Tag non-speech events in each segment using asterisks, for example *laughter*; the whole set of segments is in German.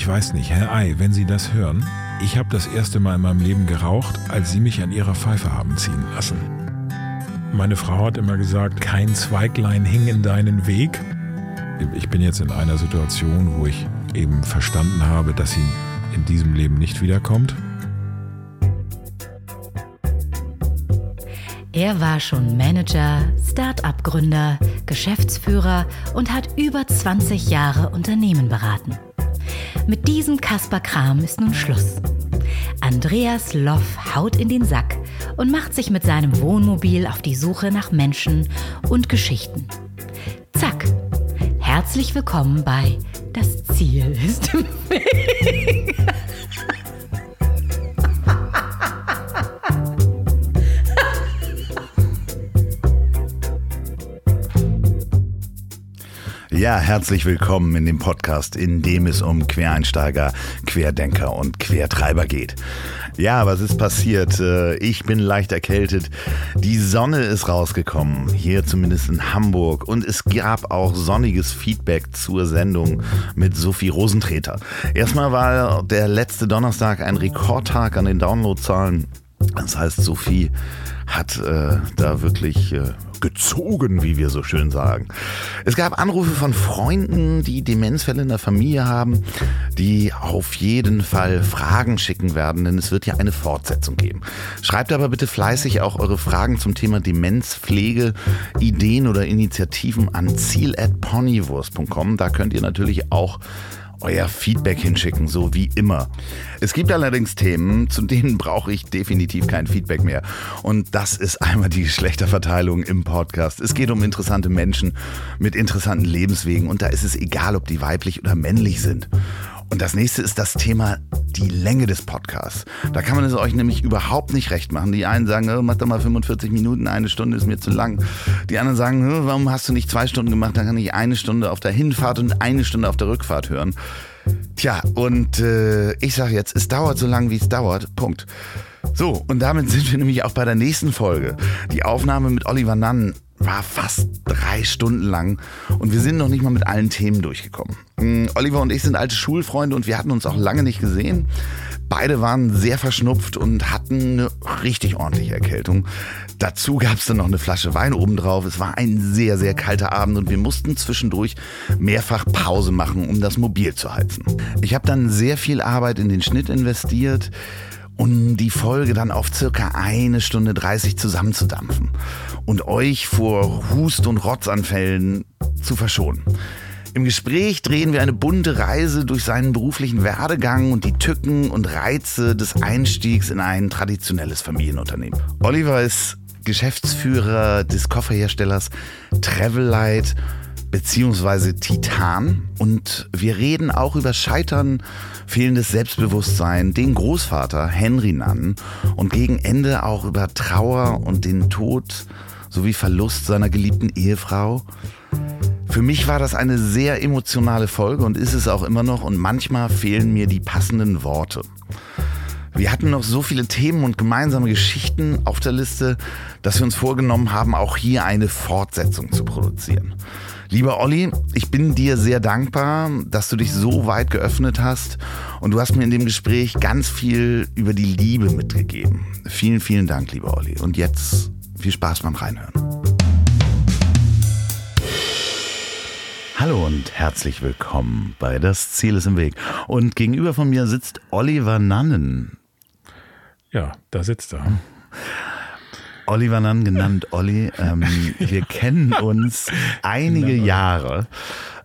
Ich weiß nicht, Herr Ei, wenn Sie das hören, ich habe das erste Mal in meinem Leben geraucht, als Sie mich an Ihrer Pfeife haben ziehen lassen. Meine Frau hat immer gesagt, kein Zweiglein hing in deinen Weg. Ich bin jetzt in einer Situation, wo ich eben verstanden habe, dass sie in diesem Leben nicht wiederkommt. Er war schon Manager, Start-up-Gründer, Geschäftsführer und hat über 20 Jahre Unternehmen beraten. Mit diesem Kasper Kram ist nun Schluss. Andreas Loff haut in den Sack und macht sich mit seinem Wohnmobil auf die Suche nach Menschen und Geschichten. Zack! Herzlich willkommen bei Das Ziel ist im Weg. *laughs* Ja, herzlich willkommen in dem Podcast, in dem es um Quereinsteiger, Querdenker und Quertreiber geht. Ja, was ist passiert? Äh, ich bin leicht erkältet. Die Sonne ist rausgekommen, hier zumindest in Hamburg. Und es gab auch sonniges Feedback zur Sendung mit Sophie Rosentreter. Erstmal war der letzte Donnerstag ein Rekordtag an den Downloadzahlen. Das heißt, Sophie hat äh, da wirklich äh, gezogen, wie wir so schön sagen. Es gab Anrufe von Freunden, die Demenzfälle in der Familie haben, die auf jeden Fall Fragen schicken werden, denn es wird ja eine Fortsetzung geben. Schreibt aber bitte fleißig auch eure Fragen zum Thema Demenzpflege, Ideen oder Initiativen an ziel@ponywurst.com. Da könnt ihr natürlich auch euer Feedback hinschicken, so wie immer. Es gibt allerdings Themen, zu denen brauche ich definitiv kein Feedback mehr. Und das ist einmal die Geschlechterverteilung im Podcast. Es geht um interessante Menschen mit interessanten Lebenswegen und da ist es egal, ob die weiblich oder männlich sind. Und das nächste ist das Thema die Länge des Podcasts. Da kann man es euch nämlich überhaupt nicht recht machen. Die einen sagen, oh, mach doch mal 45 Minuten, eine Stunde ist mir zu lang. Die anderen sagen, oh, warum hast du nicht zwei Stunden gemacht? Dann kann ich eine Stunde auf der Hinfahrt und eine Stunde auf der Rückfahrt hören. Tja, und äh, ich sage jetzt, es dauert so lange, wie es dauert. Punkt. So, und damit sind wir nämlich auch bei der nächsten Folge. Die Aufnahme mit Oliver Nann war fast drei Stunden lang und wir sind noch nicht mal mit allen Themen durchgekommen. Mm, Oliver und ich sind alte Schulfreunde und wir hatten uns auch lange nicht gesehen. Beide waren sehr verschnupft und hatten eine richtig ordentliche Erkältung. Dazu gab es dann noch eine Flasche Wein obendrauf. Es war ein sehr, sehr kalter Abend und wir mussten zwischendurch mehrfach Pause machen, um das Mobil zu heizen. Ich habe dann sehr viel Arbeit in den Schnitt investiert um die Folge dann auf circa eine Stunde 30 zusammenzudampfen und euch vor Hust- und Rotzanfällen zu verschonen. Im Gespräch drehen wir eine bunte Reise durch seinen beruflichen Werdegang und die Tücken und Reize des Einstiegs in ein traditionelles Familienunternehmen. Oliver ist Geschäftsführer des Kofferherstellers Travellight beziehungsweise Titan. Und wir reden auch über Scheitern, fehlendes Selbstbewusstsein, den Großvater Henry Nann und gegen Ende auch über Trauer und den Tod sowie Verlust seiner geliebten Ehefrau. Für mich war das eine sehr emotionale Folge und ist es auch immer noch und manchmal fehlen mir die passenden Worte. Wir hatten noch so viele Themen und gemeinsame Geschichten auf der Liste, dass wir uns vorgenommen haben, auch hier eine Fortsetzung zu produzieren. Lieber Olli, ich bin dir sehr dankbar, dass du dich so weit geöffnet hast und du hast mir in dem Gespräch ganz viel über die Liebe mitgegeben. Vielen, vielen Dank, lieber Olli. Und jetzt viel Spaß beim Reinhören. Hallo und herzlich willkommen bei Das Ziel ist im Weg. Und gegenüber von mir sitzt Oliver Nannen. Ja, da sitzt er. Oliver Nann, genannt Olli. Ähm, wir kennen uns *laughs* einige Jahre.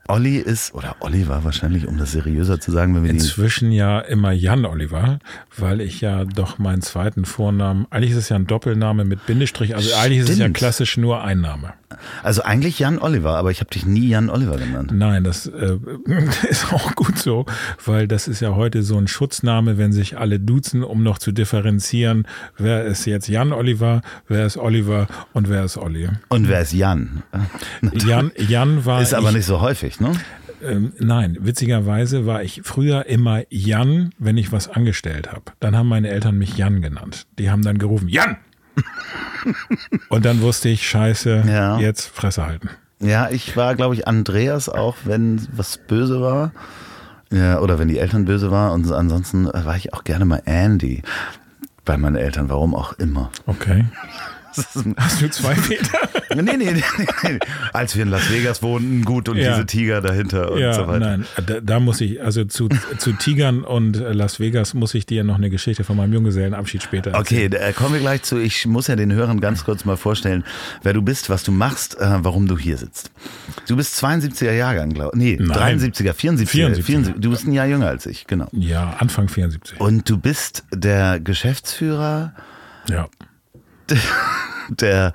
Olli ist, oder Oliver wahrscheinlich, um das seriöser zu sagen, wenn wir Inzwischen ja immer Jan Oliver, weil ich ja doch meinen zweiten Vornamen, eigentlich ist es ja ein Doppelname mit Bindestrich, also Stimmt. eigentlich ist es ja klassisch nur ein Name. Also eigentlich Jan Oliver, aber ich habe dich nie Jan Oliver genannt. Nein, das äh, *laughs* ist auch gut so, weil das ist ja heute so ein Schutzname, wenn sich alle duzen, um noch zu differenzieren, wer ist jetzt Jan Oliver, wer ist Oliver und wer ist Olli. Und wer ist Jan? Jan, Jan war. Ist aber ich, nicht so häufig, ne? Ähm, nein, witzigerweise war ich früher immer Jan, wenn ich was angestellt habe. Dann haben meine Eltern mich Jan genannt. Die haben dann gerufen, Jan! *laughs* Und dann wusste ich, scheiße, ja. jetzt Fresse halten. Ja, ich war, glaube ich, Andreas auch, wenn was böse war. Ja, oder wenn die Eltern böse waren. Und ansonsten war ich auch gerne mal Andy bei meinen Eltern, warum auch immer. Okay. Hast du zwei Väter? *laughs* nee, nee, nee, nee, Als wir in Las Vegas wohnten, gut, und ja. diese Tiger dahinter und ja, so weiter. Nein, da, da, muss ich, also zu, zu Tigern und Las Vegas muss ich dir noch eine Geschichte von meinem Junggesellenabschied später erzählen. Okay, da kommen wir gleich zu. Ich muss ja den Hörern ganz kurz mal vorstellen, wer du bist, was du machst, äh, warum du hier sitzt. Du bist 72er Jahrgang, glaube ich. Nee, nein. 73er, 74er, 74. 74. Du bist ein Jahr jünger als ich, genau. Ja, Anfang 74. Und du bist der Geschäftsführer. Ja. *laughs* der,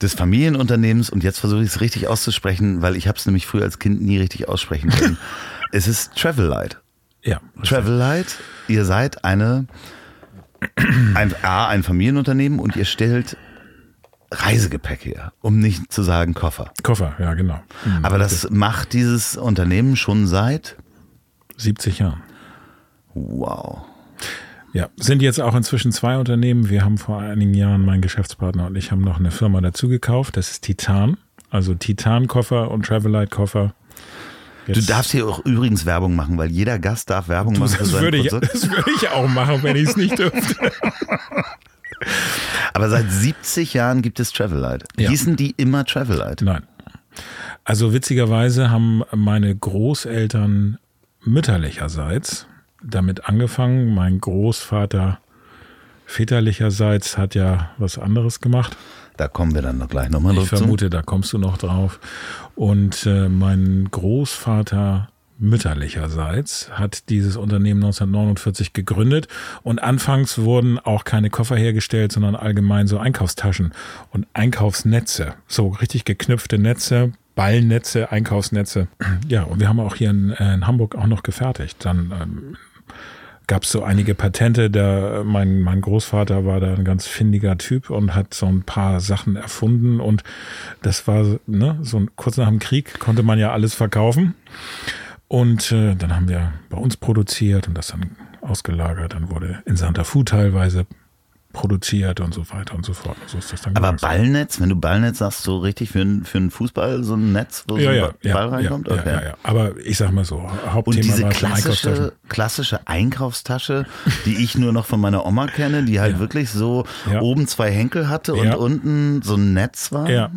des Familienunternehmens und jetzt versuche ich es richtig auszusprechen, weil ich habe es nämlich früher als Kind nie richtig aussprechen können. *laughs* es ist Travel Light. Ja. Travel Light, ihr seid eine ein, A, ein Familienunternehmen und ihr stellt Reisegepäck her, um nicht zu sagen Koffer. Koffer, ja, genau. Mhm, Aber das macht dieses Unternehmen schon seit 70 Jahren. Wow. Ja, sind jetzt auch inzwischen zwei Unternehmen. Wir haben vor einigen Jahren, mein Geschäftspartner und ich haben noch eine Firma dazu gekauft. Das ist Titan. Also Titan-Koffer und Travelite-Koffer. Du darfst hier auch übrigens Werbung machen, weil jeder Gast darf Werbung du, machen. Das würde, ich, das würde ich auch machen, wenn ich es nicht dürfte. *laughs* Aber seit 70 Jahren gibt es Travelite. Ja. Hießen die immer Travelite? Nein. Also witzigerweise haben meine Großeltern mütterlicherseits damit angefangen. Mein Großvater väterlicherseits hat ja was anderes gemacht. Da kommen wir dann noch gleich nochmal drauf. Ich vermute, da kommst du noch drauf. Und äh, mein Großvater mütterlicherseits hat dieses Unternehmen 1949 gegründet und anfangs wurden auch keine Koffer hergestellt, sondern allgemein so Einkaufstaschen und Einkaufsnetze, so richtig geknüpfte Netze, Ballnetze, Einkaufsnetze. *clears throat* Ja, und wir haben auch hier in, äh, in Hamburg auch noch gefertigt. Dann ähm, gab es so einige Patente. Der, mein, mein Großvater war da ein ganz findiger Typ und hat so ein paar Sachen erfunden. Und das war, ne, so kurz nach dem Krieg konnte man ja alles verkaufen. Und äh, dann haben wir bei uns produziert und das dann ausgelagert. Dann wurde in Santa Fu teilweise produziert und so weiter und so fort. So ist das dann Aber gewachsen. Ballnetz, wenn du Ballnetz sagst, so richtig für, ein, für einen Fußball, so ein Netz, wo ja, so ein ja, Ball ja, reinkommt? Ja, okay. ja, ja, Aber ich sag mal so, Hauptthema Und diese war klassische, klassische Einkaufstasche, die ich nur noch von meiner Oma kenne, die halt wirklich so oben zwei Henkel hatte und unten so ein Netz war. Ja.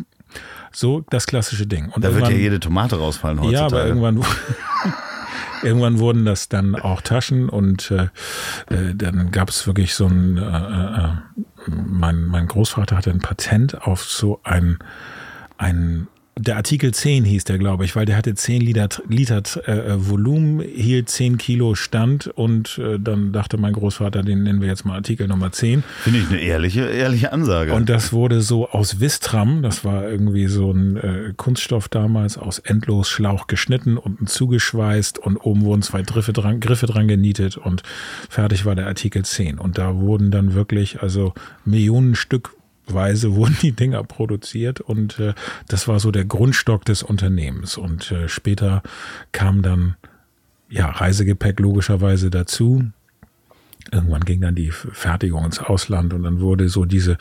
So das klassische Ding. Und da wird ja jede Tomate rausfallen heutzutage. Ja, aber irgendwann *laughs* Irgendwann wurden das dann auch Taschen und äh, äh dann gab es wirklich so ein, äh, äh, mein, mein Großvater hatte ein Patent auf so ein, ein der Artikel 10 hieß der, glaube ich, weil der hatte 10 Liter, Liter äh, Volumen, hielt 10 Kilo Stand und äh, dann dachte mein Großvater, den nennen wir jetzt mal Artikel Nummer 10. Finde ich eine ehrliche, ehrliche Ansage. Und das wurde so aus Vistram, das war irgendwie so ein äh, Kunststoff damals, aus Endlosschlauch geschnitten, unten zugeschweißt und oben wurden zwei Griffe dran, Griffe dran genietet und fertig war der Artikel 10. Und da wurden dann wirklich also Millionen Stück Weise wurden die Dinger produziert und äh, das war so der Grundstock des Unternehmens. Und äh, später kam dann ja Reisegepäck logischerweise dazu. Irgendwann ging dann die Fertigung ins Ausland und dann wurde so diese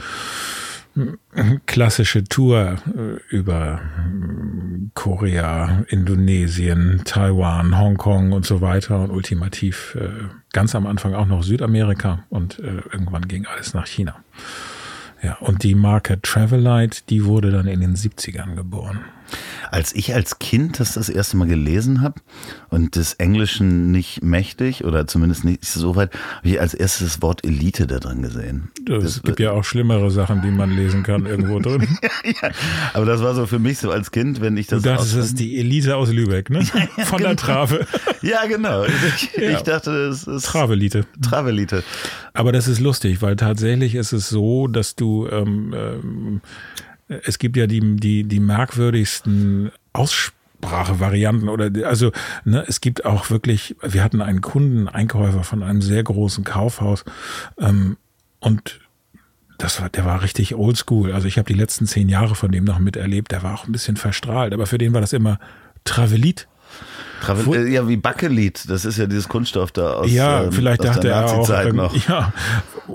äh, klassische Tour äh, über äh, Korea, Indonesien, Taiwan, Hongkong und so weiter und ultimativ ganz am Anfang auch noch Südamerika und irgendwann ging alles nach China. Ja, und die Marke Travelite, die wurde dann in den 70ern geboren. Als ich als Kind das das erste Mal gelesen habe und des Englischen nicht mächtig oder zumindest nicht so weit, habe ich als erstes das Wort Elite da drin gesehen. Es das, gibt ja auch schlimmere Sachen, die man lesen kann irgendwo *laughs* drin. ja, aber das war so für mich so als Kind, wenn ich das. Du dachtest, das ist die Elite aus Lübeck, ne? *laughs* Ja, ja, Von genau. der Trave. Ja, genau. Ich, *laughs* ich dachte, es ist. Travelite. Travelite. Aber das ist lustig, weil tatsächlich ist es so, dass du ähm, ähm, es gibt ja die, die, die merkwürdigsten Aussprachevarianten oder also ne, es gibt auch wirklich, wir hatten einen Kunden, Einkäufer von einem sehr großen Kaufhaus ähm, und das war, der war richtig oldschool. Also ich habe die letzten zehn Jahre von dem noch miterlebt. Der war auch ein bisschen verstrahlt, aber für den war das immer Travelit. Travel, äh, ja, wie Bakelit, das ist ja dieses Kunststoff da aus Ja, ähm, vielleicht aus dachte er auch, noch. *laughs* ja,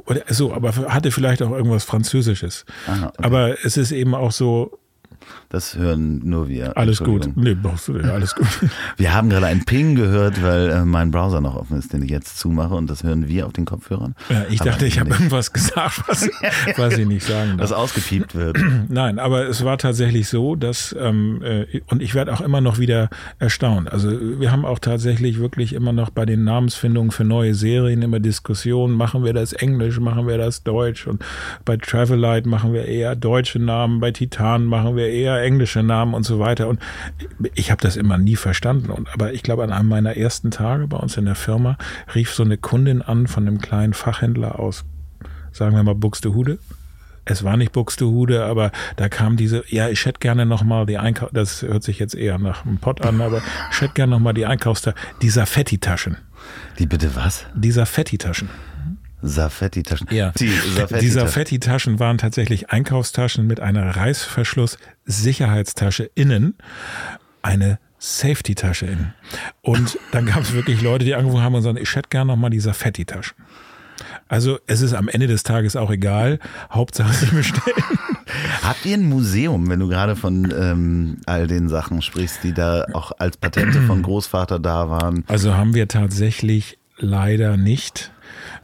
oder so, aber hatte vielleicht auch irgendwas Französisches. Aha, okay. Aber es ist eben auch so, Das hören nur wir. Alles gut. Nee, brauchst du alles gut. *laughs* Wir haben gerade einen Ping gehört, weil äh, mein Browser noch offen ist, den ich jetzt zumache und das hören wir auf den Kopfhörern. Ja, ich Aber dachte, ich habe nicht. irgendwas gesagt, was, *laughs* was ich nicht sagen darf. Was ausgepiept wird. *clears throat* Nein, aber es war tatsächlich so, dass ähm, äh, und ich werde auch immer noch wieder erstaunt. Also wir haben auch tatsächlich wirklich immer noch bei den Namensfindungen für neue Serien immer Diskussionen. Machen wir das Englisch, machen wir das Deutsch und bei Travelite machen wir eher deutsche Namen, bei Titan machen wir eher englische Namen und so weiter. Und ich habe das immer nie verstanden. Und aber ich glaube, an einem meiner ersten Tage bei uns in der Firma rief so eine Kundin an von einem kleinen Fachhändler aus, sagen wir mal Buxtehude es war nicht Buxtehude, aber da kam diese, ja, ich hätte gerne nochmal die Einkauf, das hört sich jetzt eher nach einem Pott an, aber ich hätte gerne nochmal die Einkaufstaschen, dieser Fetti-Taschen. Die bitte was? Dieser Fetti-Taschen. Safetti-Taschen. Ja. Die Safetti-Taschen. Waren tatsächlich Einkaufstaschen mit einer Reißverschluss Sicherheitstasche innen, eine Safety-Tasche innen. Und dann gab es wirklich Leute, die angerufen haben und sagen, ich hätte gerne nochmal dieser Fetti-Taschen. Also es ist am Ende des Tages auch egal. Hauptsache sie bestellen. *laughs* Habt ihr ein Museum, wenn du gerade von ähm, all den Sachen sprichst, die da auch als Patente von Großvater da waren? Also haben wir tatsächlich leider nicht.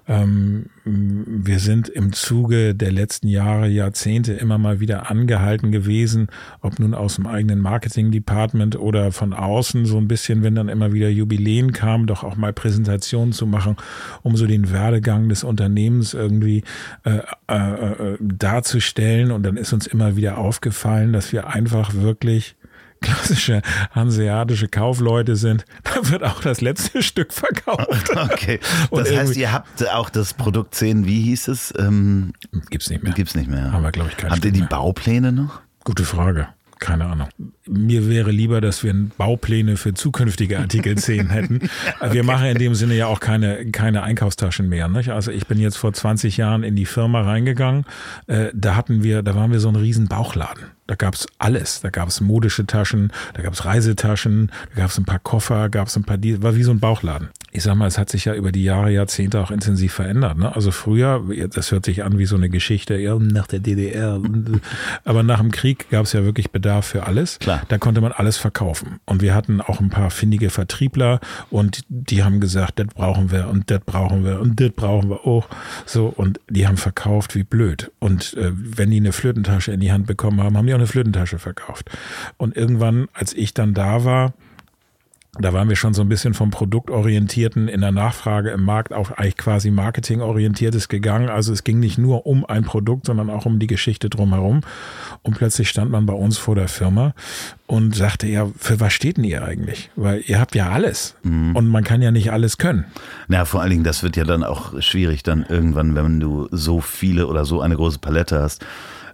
Ähm, wir sind im Zuge der letzten Jahre, Jahrzehnte immer mal wieder angehalten gewesen, ob nun aus dem eigenen Marketing-Department oder von außen so ein bisschen, wenn dann immer wieder Jubiläen kamen, doch auch mal Präsentationen zu machen, um so den Werdegang des Unternehmens irgendwie äh, äh, äh, darzustellen. Und dann ist uns immer wieder aufgefallen, dass wir einfach wirklich klassische hanseatische Kaufleute sind, *laughs* da wird auch das letzte *laughs* Stück verkauft. *laughs* Okay. Das heißt, ihr habt auch das Produkt 10, wie hieß es? Ähm, Gibt's nicht mehr. gibt's nicht mehr. Haben wir, glaube ich, kein Habt ihr die mehr. Baupläne noch? Gute Frage. Keine Ahnung. Mir wäre lieber, dass wir Baupläne für zukünftige Artikel 10 hätten. Wir machen in dem Sinne ja auch keine, keine Einkaufstaschen mehr. Nicht? Also ich bin jetzt vor 20 Jahren in die Firma reingegangen. Äh, da hatten wir, da waren wir so ein riesen Bauchladen. Da gab's alles. Da gab's modische Taschen, da gab's Reisetaschen, da gab's ein paar Koffer, gab's ein paar, die, war wie so ein Bauchladen. Ich sag mal, es hat sich ja über die Jahre, Jahrzehnte auch intensiv verändert. Ne? Also früher, das hört sich an wie so eine Geschichte, ja, nach der DDR. Aber nach dem Krieg gab's ja wirklich Bedarf für alles. Klar. Da konnte man alles verkaufen. Und wir hatten auch ein paar findige Vertriebler und die haben gesagt, das brauchen wir und das brauchen wir und das brauchen wir auch. So, und die haben verkauft wie blöd. Und äh, wenn die eine Flötentasche in die Hand bekommen haben, haben die auch eine Flötentasche verkauft. Und irgendwann, als ich dann da war, da waren wir schon so ein bisschen vom Produktorientierten in der Nachfrage im Markt auf eigentlich quasi Marketingorientiertes gegangen. Also es ging nicht nur um ein Produkt, sondern auch um die Geschichte drumherum. Und plötzlich stand man bei uns vor der Firma und sagte, ja, für was steht denn ihr eigentlich? Weil ihr habt ja alles. Und man kann ja nicht alles können. Na, vor allen Dingen, das wird ja dann auch schwierig, dann irgendwann, wenn du so viele oder so eine große Palette hast,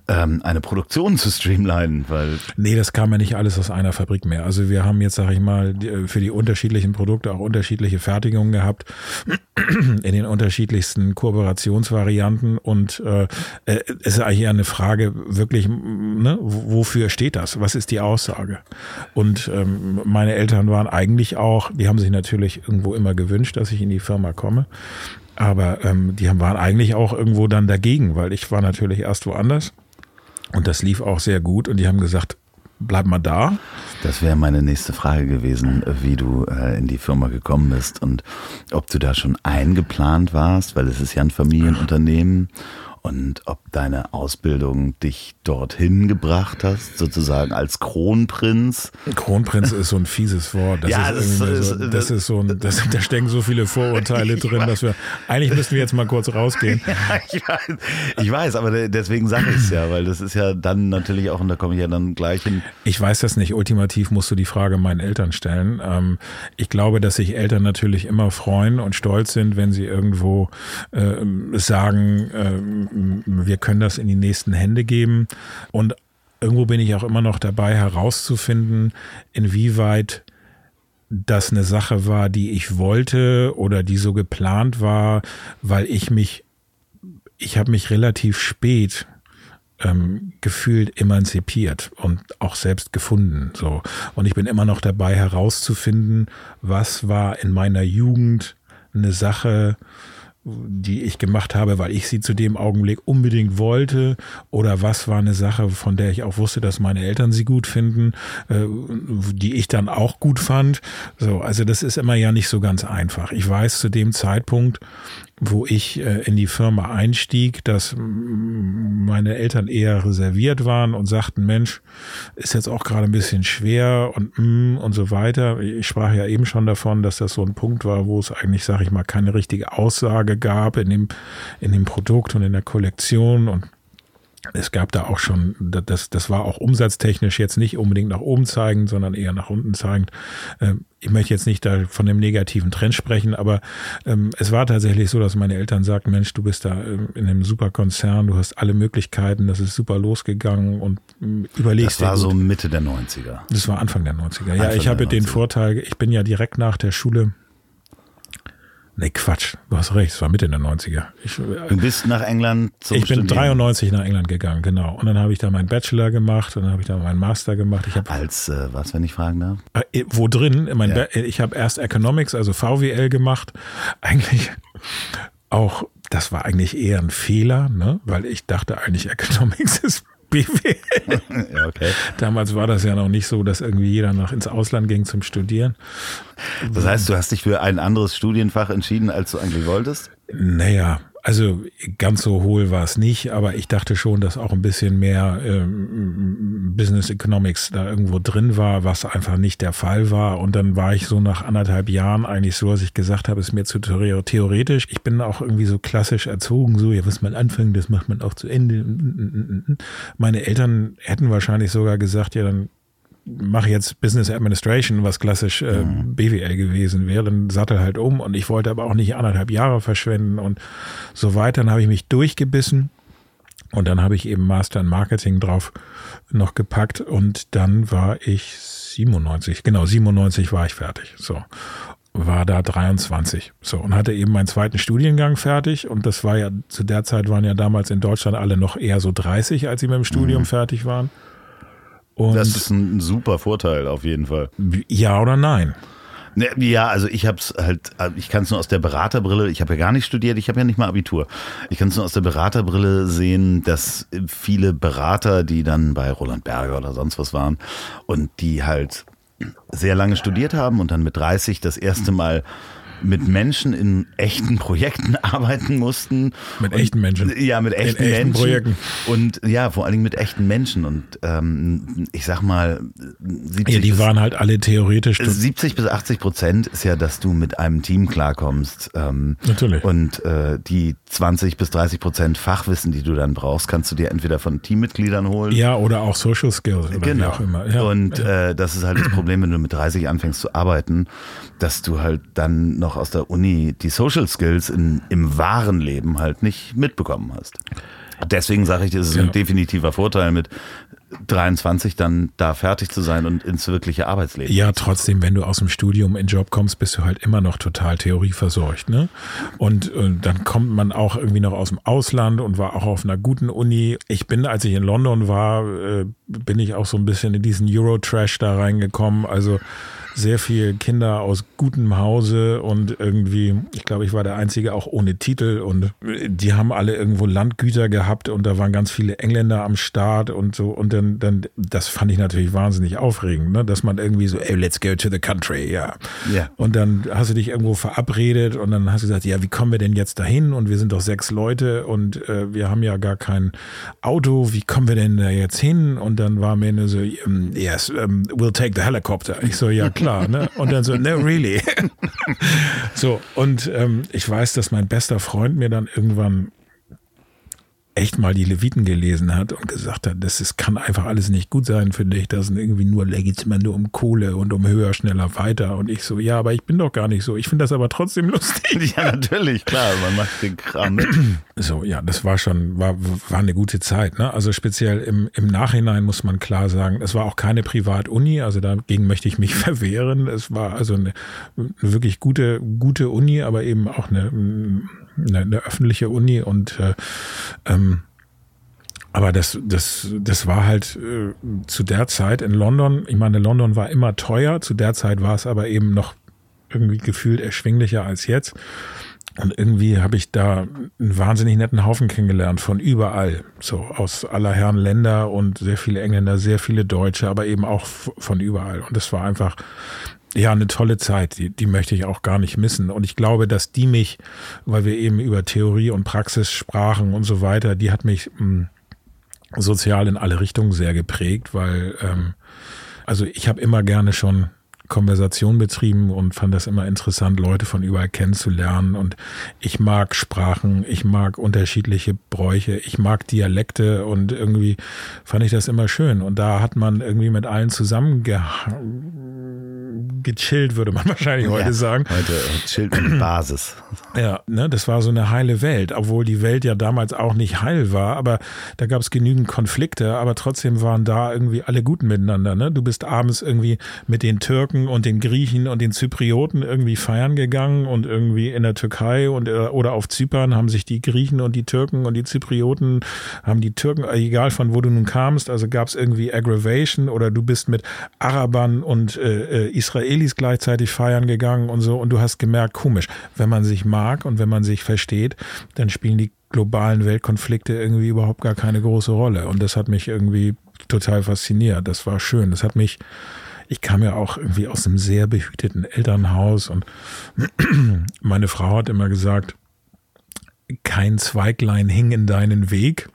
ähm, eine Produktion zu streamlinen, weil Nee, das kam ja nicht alles aus einer Fabrik mehr. Also wir haben jetzt, sage ich mal, die- für die unterschiedlichen Produkte auch unterschiedliche Fertigungen gehabt *clears throat* in den unterschiedlichsten Kooperationsvarianten und äh, äh, es ist eigentlich eine Frage wirklich, ne, wofür steht das? Was ist die Aussage? Und ähm, meine Eltern waren eigentlich auch, die haben sich natürlich irgendwo immer gewünscht, dass ich in die Firma komme. Aber ähm, die haben, waren eigentlich auch irgendwo dann dagegen, weil ich war natürlich erst woanders. Und das lief auch sehr gut und die haben gesagt, bleib mal da. das wäre meine nächste Frage gewesen, wie du äh, in die Firma gekommen bist und ob du da schon eingeplant warst, weil es ist ja ein Familienunternehmen und ob deine Ausbildung dich dorthin gebracht hast, sozusagen als Kronprinz. Kronprinz ist so ein fieses Wort. Das Ja, ist das ist- so, das ist so ein, das, da stecken so viele Vorurteile *laughs* drin, dass wir, eigentlich müssten wir jetzt mal kurz rausgehen. *laughs* ich, weiß, ich weiß, aber de- deswegen sage ich es ja, weil das ist ja dann natürlich auch, und da komme ich ja dann gleich hin, Ich weiß das nicht. Ultimativ musst du die Frage meinen Eltern stellen. Ähm, ich glaube, dass sich Eltern natürlich immer freuen und stolz sind, wenn sie irgendwo ähm, sagen, ähm, wir können das in die nächsten Hände geben. Und irgendwo bin ich auch immer noch dabei herauszufinden, inwieweit das eine Sache war, die ich wollte oder die so geplant war, weil ich mich, ich habe mich relativ spät ähm, gefühlt emanzipiert und auch selbst gefunden. So. Und ich bin immer noch dabei herauszufinden, was war in meiner Jugend eine Sache, die ich gemacht habe, weil ich sie zu dem Augenblick unbedingt wollte oder was war eine Sache, von der ich auch wusste, dass meine Eltern sie gut finden, äh, die ich dann auch gut fand. So, also das ist immer ja nicht so ganz einfach. Ich weiß zu dem Zeitpunkt, wo ich äh, in die Firma einstieg, dass meine Eltern eher reserviert waren und sagten, Mensch, ist jetzt auch gerade ein bisschen schwer und mm, und so weiter. Ich sprach ja eben schon davon, dass das so ein Punkt war, wo es eigentlich, sage ich mal, keine richtige Aussage gab in dem in dem Produkt und in der Kollektion und es gab da auch schon, das, das war auch umsatztechnisch jetzt nicht unbedingt nach oben zeigend, sondern eher nach unten zeigend. Ähm, ich möchte jetzt nicht da von dem negativen Trend sprechen, aber ähm, es war tatsächlich so, dass meine Eltern sagten, Mensch, du bist da ähm, in einem super Konzern, du hast alle Möglichkeiten, das ist super losgegangen und überlegst Das war so Mitte der 90er. Das war Anfang der 90er. Anfang ja, ich habe den Vorteil, ich bin ja direkt nach der Schule Nee, Quatsch. Du hast recht, es war Mitte der 90er. Ich, äh, du bist nach England zum Ich bin Studieren. 93 nach England gegangen, genau. Und dann habe ich da meinen Bachelor gemacht und dann habe ich da meinen Master gemacht. Ich hab, Als äh, was, wenn ich fragen darf? Äh, wo drin? Ja. Ich habe erst Economics, also VWL gemacht. Eigentlich auch, das war eigentlich eher ein Fehler, ne? weil ich dachte eigentlich Economics *laughs* ist BWL. *laughs* ja, okay. Damals war das ja noch nicht so, dass irgendwie jeder noch ins Ausland ging zum Studieren. Das heißt, du hast dich für ein anderes Studienfach entschieden, als du eigentlich wolltest? Naja, also ganz so hohl war es nicht, aber ich dachte schon, dass auch ein bisschen mehr ähm, Business Economics da irgendwo drin war, was einfach nicht der Fall war. Und dann war ich so nach anderthalb Jahren eigentlich so, dass ich gesagt habe, ist mir zu theoretisch. Ich bin auch irgendwie so klassisch erzogen, so, ja, was man anfängt, das macht man auch zu Ende. Meine Eltern hätten wahrscheinlich sogar gesagt, ja, dann mache jetzt Business Administration, was klassisch äh, mhm. BWL gewesen wäre, dann sattel halt um und ich wollte aber auch nicht anderthalb Jahre verschwenden und so weiter. Dann habe ich mich durchgebissen und dann habe ich eben Master in Marketing drauf noch gepackt und dann war ich 97, genau 97 war ich fertig. So war da 23. So, und hatte eben meinen zweiten Studiengang fertig. Und das war ja, zu der Zeit waren ja damals in Deutschland alle noch eher so 30, als sie mit dem Studium mhm. fertig waren. Und das ist ein super Vorteil auf jeden Fall. Ja oder nein? Ne, ja, also ich habe es halt, ich kann es nur aus der Beraterbrille, ich habe ja gar nicht studiert, ich habe ja nicht mal Abitur. Ich kann es nur aus der Beraterbrille sehen, dass viele Berater, die dann bei Roland Berger oder sonst was waren und die halt sehr lange studiert haben und dann mit 30 das erste Mal mit Menschen in echten Projekten *laughs* arbeiten mussten. Mit und, echten Menschen. Ja, mit echten, in echten Menschen. Projekten. Und ja, vor allen Dingen mit echten Menschen. Und ähm, ich sag mal, 70 ja, die waren halt alle theoretisch. 70 bis 80 Prozent ist ja, dass du mit einem Team klarkommst. Ähm, Natürlich. Und äh, die 20 bis 30 Prozent Fachwissen, die du dann brauchst, kannst du dir entweder von Teammitgliedern holen. Ja, oder auch Social Skills. Oder genau. Wie auch immer. Ja. Und äh, das ist halt das Problem, wenn du mit 30 anfängst zu arbeiten, dass du halt dann noch aus der Uni die Social Skills in, im wahren Leben halt nicht mitbekommen hast. Deswegen sage ich, das ist ja. ein definitiver Vorteil mit 23 dann da fertig zu sein und ins wirkliche Arbeitsleben. Ja, trotzdem, wenn du aus dem Studium in den Job kommst, bist du halt immer noch total theorieversorgt, ne? Und, und dann kommt man auch irgendwie noch aus dem Ausland und war auch auf einer guten Uni. Ich bin, als ich in London war, äh, bin ich auch so ein bisschen in diesen Euro-Trash da reingekommen. Also sehr viele Kinder aus gutem Hause und irgendwie, ich glaube, ich war der Einzige auch ohne Titel und die haben alle irgendwo Landgüter gehabt und da waren ganz viele Engländer am Start und so und dann, dann das fand ich natürlich wahnsinnig aufregend, ne? dass man irgendwie so, ey, let's go to the country, ja. Yeah. Und dann hast du dich irgendwo verabredet und dann hast du gesagt, ja, wie kommen wir denn jetzt dahin und wir sind doch sechs Leute und äh, wir haben ja gar kein Auto, wie kommen wir denn da jetzt hin? Und dann war mir nur so, yes, um, we'll take the helicopter. Ich so, ja klar klar. Ne? Und dann so, no, really. *laughs* so, und ähm, ich weiß, dass mein bester Freund mir dann irgendwann echt mal die Leviten gelesen hat und gesagt hat, das ist, kann einfach alles nicht gut sein für dich. Das sind irgendwie nur, da geht immer nur um Kohle und um höher, schneller, weiter. Und ich so, ja, aber ich bin doch gar nicht so. Ich finde das aber trotzdem lustig. *laughs* Ja, natürlich, klar, man macht den Kram mit. *clears throat* So, ja, das war schon, war, war eine gute Zeit. Ne? Also speziell im, im Nachhinein muss man klar sagen, es war auch keine Privatuni, also dagegen möchte ich mich *laughs* verwehren. Es war also eine, eine wirklich gute, gute Uni, aber eben auch eine eine, eine öffentliche Uni und äh, ähm, aber das, das, das war halt äh, zu der Zeit in London, ich meine, London war immer teuer, zu der Zeit war es aber eben noch irgendwie gefühlt erschwinglicher als jetzt. Und irgendwie habe ich da einen wahnsinnig netten Haufen kennengelernt von überall, so aus aller Herren Länder und sehr viele Engländer, sehr viele Deutsche, aber eben auch von überall. Und das war einfach ja, eine tolle Zeit, die, die möchte ich auch gar nicht missen. Und ich glaube, dass die mich, weil wir eben über Theorie und Praxis sprachen und so weiter, die hat mich mh, hm, sozial in alle Richtungen sehr geprägt, weil ähm, also ich habe immer gerne schon Konversation betrieben und fand das immer interessant, Leute von überall kennenzulernen. Und ich mag Sprachen, ich mag unterschiedliche Bräuche, ich mag Dialekte und irgendwie fand ich das immer schön. Und da hat man irgendwie mit allen zusammen gechillt, würde man *laughs* wahrscheinlich heute ja, sagen. Heute chillt mit Basis. Ja, ne, das war so eine heile Welt, obwohl die Welt ja damals auch nicht heil war, aber da gab es genügend Konflikte, aber trotzdem waren da irgendwie alle gut miteinander. Ne? Du bist abends irgendwie mit den Türken und den Griechen und den Zyprioten irgendwie feiern gegangen und irgendwie in der Türkei und äh, oder auf Zypern haben sich die Griechen und die Türken und die Zyprioten haben die Türken, egal von wo du nun kamst, also gab es irgendwie Aggravation oder du bist mit Arabern und äh, äh Israelis gleichzeitig feiern gegangen und so. Und du hast gemerkt, komisch, wenn man sich mag und wenn man sich versteht, dann spielen die globalen Weltkonflikte irgendwie überhaupt gar keine große Rolle. Und das hat mich irgendwie total fasziniert. Das war schön. Das hat mich, ich kam ja auch irgendwie aus einem sehr behüteten Elternhaus und *clears throat* meine Frau hat immer gesagt, kein Zweiglein hing in deinen Weg.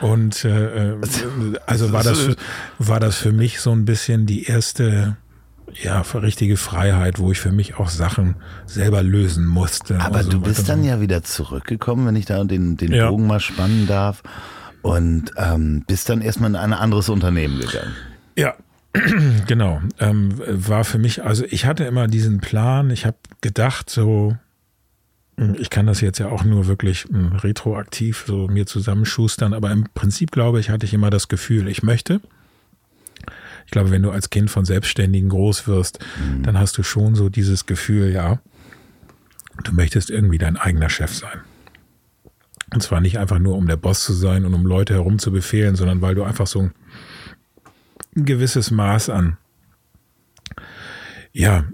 Und äh, äh also war das, war das für mich so ein bisschen die erste ja, für richtige Freiheit, wo ich für mich auch Sachen selber lösen musste. Aber so du bist dann ja wieder zurückgekommen, wenn ich da den, den ja. Bogen mal spannen darf. Und ähm, bist dann erstmal in ein anderes Unternehmen gegangen. Ja, *clears throat* genau. Ähm, war für mich, also ich hatte immer diesen Plan, ich habe gedacht, so, hm, ich kann das jetzt ja auch nur wirklich hm, retroaktiv so mir zusammenschustern, aber im Prinzip glaube ich, hatte ich immer das Gefühl, ich möchte ich glaube, wenn du als Kind von Selbstständigen groß wirst, mhm. dann hast du schon so dieses Gefühl, ja, du möchtest irgendwie dein eigener Chef sein. Und zwar nicht einfach nur, um der Boss zu sein und um Leute herum zu befehlen, sondern weil du einfach so ein gewisses Maß an, ja,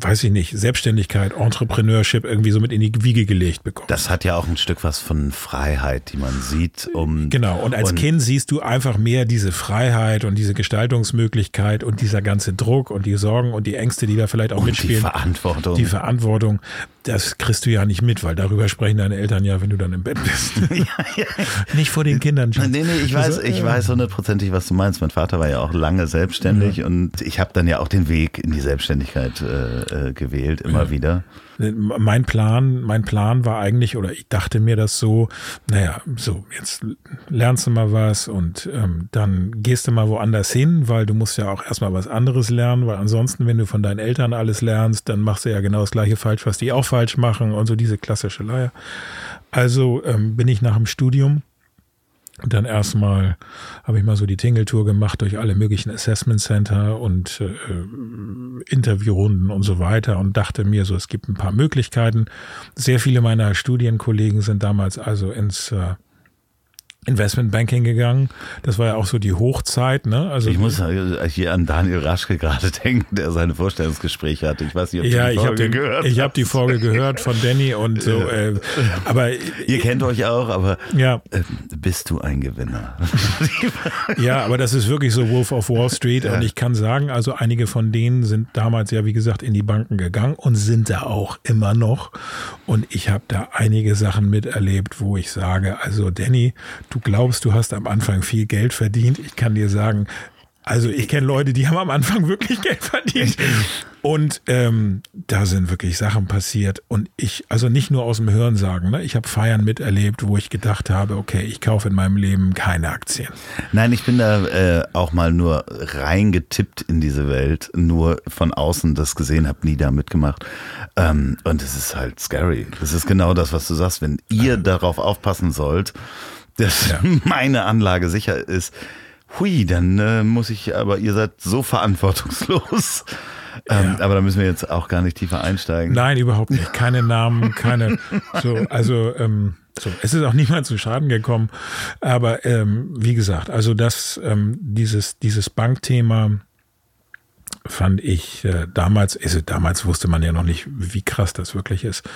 weiß ich nicht, Selbstständigkeit, Entrepreneurship irgendwie so mit in die Wiege gelegt bekommen. Das hat ja auch ein Stück was von Freiheit, die man sieht. Um genau, und als und Kind siehst du einfach mehr diese Freiheit und diese Gestaltungsmöglichkeit und dieser ganze Druck und die Sorgen und die Ängste, die da vielleicht auch und mitspielen. Die Verantwortung. Die Verantwortung das kriegst du ja nicht mit, weil darüber sprechen deine Eltern ja, wenn du dann im Bett bist. *laughs* ja, ja. Nicht vor den Kindern. Schatz. Nee, nee, ich weiß, ich weiß hundertprozentig, was du meinst. Mein Vater war ja auch lange selbstständig ja. und ich habe dann ja auch den Weg in die Selbstständigkeit äh, äh gewählt, immer wieder. Mein Plan, mein Plan war eigentlich, oder ich dachte mir das so, naja, so, jetzt lernst du mal was und ähm, dann gehst du mal woanders hin, weil du musst ja auch erstmal was anderes lernen, weil ansonsten, wenn du von deinen Eltern alles lernst, dann machst du ja genau das gleiche falsch, was die auch falsch machen und so diese klassische Leier. Also ähm, bin ich nach dem Studium dann erstmal habe ich mal so die Tingle-Tour gemacht durch alle möglichen Assessment Center und äh, Interviewrunden und so weiter und dachte mir so, es gibt ein paar Möglichkeiten. Sehr viele meiner Studienkollegen sind damals also ins äh, Investmentbanking gegangen. Das war ja auch so die Hochzeit. Ne? Also ich muss hier an Daniel Raschke gerade *laughs* denken, der seine Vorstellungsgespräche hatte. Ich weiß nicht, ob ja, du die Folge ich gehört Ich habe die Folge gehört von Danny und so. Äh, aber ihr kennt euch auch, aber ja. Äh, bist du ein Gewinner? *laughs* ja, aber das ist wirklich so Wolf of Wall Street ja. und ich kann sagen, also einige von denen sind damals ja wie gesagt in die Banken gegangen und sind da auch immer noch. Und ich habe da einige Sachen miterlebt, wo ich sage, also Danny, du du glaubst, du hast am Anfang viel Geld verdient. Ich kann dir sagen, also ich kenne Leute, die haben am Anfang *laughs* wirklich Geld verdient. Und ähm, da sind wirklich Sachen passiert. Und ich, also nicht nur aus dem Hören sagen, ne? ich habe Feiern miterlebt, wo ich gedacht habe, okay, ich kaufe in meinem Leben keine Aktien. Nein, ich bin da äh, auch mal nur reingetippt in diese Welt, nur von außen das gesehen, habe nie da mitgemacht. Ähm, und es ist halt scary. Das ist genau das, was du sagst. Wenn ihr ähm. darauf aufpassen sollt, dass ja. *laughs* meine Anlage sicher ist. Hui, dann äh, muss ich, aber ihr seid so verantwortungslos. Ähm, ja. Aber da müssen wir jetzt auch gar nicht tiefer einsteigen. Nein, überhaupt nicht. Keine Namen, keine. So, also ähm, so, es ist auch niemand zu Schaden gekommen. Aber ähm, wie gesagt, also das, ähm, dieses, dieses Bankthema fand ich äh, damals, also damals wusste man ja noch nicht, wie krass das wirklich ist.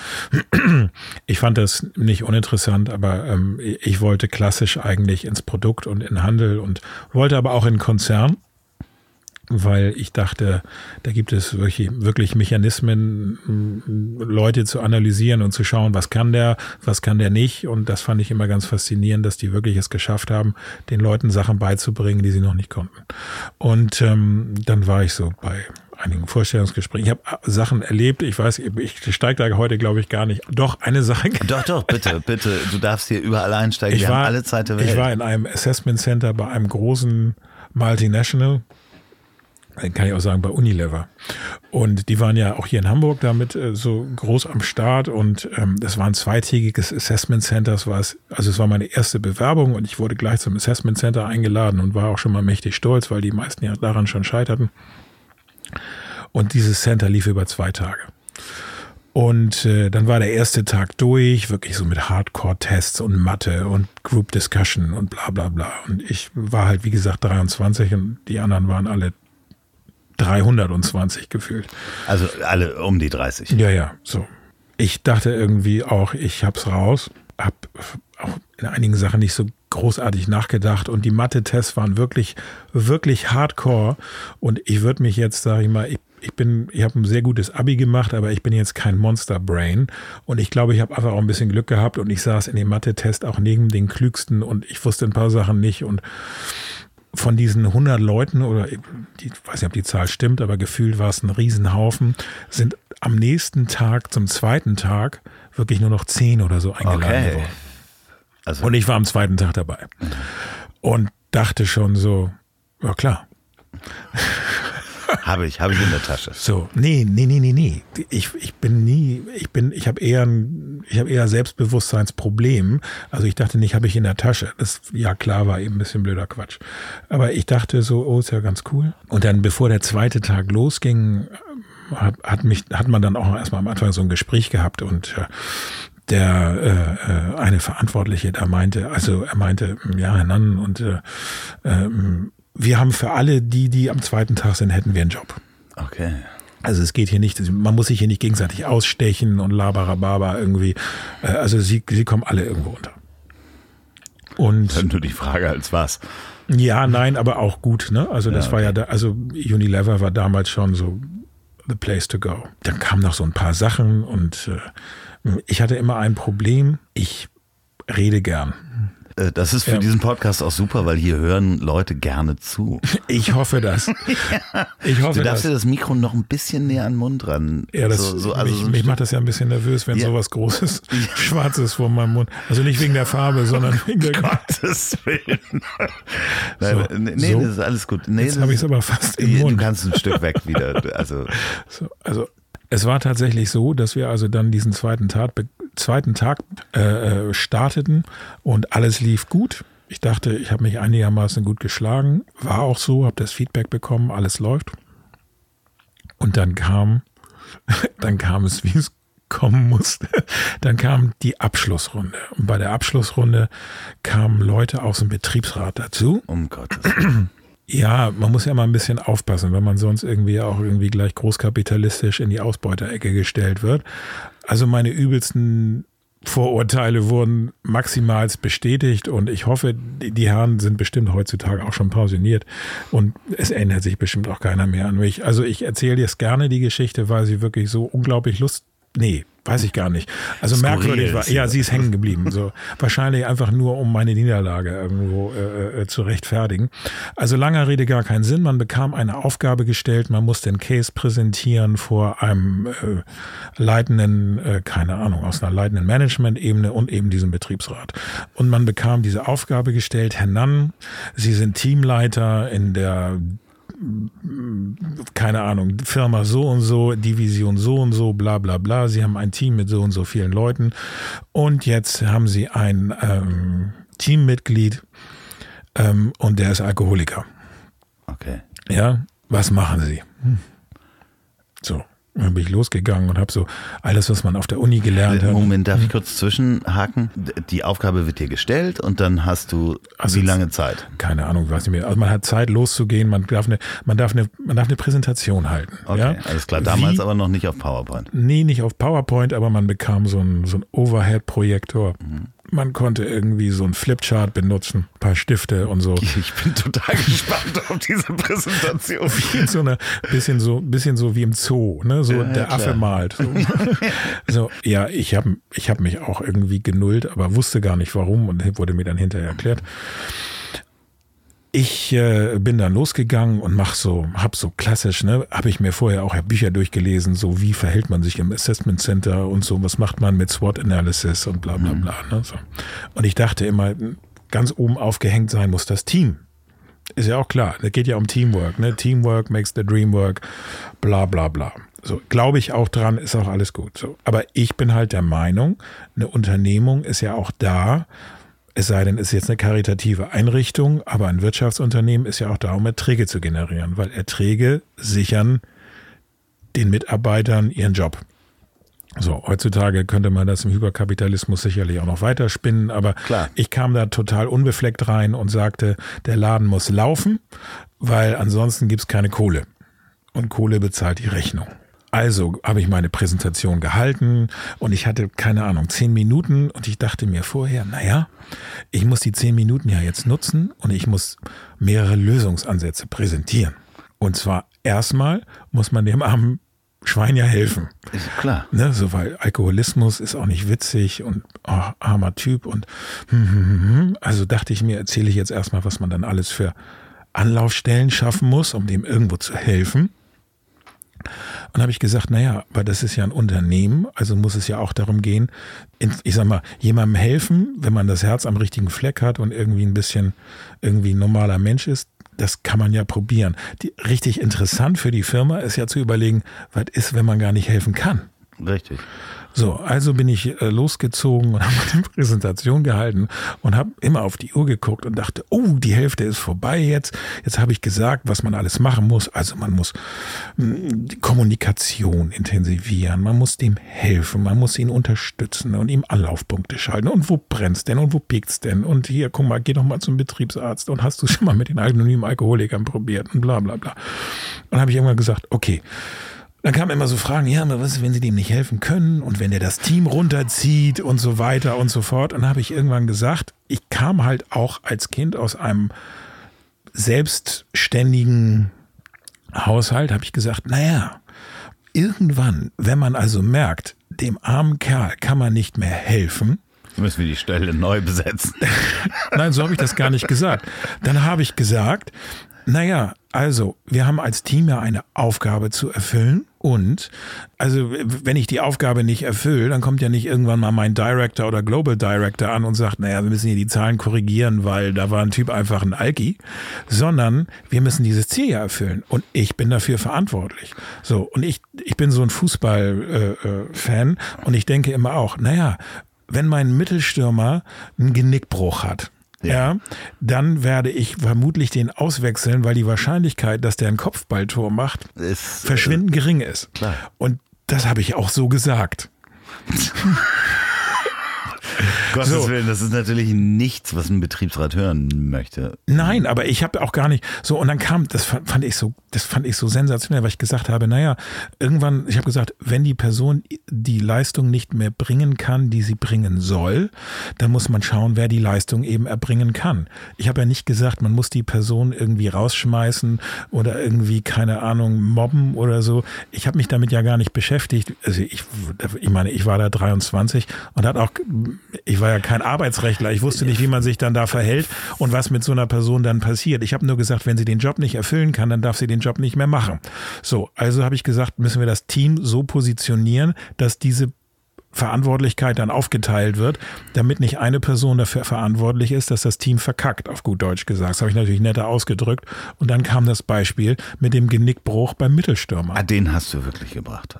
*clears throat* Ich fand das nicht uninteressant, aber ähm, ich wollte klassisch eigentlich ins Produkt und in Handel und wollte aber auch in Konzern weil ich dachte, da gibt es wirklich, wirklich Mechanismen, Leute zu analysieren und zu schauen, was kann der, was kann der nicht. Und das fand ich immer ganz faszinierend, dass die wirklich es geschafft haben, den Leuten Sachen beizubringen, die sie noch nicht konnten. Und ähm, dann war ich so bei einigen Vorstellungsgesprächen. Ich habe Sachen erlebt. Ich weiß, ich steige da heute, glaube ich, gar nicht. Doch, eine Sache. *laughs* Doch, doch, bitte, bitte. Du darfst hier überall einsteigen. Ich Wir war, alle Zeit der Welt. Ich war in einem Assessment Center bei einem großen Multinational kann ich auch sagen, bei Unilever. Und die waren ja auch hier in Hamburg damit äh, so groß am Start und ähm, das war ein zweitägiges Assessment Center. Das war es, also es war meine erste Bewerbung und ich wurde gleich zum Assessment Center eingeladen und war auch schon mal mächtig stolz, weil die meisten ja daran schon scheiterten. Und dieses Center lief über zwei Tage. Und äh, dann war der erste Tag durch, wirklich so mit Hardcore-Tests und Mathe und Group Discussion und bla bla bla. Und ich war halt, wie gesagt, 23 und die anderen waren alle 320 gefühlt. Also alle um die 30. Ja, ja, so. Ich dachte irgendwie auch, ich hab's raus, hab auch in einigen Sachen nicht so großartig nachgedacht und die Mathe-Tests waren wirklich, wirklich hardcore und ich würde mich jetzt, sage ich mal, ich, ich bin, ich habe ein sehr gutes Abi gemacht, aber ich bin jetzt kein Monster-Brain und ich glaube, ich habe einfach auch ein bisschen Glück gehabt und ich saß in dem Mathe-Test auch neben den Klügsten und ich wusste ein paar Sachen nicht und von diesen 100 Leuten, oder ich weiß nicht, ob die Zahl stimmt, aber gefühlt war es ein Riesenhaufen, sind am nächsten Tag, zum zweiten Tag, wirklich nur noch 10 oder so eingeladen okay. worden. Also. Und ich war am zweiten Tag dabei. Und dachte schon so, ja klar. Habe ich, habe ich in der Tasche. So, nee, nee, nee, nee, nee. Ich, ich bin nie, ich bin, ich habe eher ein, ich habe eher Selbstbewusstseinsproblem. Also ich dachte nicht, habe ich in der Tasche. Das, ja klar, war eben ein bisschen blöder Quatsch. Aber ich dachte so, oh, ist ja ganz cool. Und dann, bevor der zweite Tag losging, hat, hat mich, hat man dann auch erstmal am Anfang so ein Gespräch gehabt und äh, der äh, äh eine Verantwortliche da meinte, also er meinte, ja, Herr Nann, und äh, ähm, wir haben für alle die, die am zweiten Tag sind, hätten wir einen Job. Okay. Also es geht hier nicht, man muss sich hier nicht gegenseitig ausstechen und labarababa irgendwie. Äh, also sie, sie kommen alle irgendwo unter. Und Dann nur die Frage als was. Ja, nein, aber auch gut. Ne? Also das ja, okay. war ja, da, also Unilever war damals schon so the place to go. Dann kamen noch so ein paar Sachen und äh, ich hatte immer ein Problem. Ich rede gern. Äh, das ist für ja. diesen Podcast auch super, weil hier hören Leute gerne zu. *laughs* Ich hoffe das. *laughs* Ich hoffe du darfst das. dir das Mikro noch ein bisschen näher an den Mund ran. Ja, das, so, so, also mich, so mich macht das ja ein bisschen nervös, wenn ja. sowas Großes, *laughs* Schwarzes vor meinem Mund. Also nicht wegen der Farbe, sondern wegen der Gottes Willen. Nein, so, nee, so. das ist alles gut. Nee, Jetzt habe ich es aber fast im Mund. Du kannst ein Stück weg wieder. Also, also es war tatsächlich so, dass wir also dann diesen zweiten Tag, zweiten Tag äh, äh, starteten und alles lief gut. Ich dachte, ich habe mich einigermaßen gut geschlagen. War auch so, habe das Feedback bekommen, alles läuft. Und dann kam, *laughs* dann kam es, wie es kommen musste. *laughs* Dann kam die Abschlussrunde. Und bei der Abschlussrunde kamen Leute aus dem Betriebsrat dazu. Um Gottes *clears throat* Willen. Ja, man muss ja mal ein bisschen aufpassen, wenn man sonst irgendwie auch irgendwie gleich großkapitalistisch in die Ausbeuterecke gestellt wird. Also meine übelsten Vorurteile wurden maximals bestätigt und ich hoffe, die, Herren sind bestimmt heutzutage auch schon pensioniert und es erinnert sich bestimmt auch keiner mehr an mich. Also ich erzähle jetzt gerne die Geschichte, weil sie wirklich so unglaublich lust, nee, Weiß ich gar nicht. Also Skurril merkwürdig war, ja, sie ist hängen geblieben. So *laughs* wahrscheinlich einfach nur, um meine Niederlage irgendwo äh, äh, zu rechtfertigen. Also langer Rede gar keinen Sinn. Man bekam eine Aufgabe gestellt, man musste den Case präsentieren vor einem äh, leitenden, äh, keine Ahnung, aus einer leitenden Management-Ebene und eben diesem Betriebsrat. Und man bekam diese Aufgabe gestellt, Herr Nann, Sie sind Teamleiter in der keine Ahnung, Firma so und so, Division so und so, bla bla bla. Sie haben ein Team mit so und so vielen Leuten. Und jetzt haben sie ein ähm, Teammitglied ähm, und der ist Alkoholiker. Okay. Ja, was machen sie? Hm. So. Dann bin ich losgegangen und habe so alles, was man auf der Uni gelernt hat. Moment, darf ich kurz zwischenhaken? Die Aufgabe wird dir gestellt und dann hast du also wie lange Zeit? Keine Ahnung, weiß nicht mehr. Also man hat Zeit loszugehen, man darf eine, man darf eine, man darf eine Präsentation halten. Okay, ja? alles klar. Damals wie, aber noch nicht auf PowerPoint. Nee, nicht auf PowerPoint, aber man bekam so einen, so einen Overhead-Projektor. Mhm man konnte irgendwie so ein Flipchart benutzen, ein paar Stifte und so. *laughs* Ich bin total gespannt auf diese Präsentation. Wie so eine, bisschen so, bisschen so wie im Zoo, ne? So ja, der klar. Affe malt. So. *laughs* so ja, ich habe ich hab mich auch irgendwie genullt, aber wusste gar nicht warum und wurde mir dann hinterher erklärt. Ich äh, bin dann losgegangen und mach so, hab so klassisch, ne, habe ich mir vorher auch Bücher durchgelesen, so wie verhält man sich im Assessment Center und so, was macht man mit SWOT Analysis und bla bla mhm. bla. Ne, so. Und ich dachte immer, ganz oben aufgehängt sein muss das Team. Ist ja auch klar, da geht ja um Teamwork, ne? Teamwork makes the dream work, bla bla bla. So, glaube ich auch dran, ist auch alles gut. So. Aber ich bin halt der Meinung, eine Unternehmung ist ja auch da, es sei denn, es ist jetzt eine karitative Einrichtung, aber ein Wirtschaftsunternehmen ist ja auch da, um Erträge zu generieren, weil Erträge sichern den Mitarbeitern ihren Job. So, heutzutage könnte man das im Hyperkapitalismus sicherlich auch noch weiterspinnen, aber Klar. ich kam da total unbefleckt rein und sagte, der Laden muss laufen, weil ansonsten gibt's keine Kohle. Und Kohle bezahlt die Rechnung. Also habe ich meine Präsentation gehalten und ich hatte, keine Ahnung, zehn Minuten und ich dachte mir vorher, naja, ich muss die zehn Minuten ja jetzt nutzen und ich muss mehrere Lösungsansätze präsentieren. Und zwar erstmal muss man dem armen Schwein ja helfen. Ist klar. Ne, so, weil Alkoholismus ist auch nicht witzig und oh, armer Typ und hm, hm, hm, hm. also dachte ich mir, erzähle ich jetzt erstmal, was man dann alles für Anlaufstellen schaffen muss, um dem irgendwo zu helfen. Und habe ich gesagt, naja, aber das ist ja ein Unternehmen, also muss es ja auch darum gehen, ich sag mal, jemandem helfen, wenn man das Herz am richtigen Fleck hat und irgendwie ein bisschen irgendwie ein normaler Mensch ist, das kann man ja probieren. Die, richtig interessant für die Firma ist ja zu überlegen, was ist, wenn man gar nicht helfen kann. Richtig. So, also bin ich äh, losgezogen und *laughs* habe eine Präsentation gehalten und habe immer auf die Uhr geguckt und dachte, oh, die Hälfte ist vorbei jetzt. Jetzt habe ich gesagt, was man alles machen muss. Also man muss hm, die Kommunikation intensivieren, man muss dem helfen, man muss ihn unterstützen und ihm Anlaufpunkte schalten. Und wo brennt's denn und wo piekt's denn? Und hier, guck mal, geh doch mal zum Betriebsarzt und hast du schon mal mit den anonymen Alkoholikern probiert und bla bla bla. Und habe ich irgendwann gesagt, okay, dann kamen immer so Fragen, ja, aber was ist, wenn sie dem nicht helfen können und wenn er das Team runterzieht und so weiter und so fort. Und dann habe ich irgendwann gesagt, ich kam halt auch als Kind aus einem selbstständigen Haushalt, habe ich gesagt, naja, irgendwann, wenn man also merkt, dem armen Kerl kann man nicht mehr helfen, Müssen wir die Stelle neu besetzen. *laughs* Nein, so habe ich das gar nicht gesagt. Dann habe ich gesagt, naja, also, wir haben als Team ja eine Aufgabe zu erfüllen. Und, also, wenn ich die Aufgabe nicht erfülle, dann kommt ja nicht irgendwann mal mein Director oder Global Director an und sagt, naja, wir müssen hier die Zahlen korrigieren, weil da war ein Typ einfach ein Alki, sondern wir müssen dieses Ziel ja erfüllen. Und ich bin dafür verantwortlich. So, und ich, ich bin so ein Fußball-Fan äh, äh, und ich denke immer auch, naja, wenn mein Mittelstürmer einen Genickbruch hat, ja. dann werde ich vermutlich den auswechseln, weil die Wahrscheinlichkeit, dass der ein Kopfballtor macht, ist, verschwindend äh, gering ist. Klar. Und das habe ich auch so gesagt. *laughs* *laughs* Gottes so. Willen, das ist natürlich nichts, was ein Betriebsrat hören möchte. Nein, aber ich habe auch gar nicht so und dann kam, das fand ich so, das fand ich so sensationell, weil ich gesagt habe, naja, irgendwann, ich habe gesagt, wenn die Person die Leistung nicht mehr bringen kann, die sie bringen soll, dann muss man schauen, wer die Leistung eben erbringen kann. Ich habe ja nicht gesagt, man muss die Person irgendwie rausschmeißen oder irgendwie keine Ahnung mobben oder so. Ich habe mich damit ja gar nicht beschäftigt. Also ich, ich meine, ich war da 23 und hat auch ich war ja kein Arbeitsrechtler, ich wusste nicht, wie man sich dann da verhält und was mit so einer Person dann passiert. Ich habe nur gesagt, wenn sie den Job nicht erfüllen kann, dann darf sie den Job nicht mehr machen. So, also habe ich gesagt, müssen wir das Team so positionieren, dass diese Verantwortlichkeit dann aufgeteilt wird, damit nicht eine Person dafür verantwortlich ist, dass das Team verkackt, auf gut Deutsch gesagt. Das habe ich natürlich netter ausgedrückt. Und dann kam das Beispiel mit dem Genickbruch beim Mittelstürmer. Ah, den hast du wirklich gebracht.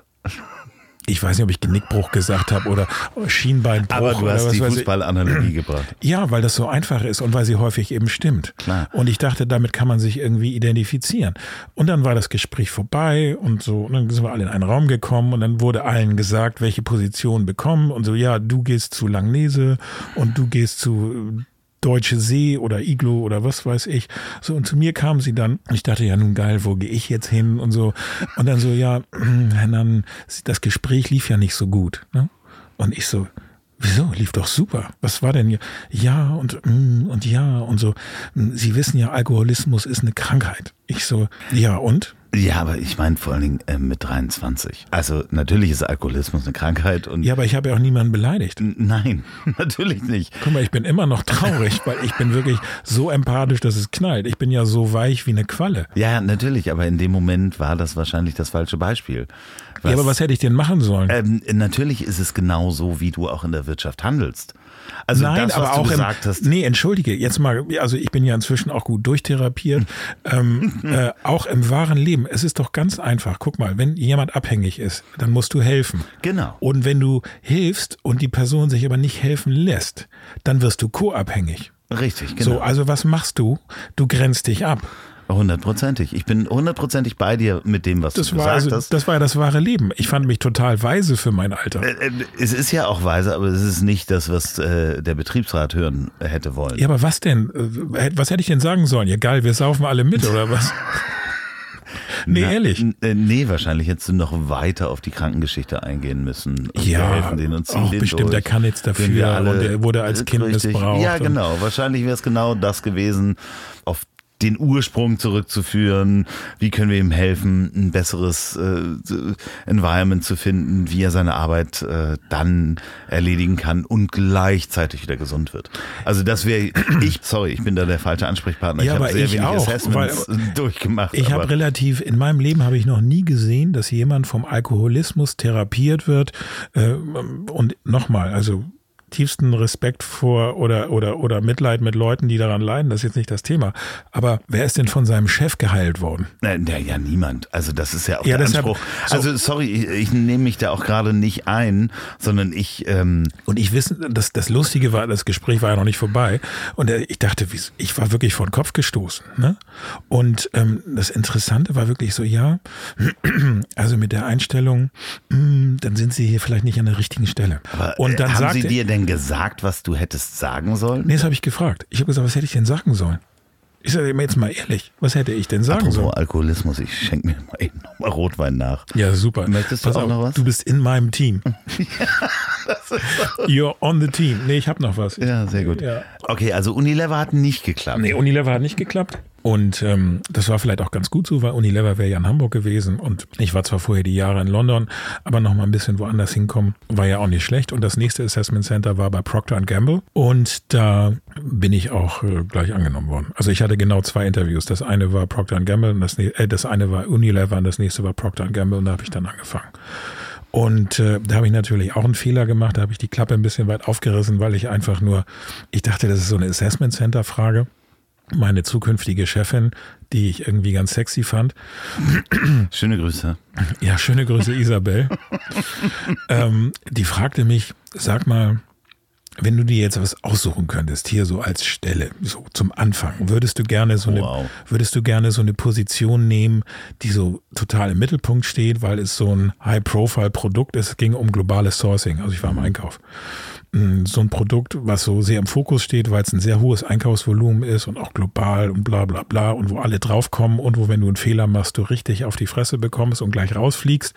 Ich weiß nicht, ob ich Genickbruch gesagt habe oder Schienbeinbruch. Aber du hast die. Fußballanalogie gebracht. Ja, weil das so einfach ist und weil sie häufig eben stimmt. Klar. Und ich dachte, damit kann man sich irgendwie identifizieren. Und dann war das Gespräch vorbei und so, und dann sind wir alle in einen Raum gekommen und dann wurde allen gesagt, welche Position bekommen und so, ja, du gehst zu Langnese und du gehst zu Deutsche See oder Iglo oder was weiß ich. So, und zu mir kamen sie dann. Ich dachte, ja, nun geil, wo gehe ich jetzt hin und so. Und dann so, ja, *clears throat* dann, das Gespräch lief ja nicht so gut. Ne? Und ich so, Wieso? Lief doch super. Was war denn hier? Ja und mm, und ja und so. Sie wissen ja, Alkoholismus ist eine Krankheit. Ich so, ja und? Ja, aber ich meine vor allen Dingen äh, mit 23. Also natürlich ist Alkoholismus eine Krankheit und Ja, aber ich habe ja auch niemanden beleidigt. Nein, *laughs* natürlich nicht. Guck mal, ich bin immer noch traurig, weil ich bin wirklich so empathisch, dass es knallt. Ich bin ja so weich wie eine Qualle. Ja, natürlich, aber in dem Moment war das wahrscheinlich das falsche Beispiel. Ja, aber was hätte ich denn machen sollen? Ähm, natürlich ist es genau so, wie du auch in der Wirtschaft handelst. Also Nein, das, aber auch im, hast. Nee, entschuldige, jetzt mal, also ich bin ja inzwischen auch gut durchtherapiert. ähm, *laughs* äh, auch im wahren Leben, es ist doch ganz einfach. Guck mal, wenn jemand abhängig ist, dann musst du helfen. Genau. Und wenn du hilfst und die Person sich aber nicht helfen lässt, dann wirst du co-abhängig. Richtig, So, genau. also was machst du? Du grenzt dich ab. Hundertprozentig. Ich bin hundertprozentig bei dir mit dem, was Das du war, gesagt also, hast. das war ja das wahre Leben. Ich fand mich total weise für mein Alter. Äh, äh, es ist ja auch weise, aber es ist nicht das, was äh, der Betriebsrat hören hätte wollen. Ja, aber was denn? Äh, Was hätte ich denn sagen sollen? Ja, geil, wir saufen alle mit, oder was? *laughs* nee, Na, ehrlich. Nee, wahrscheinlich hättest du noch weiter auf die Krankengeschichte eingehen müssen. Und wir helfen denen und ziehen auch den bestimmt, durch. der kann Wenn dafür und er wurde als Kind Richtig. missbraucht. Ja, genau. Wahrscheinlich wäre es genau das gewesen, auf den Ursprung zurückzuführen. Wie können wir ihm helfen, ein besseres äh, Environment zu finden, wie er seine Arbeit äh, dann erledigen kann und gleichzeitig wieder gesund wird. Also das wäre *clears throat* ich, sorry, ich bin da der falsche Ansprechpartner. Ja, ich habe sehr ich wenig auch, Assessments *laughs* durchgemacht. Ich habe relativ, in meinem Leben habe ich noch nie gesehen, dass jemand vom Alkoholismus therapiert wird. Äh, und nochmal, also tiefsten Respekt vor oder, oder, oder Mitleid mit Leuten, die daran leiden, das ist jetzt nicht das Thema. Aber wer ist denn von seinem Chef geheilt worden? Nein, ja, ja, niemand. Also das ist ja auch Ja, der deshalb- Anspruch. so- also sorry, ich, ich nehme mich da auch gerade nicht ein, sondern ich, ähm, Und ich wissen, das, das Lustige war, das Gespräch war ja noch nicht vorbei. Und äh, ich dachte, ich war wirklich vor den Kopf gestoßen. Ne? Und ähm, das Interessante war wirklich so, ja, *clears throat* also mit der Einstellung, mh, dann sind sie hier vielleicht nicht an der richtigen Stelle. aber Und äh, dann haben sagte, Sie dir denn gesagt, was du hättest sagen sollen? nee, das habe ich gefragt. Ich habe gesagt, was hätte ich denn sagen sollen? Ich sage mir jetzt mal ehrlich, was hätte ich denn sagen Apropos sollen? Alkoholismus, ich schenke mir mal eben nochmal Rotwein nach. Ja, super. Möchtest du Pass auch auf, noch was? Du bist in meinem Team. *laughs* You're on the team. Nee, ich habe noch was. Ja, sehr gut. Ja. Okay, also Unilever hat nicht geklappt. Nee, Unilever hat nicht geklappt. Und ähm, das war vielleicht auch ganz gut so, weil Unilever wäre ja in Hamburg gewesen und ich war zwar vorher die Jahre in London, aber noch mal ein bisschen woanders hinkommen, war ja auch nicht schlecht. Und das nächste Assessment Center war bei Procter Gamble und da bin ich auch äh, gleich angenommen worden. Also ich hatte genau zwei Interviews. Das eine war Procter Gamble und das, äh, das eine war Unilever und das nächste war Procter Gamble und da habe ich dann angefangen. Und äh, da habe ich natürlich auch einen Fehler gemacht. Da habe ich die Klappe ein bisschen weit aufgerissen, weil ich einfach nur, ich dachte, das ist so eine Assessment Center Frage. Meine zukünftige Chefin, die ich irgendwie ganz sexy fand. Schöne Grüße. Ja, schöne Grüße, Isabel. *laughs* ähm, die fragte mich, sag mal, wenn du dir jetzt was aussuchen könntest, hier so als Stelle, so zum Anfang, würdest du gerne so eine, Wow. würdest du gerne so eine Position nehmen, die so total im Mittelpunkt steht, weil es so ein High-Profile-Produkt ist. Es ging um globales Sourcing, also ich war im Einkauf. Mm, So ein Produkt, was so sehr im Fokus steht, weil es ein sehr hohes Einkaufsvolumen ist und auch global und bla bla bla und wo alle draufkommen und wo, wenn du einen Fehler machst, du richtig auf die Fresse bekommst und gleich rausfliegst.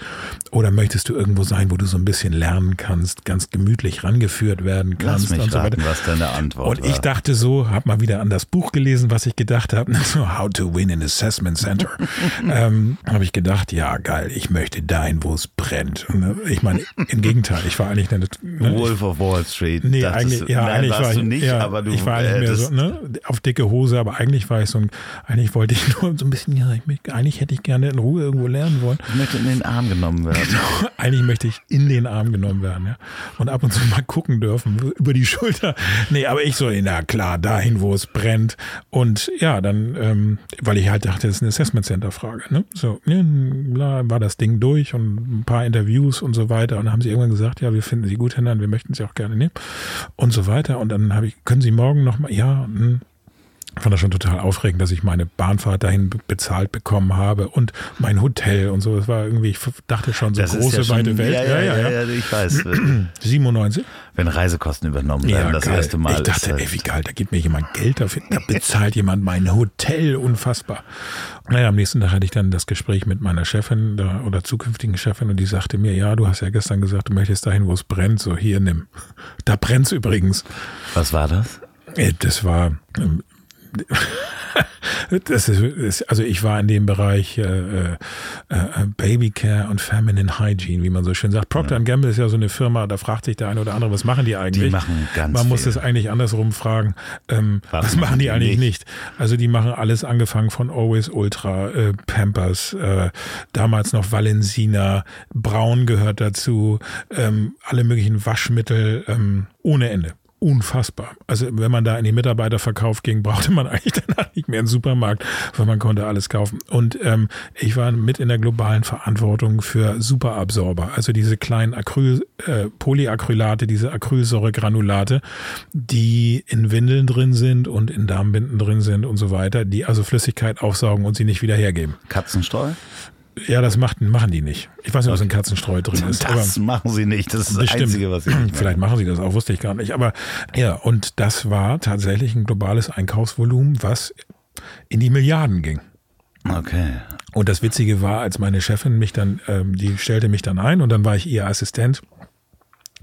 Oder möchtest du irgendwo sein, wo du so ein bisschen lernen kannst, ganz gemütlich rangeführt werden Lass kannst mich und so raten, weiter. was deine Antwort Und ich war. dachte so, habe mal wieder an das Buch gelesen, was ich gedacht habe, *laughs* so How to Win an Assessment Center. *laughs* ähm, habe ich gedacht, ja geil, ich möchte dahin, wo es brennt. Äh, ich meine, im Gegenteil, ich war eigentlich eine, ne, ich, Wolf of Wall Street. Nee, Dachtest eigentlich, du- ja, Nein, eigentlich warst war ich, du nicht, ja, aber du ich war eigentlich mehr so, ne, auf dicke Hose, aber eigentlich war ich so ein, eigentlich wollte ich *laughs* nur so ein bisschen, ja, ich, eigentlich hätte ich gerne in Ruhe irgendwo lernen wollen. Ich möchte in den Arm genommen werden. *laughs* Eigentlich möchte ich in den Arm genommen werden, ja. Und ab und zu mal gucken dürfen, über die *laughs* Schulter. Nee, aber ich so, na klar, dahin, wo es brennt. Und ja, dann, ähm, weil ich halt dachte, das ist eine Assessment Center Frage. Ne? So, ja, war das Ding durch und ein paar Interviews und so weiter. Und dann haben sie irgendwann gesagt, ja, wir finden Sie gut, Herr wir möchten Sie auch gerne und so weiter. Und dann habe ich, können Sie morgen nochmal, ja, mh, fand das schon total aufregend, dass ich meine Bahnfahrt dahin bezahlt bekommen habe und mein Hotel und so. Das war irgendwie, ich dachte schon, so das große, ja schon, weite Welt. Ja ja, ja, ja, ja, ich weiß. 97? Wenn Reisekosten übernommen werden, das geil. erste Mal. Ich dachte, ey, wie geil, da gibt mir jemand Geld dafür, da bezahlt jemand mein Hotel, unfassbar. Naja, am nächsten Tag hatte ich dann das Gespräch mit meiner Chefin oder zukünftigen Chefin und die sagte mir, ja, du hast ja gestern gesagt, du möchtest dahin, wo es brennt, so hier nimm. Da brennt's übrigens. Was war das? Äh, das war ähm, *laughs* das ist, also ich war in dem Bereich äh, äh, äh, Babycare und Feminine Hygiene, wie man so schön sagt. Procter ja. Gamble ist ja so eine Firma, da fragt sich der eine oder andere, was machen die eigentlich? Die machen ganz Man muss viel. es eigentlich andersrum fragen, ähm, was, was, machen die eigentlich nicht? nicht? Also die machen alles angefangen von Always Ultra, äh, Pampers, äh, damals noch Valensina, Braun gehört dazu, ähm, alle möglichen Waschmittel ähm, ohne Ende unfassbar. Also wenn man da in den Mitarbeiterverkauf ging, brauchte man *laughs* eigentlich danach nicht mehr einen Supermarkt, weil man konnte alles kaufen. Und ähm, ich war mit in der globalen Verantwortung für Superabsorber, also diese kleinen Acryl, äh, Polyacrylate, diese Acrylsäuregranulate, die in Windeln drin sind und in Darmbinden drin sind und so weiter, die also Flüssigkeit aufsaugen und sie nicht wieder hergeben. Katzenstreu? Ja, das macht, machen die nicht. Ich weiß nicht, was in Katzenstreu drin ist. Das machen sie nicht. Das ist das Einzige, was sie nicht Vielleicht machen sie das auch, wusste ich gar nicht. Aber ja, und das war tatsächlich ein globales Einkaufsvolumen, was in die Milliarden ging. Okay. Und das Witzige war, als meine Chefin mich dann, ähm, die stellte mich dann ein und dann war ich ihr Assistent.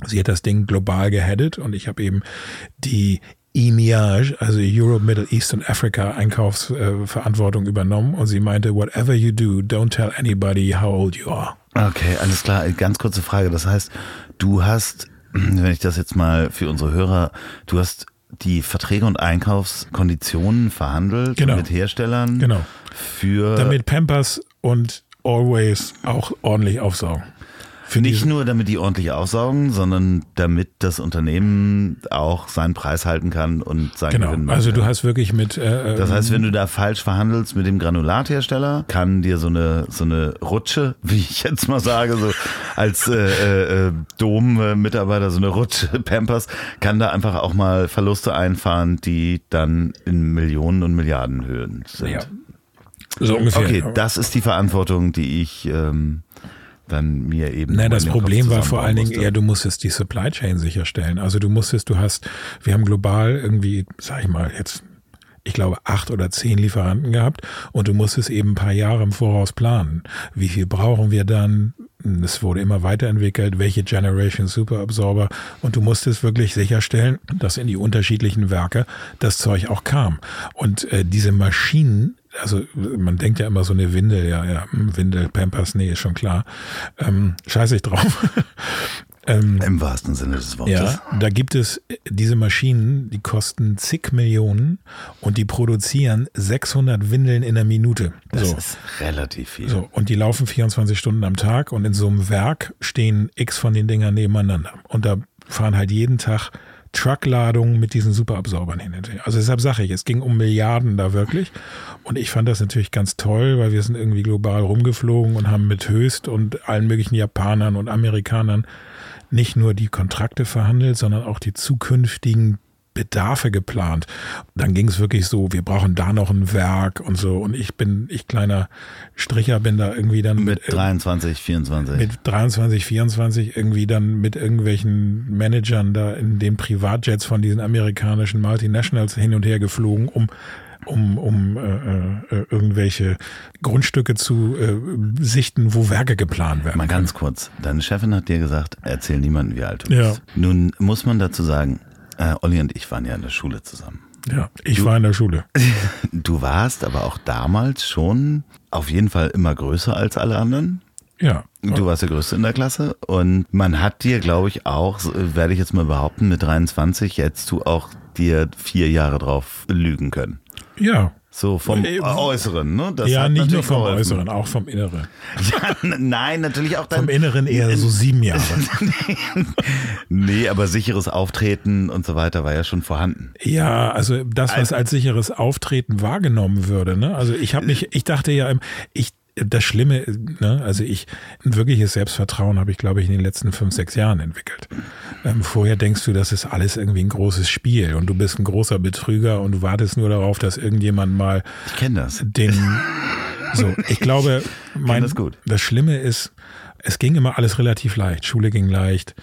Sie hat das Ding global geheadet und ich habe eben die EMEA, also Europe, Middle East und Africa Einkaufsverantwortung äh, übernommen und sie meinte, whatever you do, don't tell anybody how old you are. Okay, alles klar. Ganz kurze Frage. Das heißt, du hast, wenn ich das jetzt mal für unsere Hörer, du hast die Verträge und Einkaufskonditionen verhandelt genau. mit Herstellern genau. für damit Pampers und Always auch ordentlich aufsaugen. Für Nicht nur, damit die ordentlich aussaugen, sondern damit das Unternehmen auch seinen Preis halten kann und sein genau. Gewinn Also du hast wirklich mit. Äh, das heißt, wenn du da falsch verhandelst mit dem Granulathersteller, kann dir so eine so eine Rutsche, *laughs* wie ich jetzt mal sage, so als äh, äh, Dom-Mitarbeiter so eine Rutsche *laughs* Pampers, kann da einfach auch mal Verluste einfahren, die dann in Millionen und Milliardenhöhen sind. Ja. So ungefähr. Okay, das ist die Verantwortung, die ich ähm, dann mir eben. Nein, das Problem war vor allen Dingen eher, du musstest die Supply Chain sicherstellen. Also du musstest, du hast, wir haben global irgendwie, sag ich mal, jetzt ich glaube, acht oder zehn Lieferanten gehabt und du musstest eben ein paar Jahre im Voraus planen. Wie viel brauchen wir dann? Es wurde immer weiterentwickelt, welche Generation Superabsorber und du musstest wirklich sicherstellen, dass in die unterschiedlichen Werke das Zeug auch kam. Und äh, diese Maschinen also man denkt ja immer so eine Windel, ja, ja, Windel, Pampers, nee, ist schon klar. Ähm, scheiße ich drauf. *laughs* ähm, Im wahrsten Sinne des Wortes. Ja, da gibt es diese Maschinen, die kosten zig Millionen und die produzieren 600 Windeln in der Minute. Das so. ist relativ viel. So, und die laufen 24 Stunden am Tag und in so einem Werk stehen x von den Dingern nebeneinander. Und da fahren halt jeden Tag Truckladungen mit diesen Superabsorbern hin. Also deshalb sage ich, es ging um Milliarden da wirklich. Und ich fand das natürlich ganz toll, weil wir sind irgendwie global rumgeflogen und haben mit Höchst und allen möglichen Japanern und Amerikanern nicht nur die Kontrakte verhandelt, sondern auch die zukünftigen Bedarfe geplant. Dann ging es wirklich so, wir brauchen da noch ein Werk und so. Und ich bin, ich kleiner Stricher bin da irgendwie dann mit, mit 23, 24. Mit 23, 24 irgendwie dann mit irgendwelchen Managern da in den Privatjets von diesen amerikanischen Multinationals hin und her geflogen, um um, um äh, äh, irgendwelche Grundstücke zu äh, sichten, wo Werke geplant werden. Mal ganz kurz. Deine Chefin hat dir gesagt, erzähl niemandem, wie alt du ja. bist. Nun muss man dazu sagen, äh, Olli und ich waren ja in der Schule zusammen. Ja, ich du, war in der Schule. *laughs* Du warst aber auch damals schon auf jeden Fall immer größer als alle anderen. Ja. Du warst der Größte in der Klasse und man hat dir, glaube ich, auch, werde ich jetzt mal behaupten, mit 23 hättest du auch dir vier Jahre drauf lügen können. Ja. So vom Äußeren, ne? Das ja, nicht nur vom geholfen. Äußeren, auch vom Inneren. *laughs* Ja, nein, natürlich auch Vom dann. Inneren eher so sieben Jahre. *laughs* nee, aber sicheres Auftreten und so weiter war ja schon vorhanden. Ja, also das, was als sicheres Auftreten wahrgenommen würde. Ne? Also ich habe mich, ich dachte ja, ich das Schlimme, ne, also ich, ein wirkliches Selbstvertrauen habe ich, glaube ich, in den letzten fünf, sechs Jahren entwickelt. Ähm, vorher denkst du, das ist alles irgendwie ein großes Spiel und du bist ein großer Betrüger und du wartest nur darauf, dass irgendjemand mal Ich kenne das. den, so, ich glaube, mein, das gut. das Schlimme ist, es ging immer alles relativ leicht. Schule ging leicht.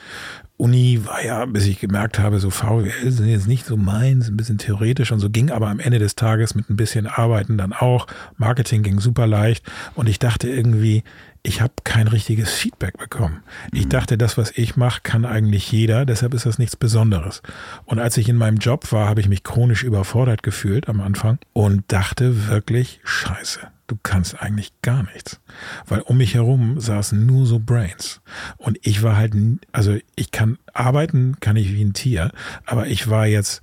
Uni war ja, bis ich gemerkt habe, so VWL sind jetzt nicht so meins, ein bisschen theoretisch und so ging aber am Ende des Tages mit ein bisschen Arbeiten dann auch. Marketing ging super leicht und ich dachte irgendwie, ich habe kein richtiges Feedback bekommen. Ich dachte, das, was ich mache, kann eigentlich jeder, deshalb ist das nichts Besonderes. Und als ich in meinem Job war, habe ich mich chronisch überfordert gefühlt am Anfang und dachte wirklich, scheiße, du kannst eigentlich gar nichts. Weil um mich herum saßen nur so Brains. Und ich war halt, also ich kann arbeiten, kann ich wie ein Tier, aber ich war jetzt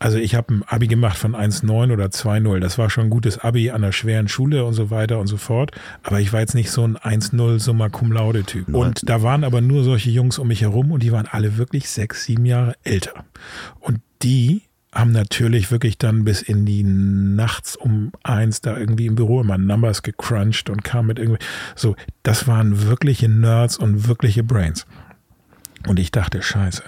also ich habe ein Abi gemacht von 1,9 oder 2,0. Das war schon ein gutes Abi an einer schweren Schule und so weiter und so fort. Aber ich war jetzt nicht so ein 1,0 Summa Cum Laude Typ. Und da waren aber nur solche Jungs um mich herum und die waren alle wirklich sechs, sieben Jahre älter. Und die haben natürlich wirklich dann bis in die nachts um eins da irgendwie im Büro immer Numbers gecrunched und kam mit irgendwie so. Das waren wirkliche Nerds und wirkliche Brains. Und ich dachte, scheiße.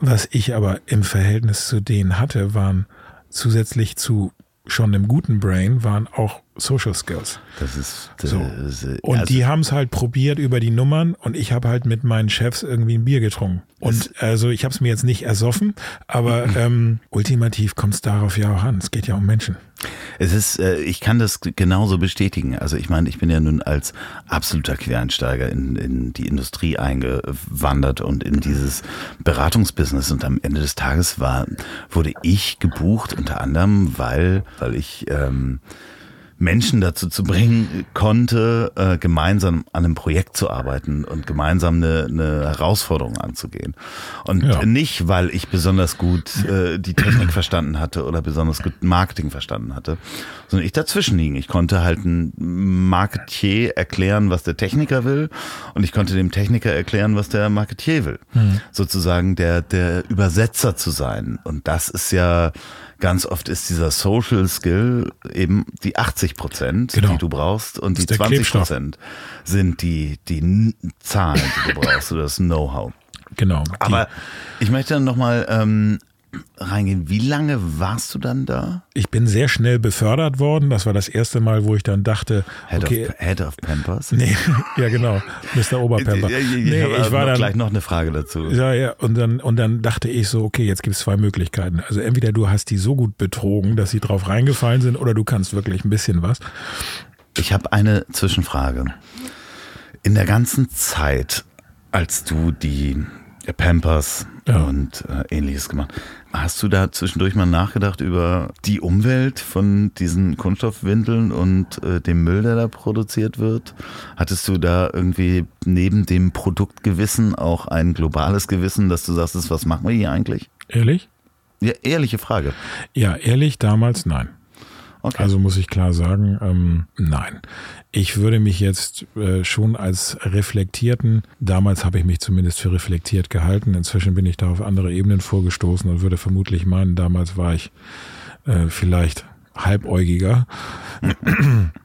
Was ich aber im Verhältnis zu denen hatte, waren zusätzlich zu schon einem guten Brain, waren auch Social Skills. Das ist. äh, So. das ist- Und also- die haben es halt probiert über die Nummern und ich habe halt mit meinen Chefs irgendwie ein Bier getrunken. Und also ich habe es mir jetzt nicht ersoffen, aber *laughs* ähm, ultimativ kommt es darauf ja auch an. Es geht ja um Menschen. Es ist, äh, ich kann das genauso bestätigen. Also ich meine, ich bin ja nun als absoluter Quereinsteiger in, in die Industrie eingewandert und in dieses Beratungsbusiness. Und am Ende des Tages war, wurde ich gebucht, unter anderem, weil, weil ich ähm, Menschen dazu zu bringen konnte, äh, gemeinsam an einem Projekt zu arbeiten und gemeinsam eine, eine Herausforderung anzugehen. Und Ja. nicht, weil ich besonders gut äh, die Technik verstanden hatte oder besonders gut Marketing verstanden hatte, sondern ich dazwischen liegen. Ich konnte halt ein Marketier erklären, was der Techniker will und ich konnte dem Techniker erklären, was der Marketier will. Sozusagen der, der Übersetzer zu sein. Und das ist ja ganz oft ist dieser Social Skill eben die 80 Prozent, Genau. die du brauchst und die ist der 20 Klebstoff. Prozent sind die, die Zahlen, die du brauchst oder das Know-how. Genau. Aber ich möchte dann nochmal ähm, reingehen. Wie lange warst du dann da? ich bin sehr schnell befördert worden. Das war das erste Mal, wo ich dann dachte, Head, okay, of, Head of Pampers? *laughs* nee, ja genau, Mr. Ich, Nee, habe ich war dann, gleich noch eine Frage dazu. Ja, ja, und dann, und dann dachte ich so, okay, jetzt gibt es zwei Möglichkeiten. Also entweder du hast die so gut betrogen, dass sie drauf reingefallen sind, oder du kannst wirklich ein bisschen was. Ich habe eine Zwischenfrage. In der ganzen Zeit, als du die Pampers Ja. und äh, ähnliches gemacht, hast du da zwischendurch mal nachgedacht über die Umwelt von diesen Kunststoffwindeln und äh, dem Müll, der da produziert wird? Hattest du da irgendwie neben dem Produktgewissen auch ein globales Gewissen, dass du sagst, was machen wir hier eigentlich? Ehrlich? Ja, ehrliche Frage. Ja, ehrlich, damals nein. Okay. Also muss ich klar sagen, ähm, nein. Ich würde mich jetzt äh, schon als reflektierten, damals habe ich mich zumindest für reflektiert gehalten, inzwischen bin ich da auf andere Ebenen vorgestoßen und würde vermutlich meinen, damals war ich äh, vielleicht halbäugiger.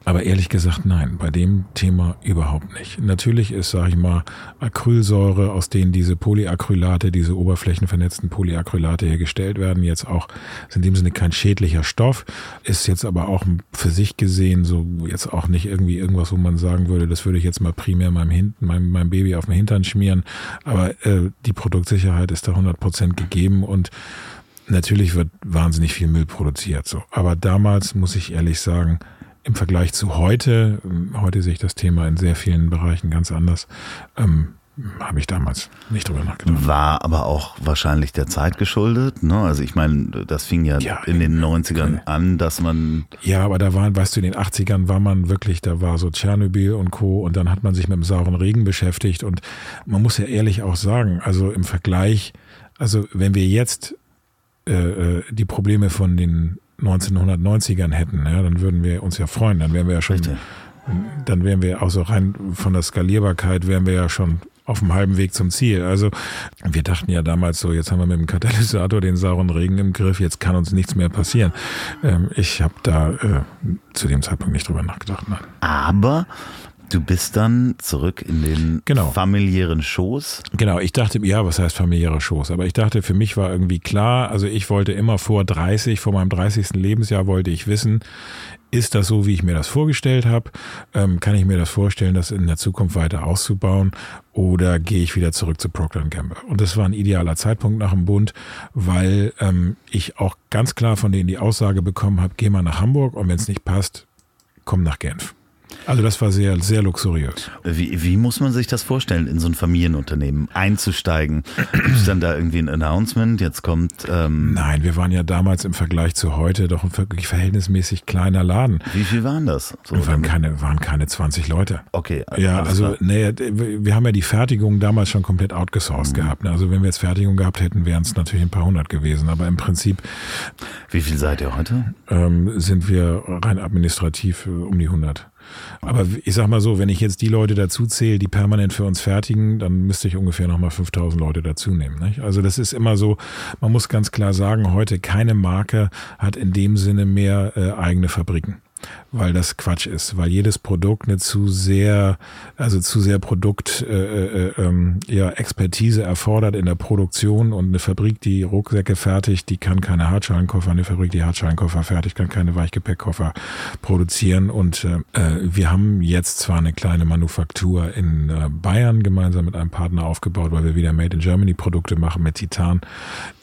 Aber ehrlich gesagt, nein, bei dem Thema überhaupt nicht. Natürlich ist, sage ich mal, Acrylsäure, aus denen diese Polyacrylate, diese oberflächenvernetzten Polyacrylate hergestellt werden, jetzt auch ist in dem Sinne kein schädlicher Stoff, ist jetzt aber auch für sich gesehen so jetzt auch nicht irgendwie irgendwas, wo man sagen würde, das würde ich jetzt mal primär meinem, Hinten, meinem, meinem Baby auf den Hintern schmieren. Aber äh, die Produktsicherheit ist da 100 Prozent gegeben und Natürlich wird wahnsinnig viel Müll produziert, so. Aber damals muss ich ehrlich sagen, im Vergleich zu heute, ähm, heute sehe ich das Thema in sehr vielen Bereichen ganz anders, ähm, habe ich damals nicht drüber nachgedacht. War aber auch wahrscheinlich der Zeit geschuldet. Ne? Also ich meine, das fing ja, Ja, in den 90ern an, dass man Ja, aber da waren, weißt du, in den 80ern war man wirklich, da war so Tschernobyl und Co. und dann hat man sich mit dem sauren Regen beschäftigt und man muss ja ehrlich auch sagen, also im Vergleich, also wenn wir jetzt äh, äh, die Probleme von den 1990ern hätten, ja, dann würden wir uns ja freuen. Dann wären wir ja schon, Richtig. dann wären wir auch so rein von der Skalierbarkeit wären wir ja schon auf dem halben Weg zum Ziel. Also wir dachten ja damals so, jetzt haben wir mit dem Katalysator den sauren Regen im Griff, jetzt kann uns nichts mehr passieren. Ähm, ich habe da äh, zu dem Zeitpunkt nicht drüber nachgedacht. Nein. Aber du bist dann zurück in den Genau. familiären Schoß. Genau, ich dachte, ja, was heißt familiärer Schoß? Aber ich dachte, für mich war irgendwie klar, also ich wollte immer vor 30, vor meinem 30. Lebensjahr wollte ich wissen, ist das so, wie ich mir das vorgestellt habe? Ähm, kann ich mir das vorstellen, das in der Zukunft weiter auszubauen? Oder gehe ich wieder zurück zu Procter Gamble? Und das war ein idealer Zeitpunkt nach dem Bund, weil ähm, ich auch ganz klar von denen die Aussage bekommen habe, geh mal nach Hamburg und wenn es nicht passt, komm nach Genf. Also das war sehr, sehr luxuriös. Wie, wie muss man sich das vorstellen, in so ein Familienunternehmen einzusteigen? Gibt es dann da irgendwie ein Announcement? Jetzt kommt. Ähm, Nein, wir waren ja damals im Vergleich zu heute doch ein wirklich verhältnismäßig kleiner Laden. wie viel waren das? So, Wir waren keine, waren keine 20 Leute. okay. Ja, alles also nee, wir haben ja die Fertigung damals schon komplett outgesourced Mhm. gehabt. ne? Also wenn wir jetzt Fertigung gehabt hätten, wären es natürlich ein paar hundert gewesen. Aber im Prinzip Wie viel seid ihr heute? ähm, sind wir rein administrativ äh, um die 100. Aber ich sag mal so, wenn ich jetzt die Leute dazu zähle, die permanent für uns fertigen, dann müsste ich ungefähr nochmal 5000 Leute dazu nehmen. Nicht? Also das ist immer so, man muss ganz klar sagen, heute keine Marke hat in dem Sinne mehr äh, eigene Fabriken. Weil das Quatsch ist, weil jedes Produkt eine zu sehr, also zu sehr Produkt, äh, äh, ähm, ja, Expertise erfordert in der Produktion und eine Fabrik, die Rucksäcke fertigt, die kann keine Hartschalenkoffer, eine Fabrik, die Hartschalenkoffer fertigt, kann keine Weichgepäckkoffer produzieren und äh, äh, wir haben jetzt zwar eine kleine Manufaktur in äh, Bayern gemeinsam mit einem Partner aufgebaut, weil wir wieder Made in Germany Produkte machen mit Titan,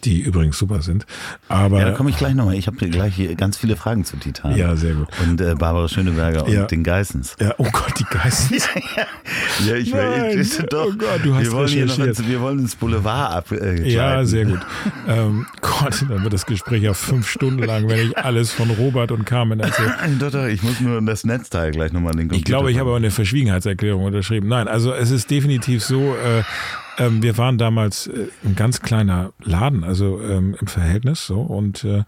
die übrigens super sind, aber Ja, da komme ich gleich nochmal. Ich habe gleich hier ganz viele Fragen zu Titan. Ja, sehr gut. Und äh, Barbara Schöneberger Ja. und den Geissens. ja, oh Gott, die Geissens. *laughs* Ja, ich ich, doch. Oh Gott, du hast wir wollen hier noch ins, wir wollen ins Boulevard ab. Äh, Ja, sehr gut. Ähm, Gott, dann wird das Gespräch ja fünf Stunden lang, wenn ich alles von Robert und Carmen erzähle. *laughs* Doch, doch, ich muss nur das Netzteil gleich nochmal in den Computer Ich glaube, ich habe aber eine Verschwiegenheitserklärung unterschrieben. Nein, also es ist definitiv so, äh, ähm, wir waren damals äh, ein ganz kleiner Laden, also ähm, im Verhältnis so. Und äh,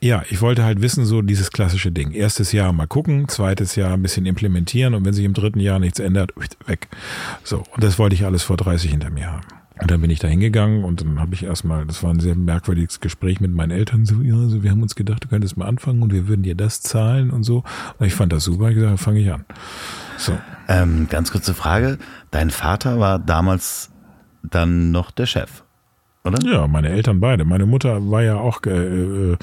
ja, ich wollte halt wissen, so dieses klassische Ding. Erstes Jahr mal gucken, zweites Jahr ein bisschen implementieren und wenn sich im dritten Jahr nichts ändert, weg. So, und das wollte ich alles vor 30 hinter mir haben. Und dann bin ich da hingegangen und dann habe ich erstmal, das war ein sehr merkwürdiges Gespräch mit meinen Eltern, so, ja, also wir haben uns gedacht, du könntest mal anfangen und wir würden dir das zahlen und so. Und ich fand das super, ich gesagt, fange ich an. So. Ähm, ganz kurze Frage. Dein Vater war damals dann noch der Chef, oder? Ja, meine Eltern beide. Meine Mutter war ja auch äh, äh,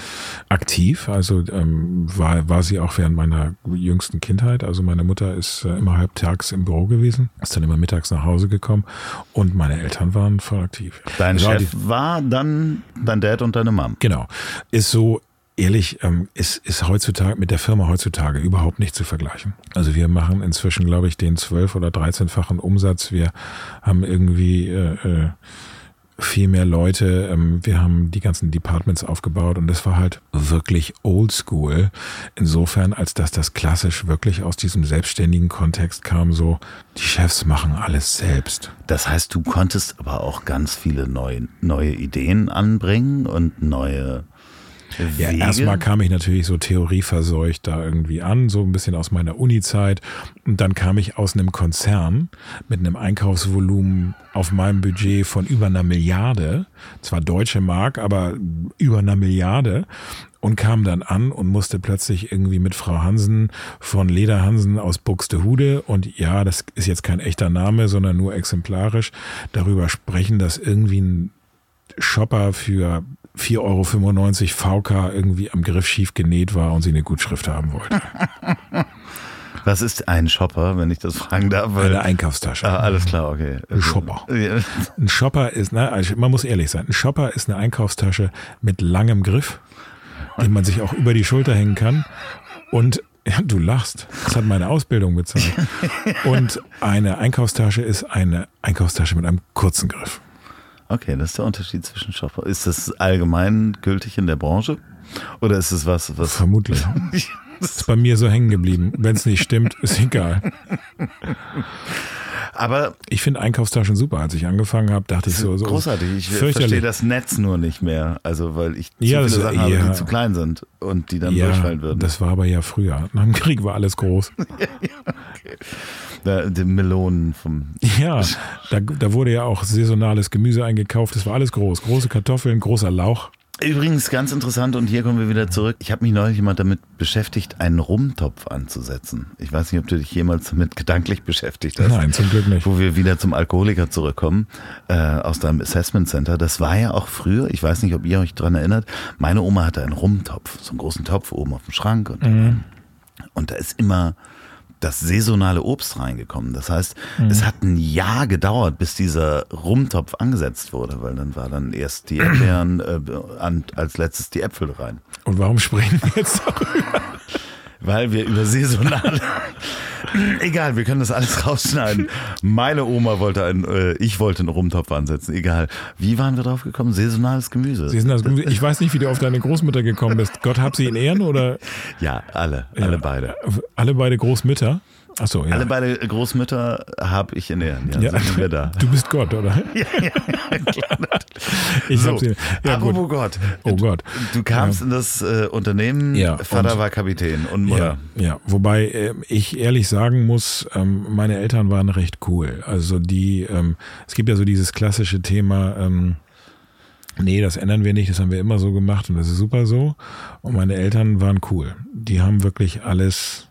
aktiv, also ähm, war, war sie auch während meiner jüngsten Kindheit. Also meine Mutter ist äh, immer halbtags im Büro gewesen, ist dann immer mittags nach Hause gekommen und meine Eltern waren voll aktiv. Dein war Chef war dann dein Dad und deine Mom. Genau. Ist so ehrlich, ähm, ist, ist heutzutage mit der Firma heutzutage überhaupt nicht zu vergleichen. Also wir machen inzwischen, glaube ich, den zwölf- oder 13-fachen Umsatz. Wir haben irgendwie äh, äh, viel mehr Leute. Ähm, wir haben die ganzen Departments aufgebaut und das war halt wirklich oldschool. Insofern, als dass das klassisch wirklich aus diesem selbstständigen Kontext kam, so die Chefs machen alles selbst. Das heißt, du konntest aber auch ganz viele neue, neue Ideen anbringen und neue Ja, erstmal kam ich natürlich so theorieverseucht da irgendwie an, so ein bisschen aus meiner Uni-Zeit. Und dann kam ich aus einem Konzern mit einem Einkaufsvolumen auf meinem Budget von über einer Milliarde. Zwar deutsche Mark, aber über einer Milliarde. Und kam dann an und musste plötzlich irgendwie mit Frau Hansen von Leder Hansen aus Buxtehude und ja, das ist jetzt kein echter Name, sondern nur exemplarisch darüber sprechen, dass irgendwie ein Shopper für 4,95 Euro VK irgendwie am Griff schief genäht war und sie eine Gutschrift haben wollte. *laughs* Was ist ein Shopper, wenn ich das fragen darf? Eine Einkaufstasche. ah, alles klar, okay. Ein Shopper. *laughs* Ein Shopper ist, ne, also man muss ehrlich sein, ein Shopper ist eine Einkaufstasche mit langem Griff, den man sich auch über die Schulter hängen kann. Und ja, du lachst. Das hat meine Ausbildung bezahlt. *laughs* Und eine Einkaufstasche ist eine Einkaufstasche mit einem kurzen Griff. Okay, das ist der Unterschied zwischen Shopper. Ist das allgemein gültig in der Branche? Oder ist es was, was. Vermutlich. *laughs* Ist bei mir so hängen geblieben. Wenn es nicht stimmt, ist egal. Aber Ich finde Einkaufstaschen super. Als ich angefangen habe, dachte ich so, so großartig. Ich verstehe das Netz nur nicht mehr. Also, weil ich zu Ja, viele Sachen habe, ja. die zu klein sind und die dann Ja, durchfallen würden. das war aber ja früher. Nach dem Krieg war alles groß. *laughs* Da, die Melonen vom. Ja, da, da wurde ja auch saisonales Gemüse eingekauft. Das war alles groß. Große Kartoffeln, großer Lauch. Übrigens ganz interessant und hier kommen wir wieder zurück. Ich habe mich neulich jemand damit beschäftigt, einen Rumtopf anzusetzen. Ich weiß nicht, ob du dich jemals damit gedanklich beschäftigt hast. Nein, zum Glück nicht. Wo wir wieder zum Alkoholiker zurückkommen, äh, aus deinem Assessment Center. Das war ja auch früher, ich weiß nicht, ob ihr euch dran erinnert, meine Oma hatte einen Rumtopf, so einen großen Topf oben auf dem Schrank und, und da ist immer das saisonale Obst reingekommen. Das heißt, es hat ein Jahr gedauert, bis dieser Rumtopf angesetzt wurde, weil dann war dann erst die Erdbeeren, äh, an, als letztes die Äpfel rein. Und warum sprechen wir jetzt darüber? *laughs* Weil wir über saisonale. *laughs* Egal, wir können das alles rausschneiden. Meine Oma wollte einen, äh, ich wollte einen Rumtopf ansetzen. Egal. Wie waren wir drauf gekommen? Saisonales Gemüse. Das Gemüse. Ich weiß nicht, wie du auf deine Großmutter gekommen bist. Gott hab sie in Ehren oder Ja, alle, alle beide. alle beide Großmütter? Achso, ja. Alle beide Großmütter habe ich in Ehren. Ja, ja. sind wir da. Du bist Gott, oder? *laughs* Ja, ja, klar. Ich so, hab sie. Ja, apropos. Gott. Oh Gott. Du kamst in das äh, Unternehmen, Ja, Vater und- war Kapitän und Mutter. Ja, ja. wobei äh, ich ehrlich sagen muss, ähm, meine Eltern waren recht cool. Also die, ähm, es gibt ja so dieses klassische Thema, ähm, nee, das ändern wir nicht, das haben wir immer so gemacht und das ist super so. Und meine Eltern waren cool. Die haben wirklich alles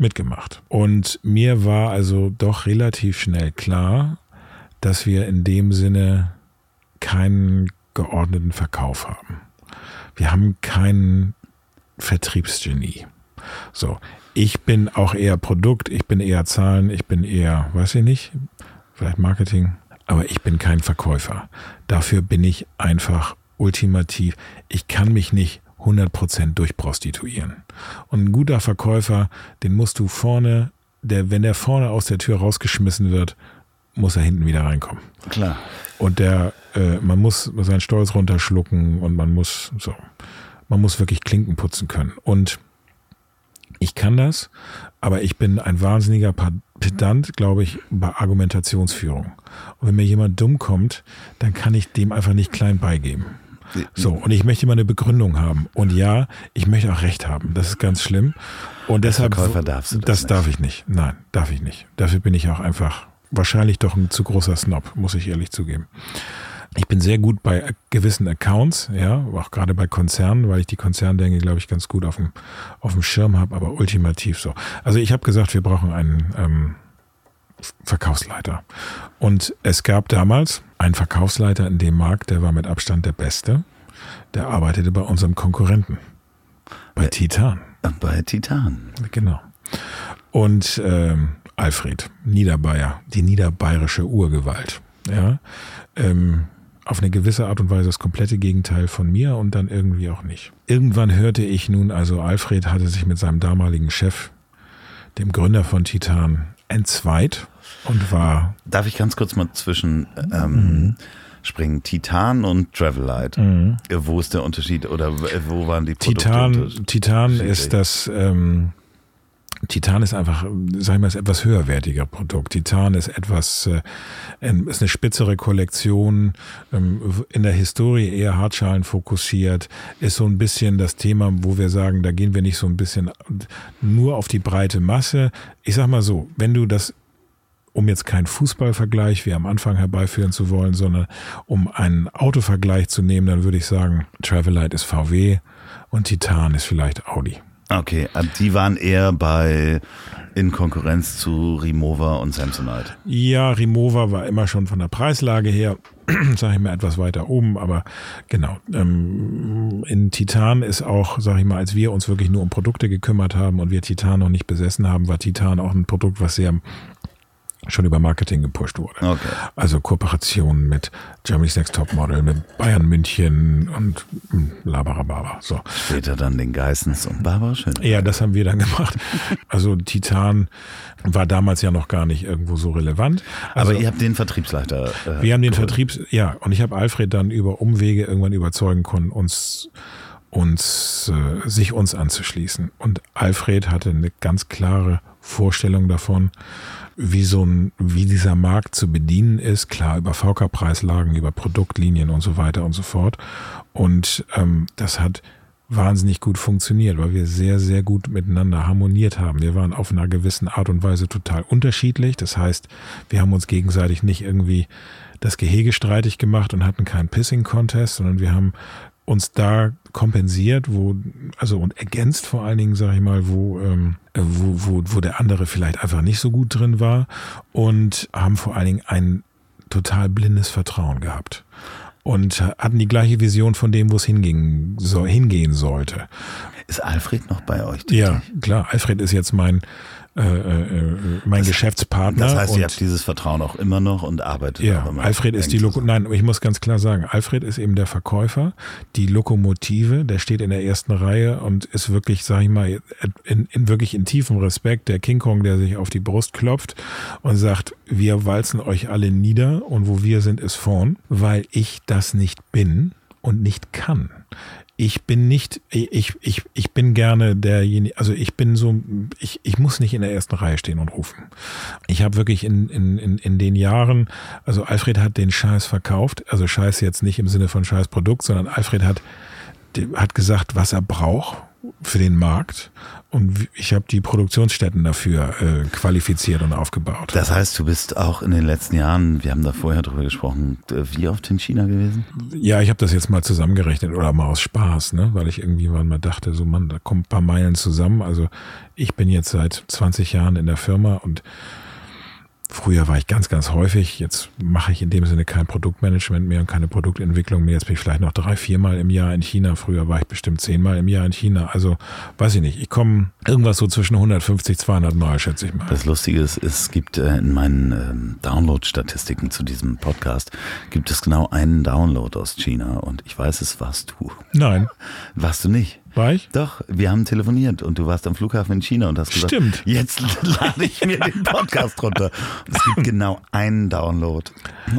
mitgemacht. Und mir war also doch relativ schnell klar, dass wir in dem Sinne keinen geordneten Verkauf haben. Wir haben keinen Vertriebsgenie. So, ich bin auch eher Produkt, ich bin eher Zahlen, ich bin eher, weiß ich nicht, vielleicht Marketing, aber ich bin kein Verkäufer. Dafür bin ich einfach ultimativ. Ich kann mich nicht 100% durchprostituieren. Und ein guter Verkäufer, den musst du vorne, der, wenn der vorne aus der Tür rausgeschmissen wird, muss er hinten wieder reinkommen. Klar. Und der, äh, man muss seinen Stolz runterschlucken und man muss so, man muss wirklich Klinken putzen können. Und ich kann das, aber ich bin ein wahnsinniger Pedant, glaube ich, bei Argumentationsführung. Und wenn mir jemand dumm kommt, dann kann ich dem einfach nicht klein beigeben. So, und ich möchte immer eine Begründung haben. Und ja, ich möchte auch Recht haben. Das ist ganz schlimm. Und deshalb. Verkäufer darfst du das Das darf ich nicht. Nein, darf ich nicht. Dafür bin ich auch einfach wahrscheinlich doch ein zu großer Snob, muss ich ehrlich zugeben. Ich bin sehr gut bei gewissen Accounts, ja, auch gerade bei Konzernen, weil ich die Konzerndenke, glaube ich, ganz gut auf dem, auf dem Schirm habe, aber ultimativ so. Also ich habe gesagt, wir brauchen einen ähm, Verkaufsleiter. Und es gab damals einen Verkaufsleiter in dem Markt, der war mit Abstand der Beste. Der arbeitete bei unserem Konkurrenten, bei Titan. Bei Titan. Genau. Und ähm, Alfred, Niederbayer, die niederbayerische Urgewalt. Ja, ähm, auf eine gewisse Art und Weise das komplette Gegenteil von mir und dann irgendwie auch nicht. Irgendwann hörte ich nun, also Alfred hatte sich mit seinem damaligen Chef, dem Gründer von Titan, entzweit und war Darf ich ganz kurz mal zwischen ähm, Mhm. springen? Titan und Travelite. Äh, Wo ist der Unterschied oder wo waren die? Titan, Titan ist das, ähm, Titan ist einfach, sag ich mal, ist etwas höherwertiger Produkt. Titan ist etwas, äh, ist eine spitzere Kollektion, ähm, in der Historie eher Hartschalen fokussiert, ist so ein bisschen das Thema, wo wir sagen, da gehen wir nicht so ein bisschen nur auf die breite Masse. Ich sag mal so, wenn du das um jetzt keinen Fußballvergleich wie am Anfang herbeiführen zu wollen, sondern um einen Autovergleich zu nehmen, dann würde ich sagen, Travelite ist VW und Titan ist vielleicht Audi. Okay, äh, die waren eher bei in Konkurrenz zu Rimowa und Samsonite. Ja, Rimowa war immer schon von der Preislage her, *clears throat* sage ich mal, etwas weiter oben, aber genau. Ähm, in Titan ist auch, sage ich mal, als wir uns wirklich nur um Produkte gekümmert haben und wir Titan noch nicht besessen haben, war Titan auch ein Produkt, was sehr schon über Marketing gepusht wurde. Okay. Also Kooperationen mit Germany's Next Top Model, mit Bayern München und hm, Labarababa. So. Später dann den Geissens und Barbara Schön. Ja, das haben wir dann gemacht. Also Titan war damals ja noch gar nicht irgendwo so relevant. Also, Aber ihr habt den Vertriebsleiter. Äh, wir haben den Vertriebs, ja, und ich habe Alfred dann über Umwege irgendwann überzeugen können, uns, uns, äh, sich uns anzuschließen. Und Alfred hatte eine ganz klare Vorstellung davon, wie so ein, wie dieser Markt zu bedienen ist. Klar, über VK-Preislagen, über Produktlinien und so weiter und so fort. Und ähm, das hat wahnsinnig gut funktioniert, weil wir sehr, sehr gut miteinander harmoniert haben. Wir waren auf einer gewissen Art und Weise total unterschiedlich. Das heißt, wir haben uns gegenseitig nicht irgendwie das Gehege streitig gemacht und hatten keinen Pissing-Contest, sondern wir haben uns da kompensiert, wo, also und ergänzt vor allen Dingen, sage ich mal, wo, ähm, wo, wo, wo der andere vielleicht einfach nicht so gut drin war und haben vor allen Dingen ein total blindes Vertrauen gehabt und hatten die gleiche Vision von dem, wo es hinging, so, hingehen sollte. Ist Alfred noch bei euch? Ja, klar. Alfred ist jetzt mein äh, äh, mein das, Geschäftspartner. Das heißt, ihr habt dieses Vertrauen auch immer noch und arbeitet ja, auch immer. Alfred ist die Loko Nein, ich muss ganz klar sagen, Alfred ist eben der Verkäufer, die Lokomotive, der steht in der ersten Reihe und ist wirklich, sag ich mal, in, in wirklich in tiefem Respekt der King Kong, der sich auf die Brust klopft und sagt, wir walzen euch alle nieder und wo wir sind, ist vorn, weil ich das nicht bin und nicht kann ich bin nicht, ich, ich, ich bin gerne derjenige, also ich bin so, ich, ich muss nicht in der ersten Reihe stehen und rufen. Ich habe wirklich in, in, in, in den Jahren, also Alfred hat den Scheiß verkauft, also Scheiß jetzt nicht im Sinne von Scheißprodukt, sondern Alfred hat, hat gesagt, was er braucht für den Markt und ich habe die Produktionsstätten dafür äh, qualifiziert und aufgebaut. Das heißt, du bist auch in den letzten Jahren, wir haben da vorher drüber gesprochen, wie oft in China gewesen? Ja, ich habe das jetzt mal zusammengerechnet oder mal aus Spaß, ne? weil ich irgendwie mal dachte, so Mann, da kommen ein paar Meilen zusammen. Also ich bin jetzt seit 20 Jahren in der Firma und Früher war ich ganz, ganz häufig. Jetzt mache ich in dem Sinne kein Produktmanagement mehr und keine Produktentwicklung mehr. Jetzt bin ich vielleicht noch drei, viermal im Jahr in China. Früher war ich bestimmt zehnmal im Jahr in China. Also weiß ich nicht. Ich komme irgendwas so zwischen 150, 200 Mal, schätze ich mal. Das Lustige ist, es gibt äh, in meinen ähm, Download-Statistiken zu diesem Podcast gibt es genau einen Download aus China und ich weiß, es warst du. Nein. Warst du nicht? War ich? Doch, wir haben telefoniert und du warst am Flughafen in China und hast gesagt, Stimmt. jetzt *laughs* lade ich mir den Podcast runter. Und es gibt genau einen Download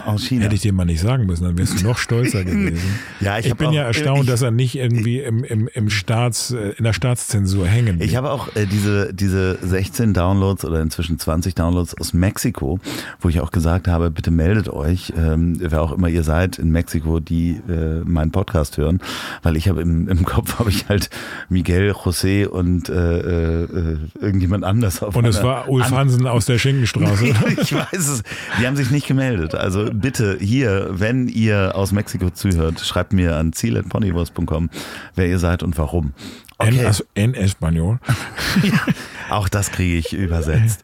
aus China. Hätte ich dir mal nicht sagen müssen, dann wärst du noch stolzer *laughs* gewesen. ja, ich, ich bin auch, ja erstaunt, ich, dass er nicht irgendwie im, im, im Staats, äh, in der Staatszensur hängen Ich habe auch äh, diese, diese 16 Downloads oder inzwischen 20 Downloads aus Mexiko, wo ich auch gesagt habe, bitte meldet euch, ähm, wer auch immer ihr seid in Mexiko, die äh, meinen Podcast hören, weil ich habe im, im Kopf *laughs* habe ich halt Miguel, José und äh, äh, irgendjemand anders auf Und es war Ulf Hansen aus der Schinkenstraße. *laughs* ich weiß es. Die haben sich nicht gemeldet. Also bitte hier, wenn ihr aus Mexiko zuhört, schreibt mir an ziel.ponywurst.com, wer ihr seid und warum. Okay. En, en Español. ja, auch das kriege ich übersetzt.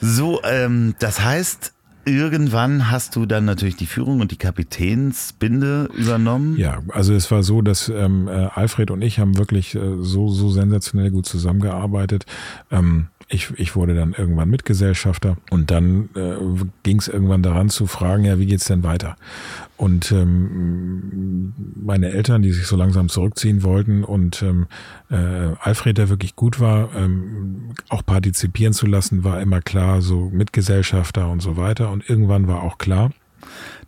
So, ähm, das heißt, irgendwann hast du dann natürlich die Führung und die Kapitänsbinde übernommen. Ja, also es war so, dass ähm, äh, Alfred und ich haben wirklich äh, so, so sensationell gut zusammengearbeitet. Ähm, ich, ich wurde dann irgendwann Mitgesellschafter und dann äh, ging es irgendwann daran zu fragen, ja, wie geht's denn weiter? Und ähm, meine Eltern, die sich so langsam zurückziehen wollten und ähm, äh, Alfred, der wirklich gut war, ähm, auch partizipieren zu lassen, war immer klar, so Mitgesellschafter und so weiter. Und irgendwann war auch klar,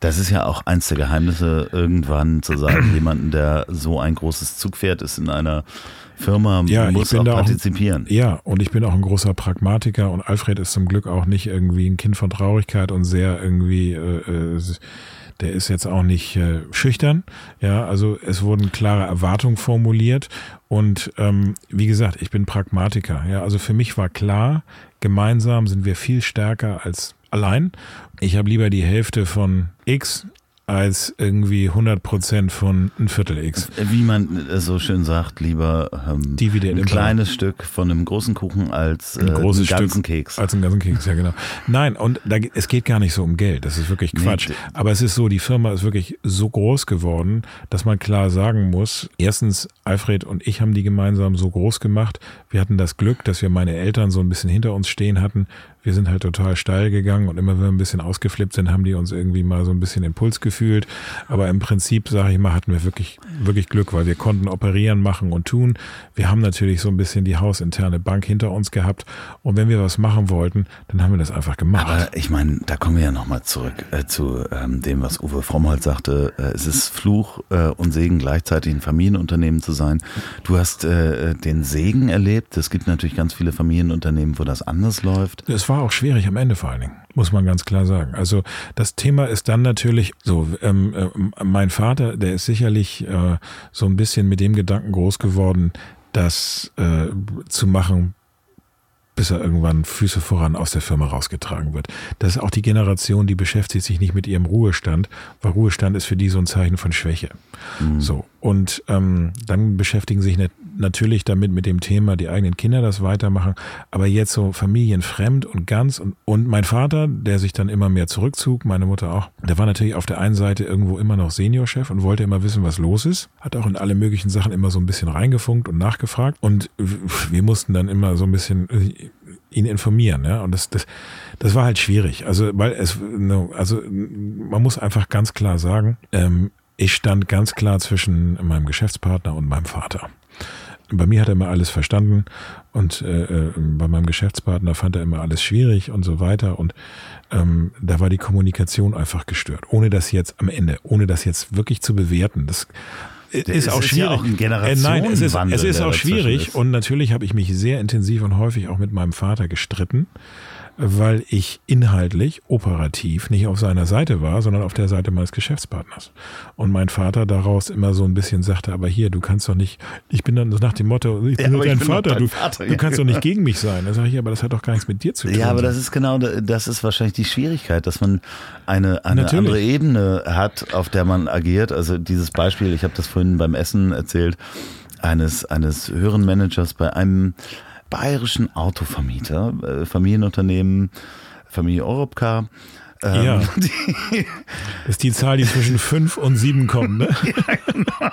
das ist ja auch eins der Geheimnisse, irgendwann zu sagen, *clears throat* jemanden, der so ein großes Zugpferd ist in einer Firma, ja, muss auch partizipieren. Auch, ja, und ich bin auch ein großer Pragmatiker und Alfred ist zum Glück auch nicht irgendwie ein Kind von Traurigkeit und sehr irgendwie, äh, äh, der ist jetzt auch nicht äh, schüchtern. Ja, also es wurden klare Erwartungen formuliert und ähm, wie gesagt, ich bin Pragmatiker. Ja, also für mich war klar, gemeinsam sind wir viel stärker als allein. Ich habe lieber die Hälfte von X als irgendwie 100 Prozent von ein Viertel X. Wie man so schön sagt, lieber ähm, ein kleines Stück von einem großen Kuchen als äh, ein großes einen ganzen Stück Keks. Als einen ganzen Keks, ja genau. Nein, und da, es geht gar nicht so um Geld, das ist wirklich Quatsch. Nee, Aber es ist so, die Firma ist wirklich so groß geworden, dass man klar sagen muss, erstens, Alfred und ich haben die gemeinsam so groß gemacht. Wir hatten das Glück, dass wir meine Eltern so ein bisschen hinter uns stehen hatten wir sind halt total steil gegangen und immer wenn wir ein bisschen ausgeflippt sind, haben die uns irgendwie mal so ein bisschen Impuls gefühlt. Aber im Prinzip, sage ich mal, hatten wir wirklich, wirklich Glück, weil wir konnten operieren, machen und tun. Wir haben natürlich so ein bisschen die hausinterne Bank hinter uns gehabt. Und wenn wir was machen wollten, dann haben wir das einfach gemacht. Aber ich meine, da kommen wir ja nochmal zurück äh, zu ähm, dem, was Uwe Frommholt sagte. Äh, es ist Fluch äh, und Segen gleichzeitig ein Familienunternehmen zu sein. Du hast äh, den Segen erlebt. Es gibt natürlich ganz viele Familienunternehmen, wo das anders läuft. Es war auch schwierig am Ende vor allen Dingen, muss man ganz klar sagen. Also das Thema ist dann natürlich so, ähm, äh, mein Vater, der ist sicherlich äh, so ein bisschen mit dem Gedanken groß geworden, das äh, zu machen, bis er irgendwann Füße voran aus der Firma rausgetragen wird. Das ist auch die Generation, die beschäftigt sich nicht mit ihrem Ruhestand, weil Ruhestand ist für die so ein Zeichen von Schwäche. Mhm. So. Und ähm, dann beschäftigen sich nicht, natürlich damit mit dem Thema, die eigenen Kinder das weitermachen, aber jetzt so familienfremd und ganz und, und mein Vater, der sich dann immer mehr zurückzog, meine Mutter auch, der war natürlich auf der einen Seite irgendwo immer noch Seniorchef und wollte immer wissen, was los ist, hat auch in alle möglichen Sachen immer so ein bisschen reingefunkt und nachgefragt und wir mussten dann immer so ein bisschen äh, ihn informieren, ja. Und das, das, das war halt schwierig. Also, weil es, also man muss einfach ganz klar sagen, ähm, ich stand ganz klar zwischen meinem Geschäftspartner und meinem Vater. Bei mir hat er immer alles verstanden und äh, äh, bei meinem Geschäftspartner fand er immer alles schwierig und so weiter. Und ähm, da war die Kommunikation einfach gestört. Ohne das jetzt am Ende, ohne das jetzt wirklich zu bewerten. Das ist, ist auch schwierig. Ja auch ein äh, nein, es ist, es ist auch schwierig. Ist. Und natürlich habe ich mich sehr intensiv und häufig auch mit meinem Vater gestritten weil ich inhaltlich, operativ nicht auf seiner Seite war, sondern auf der Seite meines Geschäftspartners. Und mein Vater daraus immer so ein bisschen sagte, aber hier, du kannst doch nicht, ich bin dann nach dem Motto, ich bin ja, dein, Vater, dein du, Vater, du kannst doch nicht *laughs* gegen mich sein. Da sage ich, aber das hat doch gar nichts mit dir zu tun. Ja, aber das ist genau, das ist wahrscheinlich die Schwierigkeit, dass man eine, eine andere Ebene hat, auf der man agiert. Also dieses Beispiel, ich habe das vorhin beim Essen erzählt, eines, eines höheren Managers bei einem bayerischen Autovermieter, äh, Familienunternehmen, Familie Europcar, ähm, *laughs* ja. das ist die Zahl, die zwischen fünf und sieben kommt, ne? *laughs* ja, genau.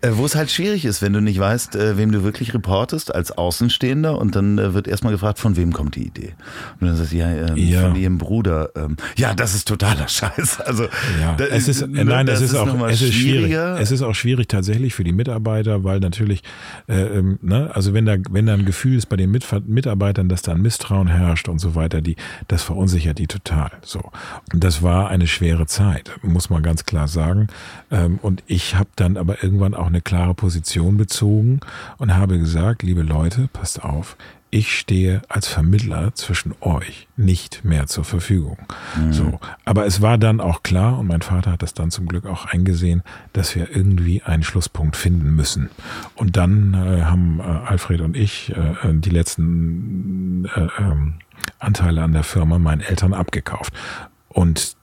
Äh, wo es halt schwierig ist, wenn du nicht weißt, äh, wem du wirklich reportest als Außenstehender und dann äh, wird erstmal gefragt, von wem kommt die Idee? Und dann sagst du, ja, ähm, ja. von ihrem Bruder. Ähm, ja, das ist totaler *laughs* Scheiß. Also, ja, da, es ist, äh, nein, es ist, ist auch, es ist schwierig. Es ist auch schwierig tatsächlich für die Mitarbeiter, weil natürlich, äh, ähm, ne, also wenn da, wenn da ein Gefühl ist bei den Mit Mitarbeitern, dass da ein Misstrauen herrscht und so weiter, die, das verunsichert die total total. So. Und das war eine schwere Zeit, muss man ganz klar sagen. Ähm, und ich habe dann aber irgendwann auch eine klare Position bezogen und habe gesagt, liebe Leute, passt auf, ich stehe als Vermittler zwischen euch nicht mehr zur Verfügung. Mhm. So. Aber es war dann auch klar, und mein Vater hat das dann zum Glück auch eingesehen, dass wir irgendwie einen Schlusspunkt finden müssen. Und dann äh, haben äh, Alfred und ich äh, die letzten äh, ähm, Anteile an der Firma meinen Eltern abgekauft. Und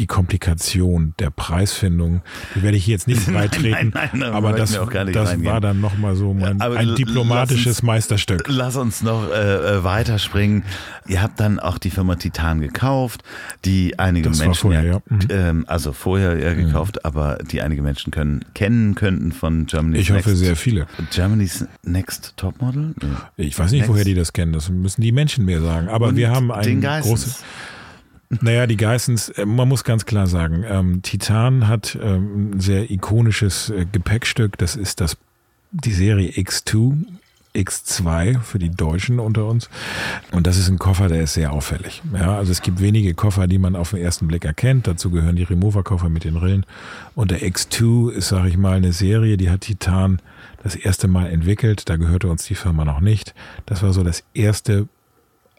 die Komplikation der Preisfindung, die werde ich jetzt nicht *laughs* beitreten, nein, nein, nein, aber das, das war dann nochmal so mein, ein diplomatisches uns, Meisterstück. Lass uns noch äh, äh, weiterspringen. Ihr habt dann auch die Firma Titan gekauft, die einige das Menschen, vorher, ja, mhm. ähm, also vorher ja mhm. gekauft, mhm. aber die einige Menschen können kennen könnten von Germany's Ich hoffe sehr viele. Germany's Next Topmodel? Ich weiß nicht, Next. woher die das kennen, das müssen die Menschen mehr sagen, aber Und wir haben ein großes naja, die Geissens, äh, man muss ganz klar sagen, ähm, Titan hat ähm, ein sehr ikonisches äh, Gepäckstück. Das ist das, die Serie X2, X2 für die Deutschen unter uns. Und das ist ein Koffer, der ist sehr auffällig. Ja, also es gibt wenige Koffer, die man auf den ersten Blick erkennt. Dazu gehören die Remover-Koffer mit den Rillen. Und der X2 ist, sage ich mal, eine Serie, die hat Titan das erste Mal entwickelt. Da gehörte uns die Firma noch nicht. Das war so das erste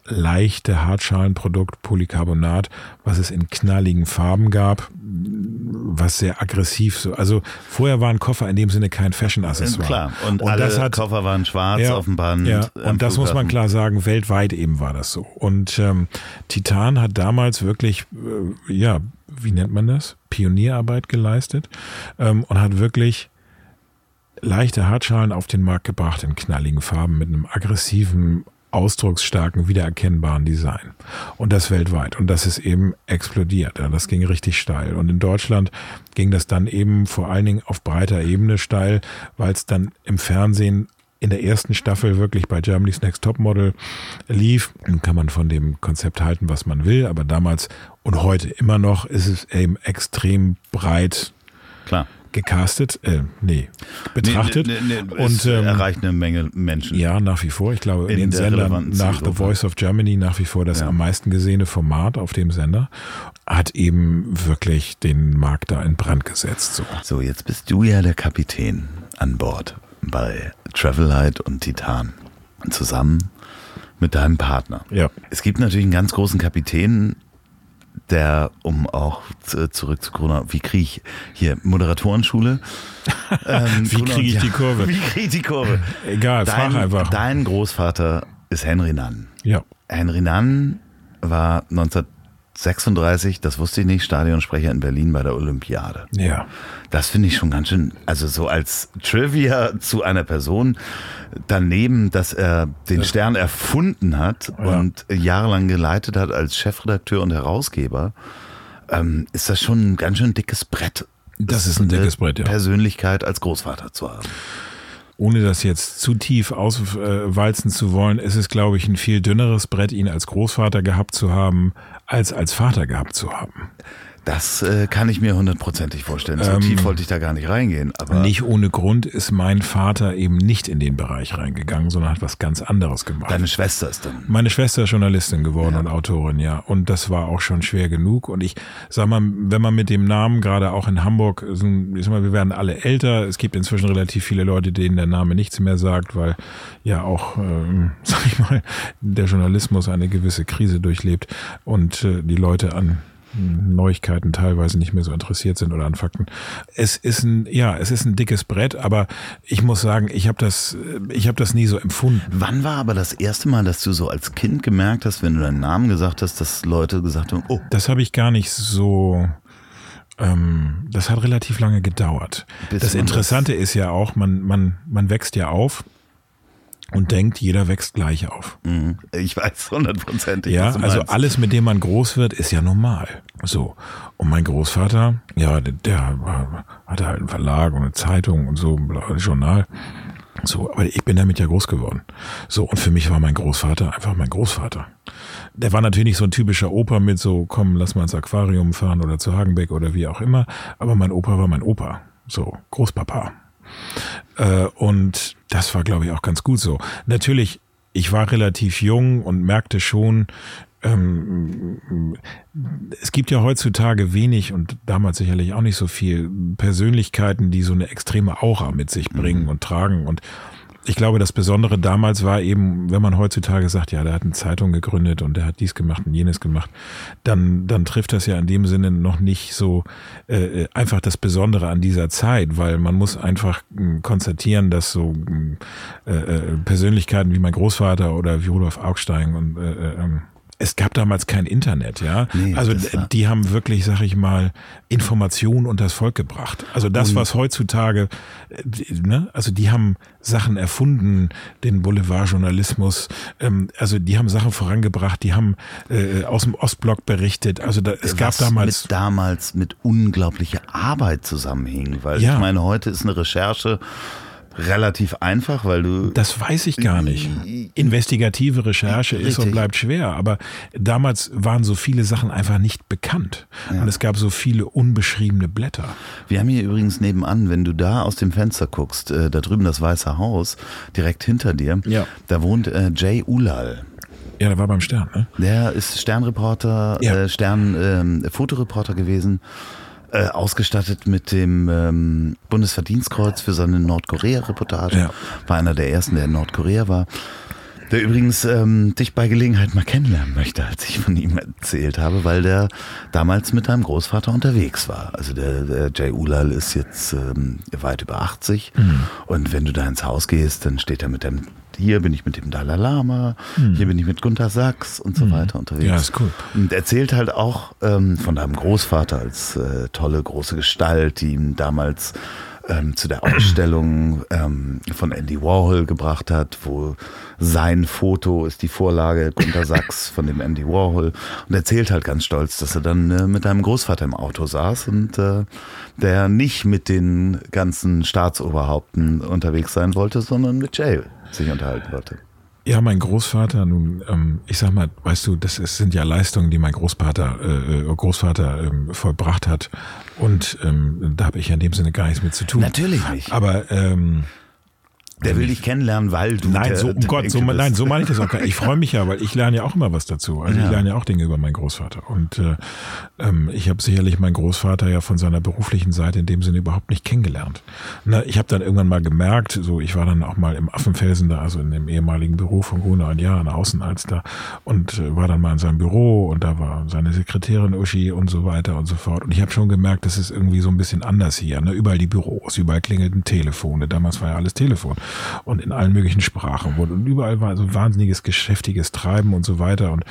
leichte Hartschalenprodukt Polycarbonat, was es in knalligen Farben gab, was sehr aggressiv so. Also vorher war ein Koffer in dem Sinne kein Fashion-Accessoire. Klar, und, und alle das hat, Koffer waren schwarz ja, auf dem Band. Ja, und das muss man klar sagen, weltweit eben war das so. Und ähm, Titan hat damals wirklich, äh, ja, wie nennt man das? Pionierarbeit geleistet ähm, und hat wirklich leichte Hartschalen auf den Markt gebracht in knalligen Farben mit einem aggressiven ausdrucksstarken, wiedererkennbaren Design. Und das weltweit. Und das ist eben explodiert. Ja, das ging richtig steil. Und in Deutschland ging das dann eben vor allen Dingen auf breiter Ebene steil, weil es dann im Fernsehen in der ersten Staffel wirklich bei Germany's Next Top Model lief. Dann kann man von dem Konzept halten, was man will, aber damals und heute immer noch ist es eben extrem breit Klar gecastet, äh, nee, betrachtet. Nee, nee, nee, und ähm, erreicht eine Menge Menschen. Ja, nach wie vor. Ich glaube, in, in den Sendern nach The Voice of Germany nach wie vor das ja. am meisten gesehene Format auf dem Sender, hat eben wirklich den Markt da in Brand gesetzt. So, so jetzt bist du ja der Kapitän an Bord bei Travelite und Titan. Zusammen mit deinem Partner. Ja. Es gibt natürlich einen ganz großen Kapitän, der, um auch zu- zurück zu Corona, wie kriege ich hier Moderatorenschule? *laughs* Ähm, Wie kriege ich die Kurve? Wie kriege ich die Kurve? Egal, frag Dein, einfach. dein Großvater ist Henry Nann. Ja. Henry Nann war 1936, das wusste ich nicht, Stadionsprecher in Berlin bei der Olympiade. Ja. Das finde ich schon ganz schön, also so als Trivia zu einer Person daneben, dass er den Stern erfunden hat Ja. und jahrelang geleitet hat als Chefredakteur und Herausgeber, ähm, ist das schon ein ganz schön dickes Brett. Das ist ein dickes Brett, ja. Persönlichkeit als Großvater zu haben. Ohne das jetzt zu tief auswalzen zu wollen, ist es, glaube ich, ein viel dünneres Brett, ihn als Großvater gehabt zu haben, als als Vater gehabt zu haben. Das äh, kann ich mir hundertprozentig vorstellen. So Ähm, tief wollte ich da gar nicht reingehen. Aber Nicht ohne Grund ist mein Vater eben nicht in den Bereich reingegangen, sondern hat was ganz anderes gemacht. deine Schwester ist dann. Meine Schwester ist Journalistin geworden und Autorin, ja. Und das war auch schon schwer genug. Und ich sag mal, wenn man mit dem Namen, gerade auch in Hamburg, ein- ich sag mal, wir werden alle älter. Es gibt inzwischen relativ viele Leute, denen der Name nichts mehr sagt, weil ja auch, ähm, *laughs* sag ich mal, der Journalismus eine gewisse Krise durchlebt und äh, die Leute an Neuigkeiten teilweise nicht mehr so interessiert sind oder an Fakten. Es ist ein ja, es ist ein dickes Brett, aber ich muss sagen, ich habe das ich habe das nie so empfunden. Wann war aber das erste Mal, dass du so als Kind gemerkt hast, wenn du deinen Namen gesagt hast, dass Leute gesagt haben, oh, Das habe ich gar nicht so. Ähm, das hat relativ lange gedauert. Das Interessante ist ja auch, man, man, man wächst ja auf und denkt, jeder wächst gleich auf. mhm, ich weiß hundertprozentig, Ja, also alles, mit dem man groß wird, ist ja normal. So. Und mein Großvater, ja, der, der hatte halt einen Verlag und eine Zeitung und so, ein Journal. So, aber ich bin damit ja groß geworden. So, und für mich war mein Großvater einfach mein Großvater. Der war natürlich nicht so ein typischer Opa mit so, komm, lass mal ins Aquarium fahren oder zu Hagenbeck oder wie auch immer. Aber mein Opa war mein Opa. So, Großpapa. Äh, und das war, glaube ich, auch ganz gut so. Natürlich, ich war relativ jung und merkte schon, ähm, es gibt ja heutzutage wenig und damals sicherlich auch nicht so viel Persönlichkeiten, die so eine extreme Aura mit sich bringen und tragen. Und ich glaube, das Besondere damals war eben, wenn man heutzutage sagt, ja, der hat eine Zeitung gegründet und der hat dies gemacht und jenes gemacht, dann, dann trifft das ja in dem Sinne noch nicht so äh, einfach das Besondere an dieser Zeit, weil man muss einfach mh, konstatieren, dass so mh, äh, äh, Persönlichkeiten wie mein Großvater oder wie Rudolf Augstein und äh, äh, ähm, es gab damals kein Internet, ja. Nee, also die haben wirklich, sag ich mal, Information und das Volk gebracht. Also das, was heutzutage, äh, ne, also die haben Sachen erfunden, den Boulevardjournalismus, ähm, also die haben Sachen vorangebracht, die haben äh, aus dem Ostblock berichtet. Also da, es gab was damals mit damals mit unglaublicher Arbeit zusammenhing, weil Ja. ich meine, heute ist eine Recherche relativ einfach, weil du Das weiß ich gar nicht. Investigative Recherche ist und bleibt schwer, aber damals waren so viele Sachen einfach nicht bekannt. Und es gab so viele unbeschriebene Blätter. Wir haben hier übrigens nebenan, wenn du da aus dem Fenster guckst, äh, da drüben das Weiße Haus, direkt hinter dir, Ja. da wohnt äh, Jay Ulal. Ja, der war beim Stern, ne? Der ist Sternreporter, Ja. äh, Stern ähm, gewesen, äh, ausgestattet mit dem ähm, Bundesverdienstkreuz für seine Nordkorea-Reportage. Ja. War einer der ersten, der in Nordkorea war. Der übrigens ähm, dich bei Gelegenheit mal kennenlernen möchte, als ich von ihm erzählt habe, weil der damals mit deinem Großvater unterwegs war. Also der, der Jay Ulal ist jetzt ähm, weit über 80 Mhm. und wenn du da ins Haus gehst, dann steht er mit dem, hier bin ich mit dem Dalai Lama, hier bin ich mit Gunther Sachs und so weiter unterwegs. Mhm. Ja, ist cool. Und erzählt halt auch ähm, von deinem Großvater als äh, tolle große Gestalt, die ihn damals ähm, zu der Ausstellung ähm, von Andy Warhol gebracht hat, wo sein Foto ist die Vorlage Gunter Sachs von dem Andy Warhol und erzählt halt ganz stolz, dass er dann äh, mit deinem Großvater im Auto saß und äh, der nicht mit den ganzen Staatsoberhaupten unterwegs sein wollte, sondern mit Jay sich unterhalten wollte. Ja, mein Großvater, nun, ähm, ich sag mal, weißt du, das ist, sind ja Leistungen, die mein Großvater, äh, äh, Großvater ähm, vollbracht hat. Und ähm, da habe ich ja in dem Sinne gar nichts mit zu tun. Natürlich nicht. Aber ähm, Der will dich kennenlernen, weil du. Nein, so, um Gott, so, nein, so meine ich das auch gar nicht. Ich freue mich ja, weil ich lerne ja auch immer was dazu. Also Ja. ich lerne ja auch Dinge über meinen Großvater. Und äh, ähm, ich habe sicherlich meinen Großvater ja von seiner beruflichen Seite in dem Sinne überhaupt nicht kennengelernt. Na, ich habe dann irgendwann mal gemerkt, so ich war dann auch mal im Affenfelsen da, also in dem ehemaligen Büro von Gruner und Jahr, an der Außenalster und äh, war dann mal in seinem Büro und da war seine Sekretärin Uschi und so weiter und so fort. Und ich habe schon gemerkt, das ist irgendwie so ein bisschen anders hier. Ne? Überall die Büros, überall klingelten Telefone. Damals war ja alles Telefon und in allen möglichen Sprachen wurde und überall war so wahnsinniges geschäftiges Treiben und so weiter und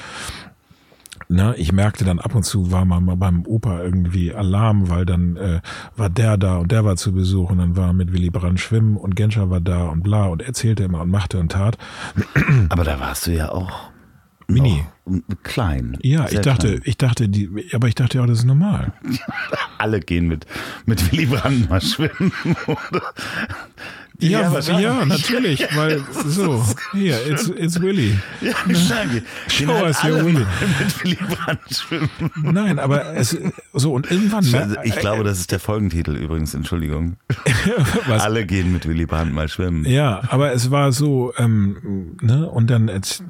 na, ich merkte dann ab und zu war mal, mal beim Opa irgendwie Alarm, weil dann äh, war der da und der war zu Besuch und dann war mit Willy Brandt schwimmen und Genscher war da und bla und erzählte immer und machte und tat. *clears throat* Aber da warst du ja auch. Mini. Noch klein. Ja, ich dachte, klein. ich dachte, die, aber ich dachte auch, das ist normal. *laughs* Alle gehen mit, mit Willy Brandt mal schwimmen. *laughs* Oder? Ja, ja, natürlich, weil *laughs* so, hier, it's, it's Willy. Ja, wahrscheinlich. Gehen Show halt us your alle Willy. mit Willy Brandt schwimmen. Nein, aber es, so und irgendwann, mer- Ich glaube, das ist der Folgentitel übrigens, Entschuldigung. *laughs* Alle gehen mit Willy Brandt mal schwimmen. Ja, aber es war so, ähm, ne, und dann, es,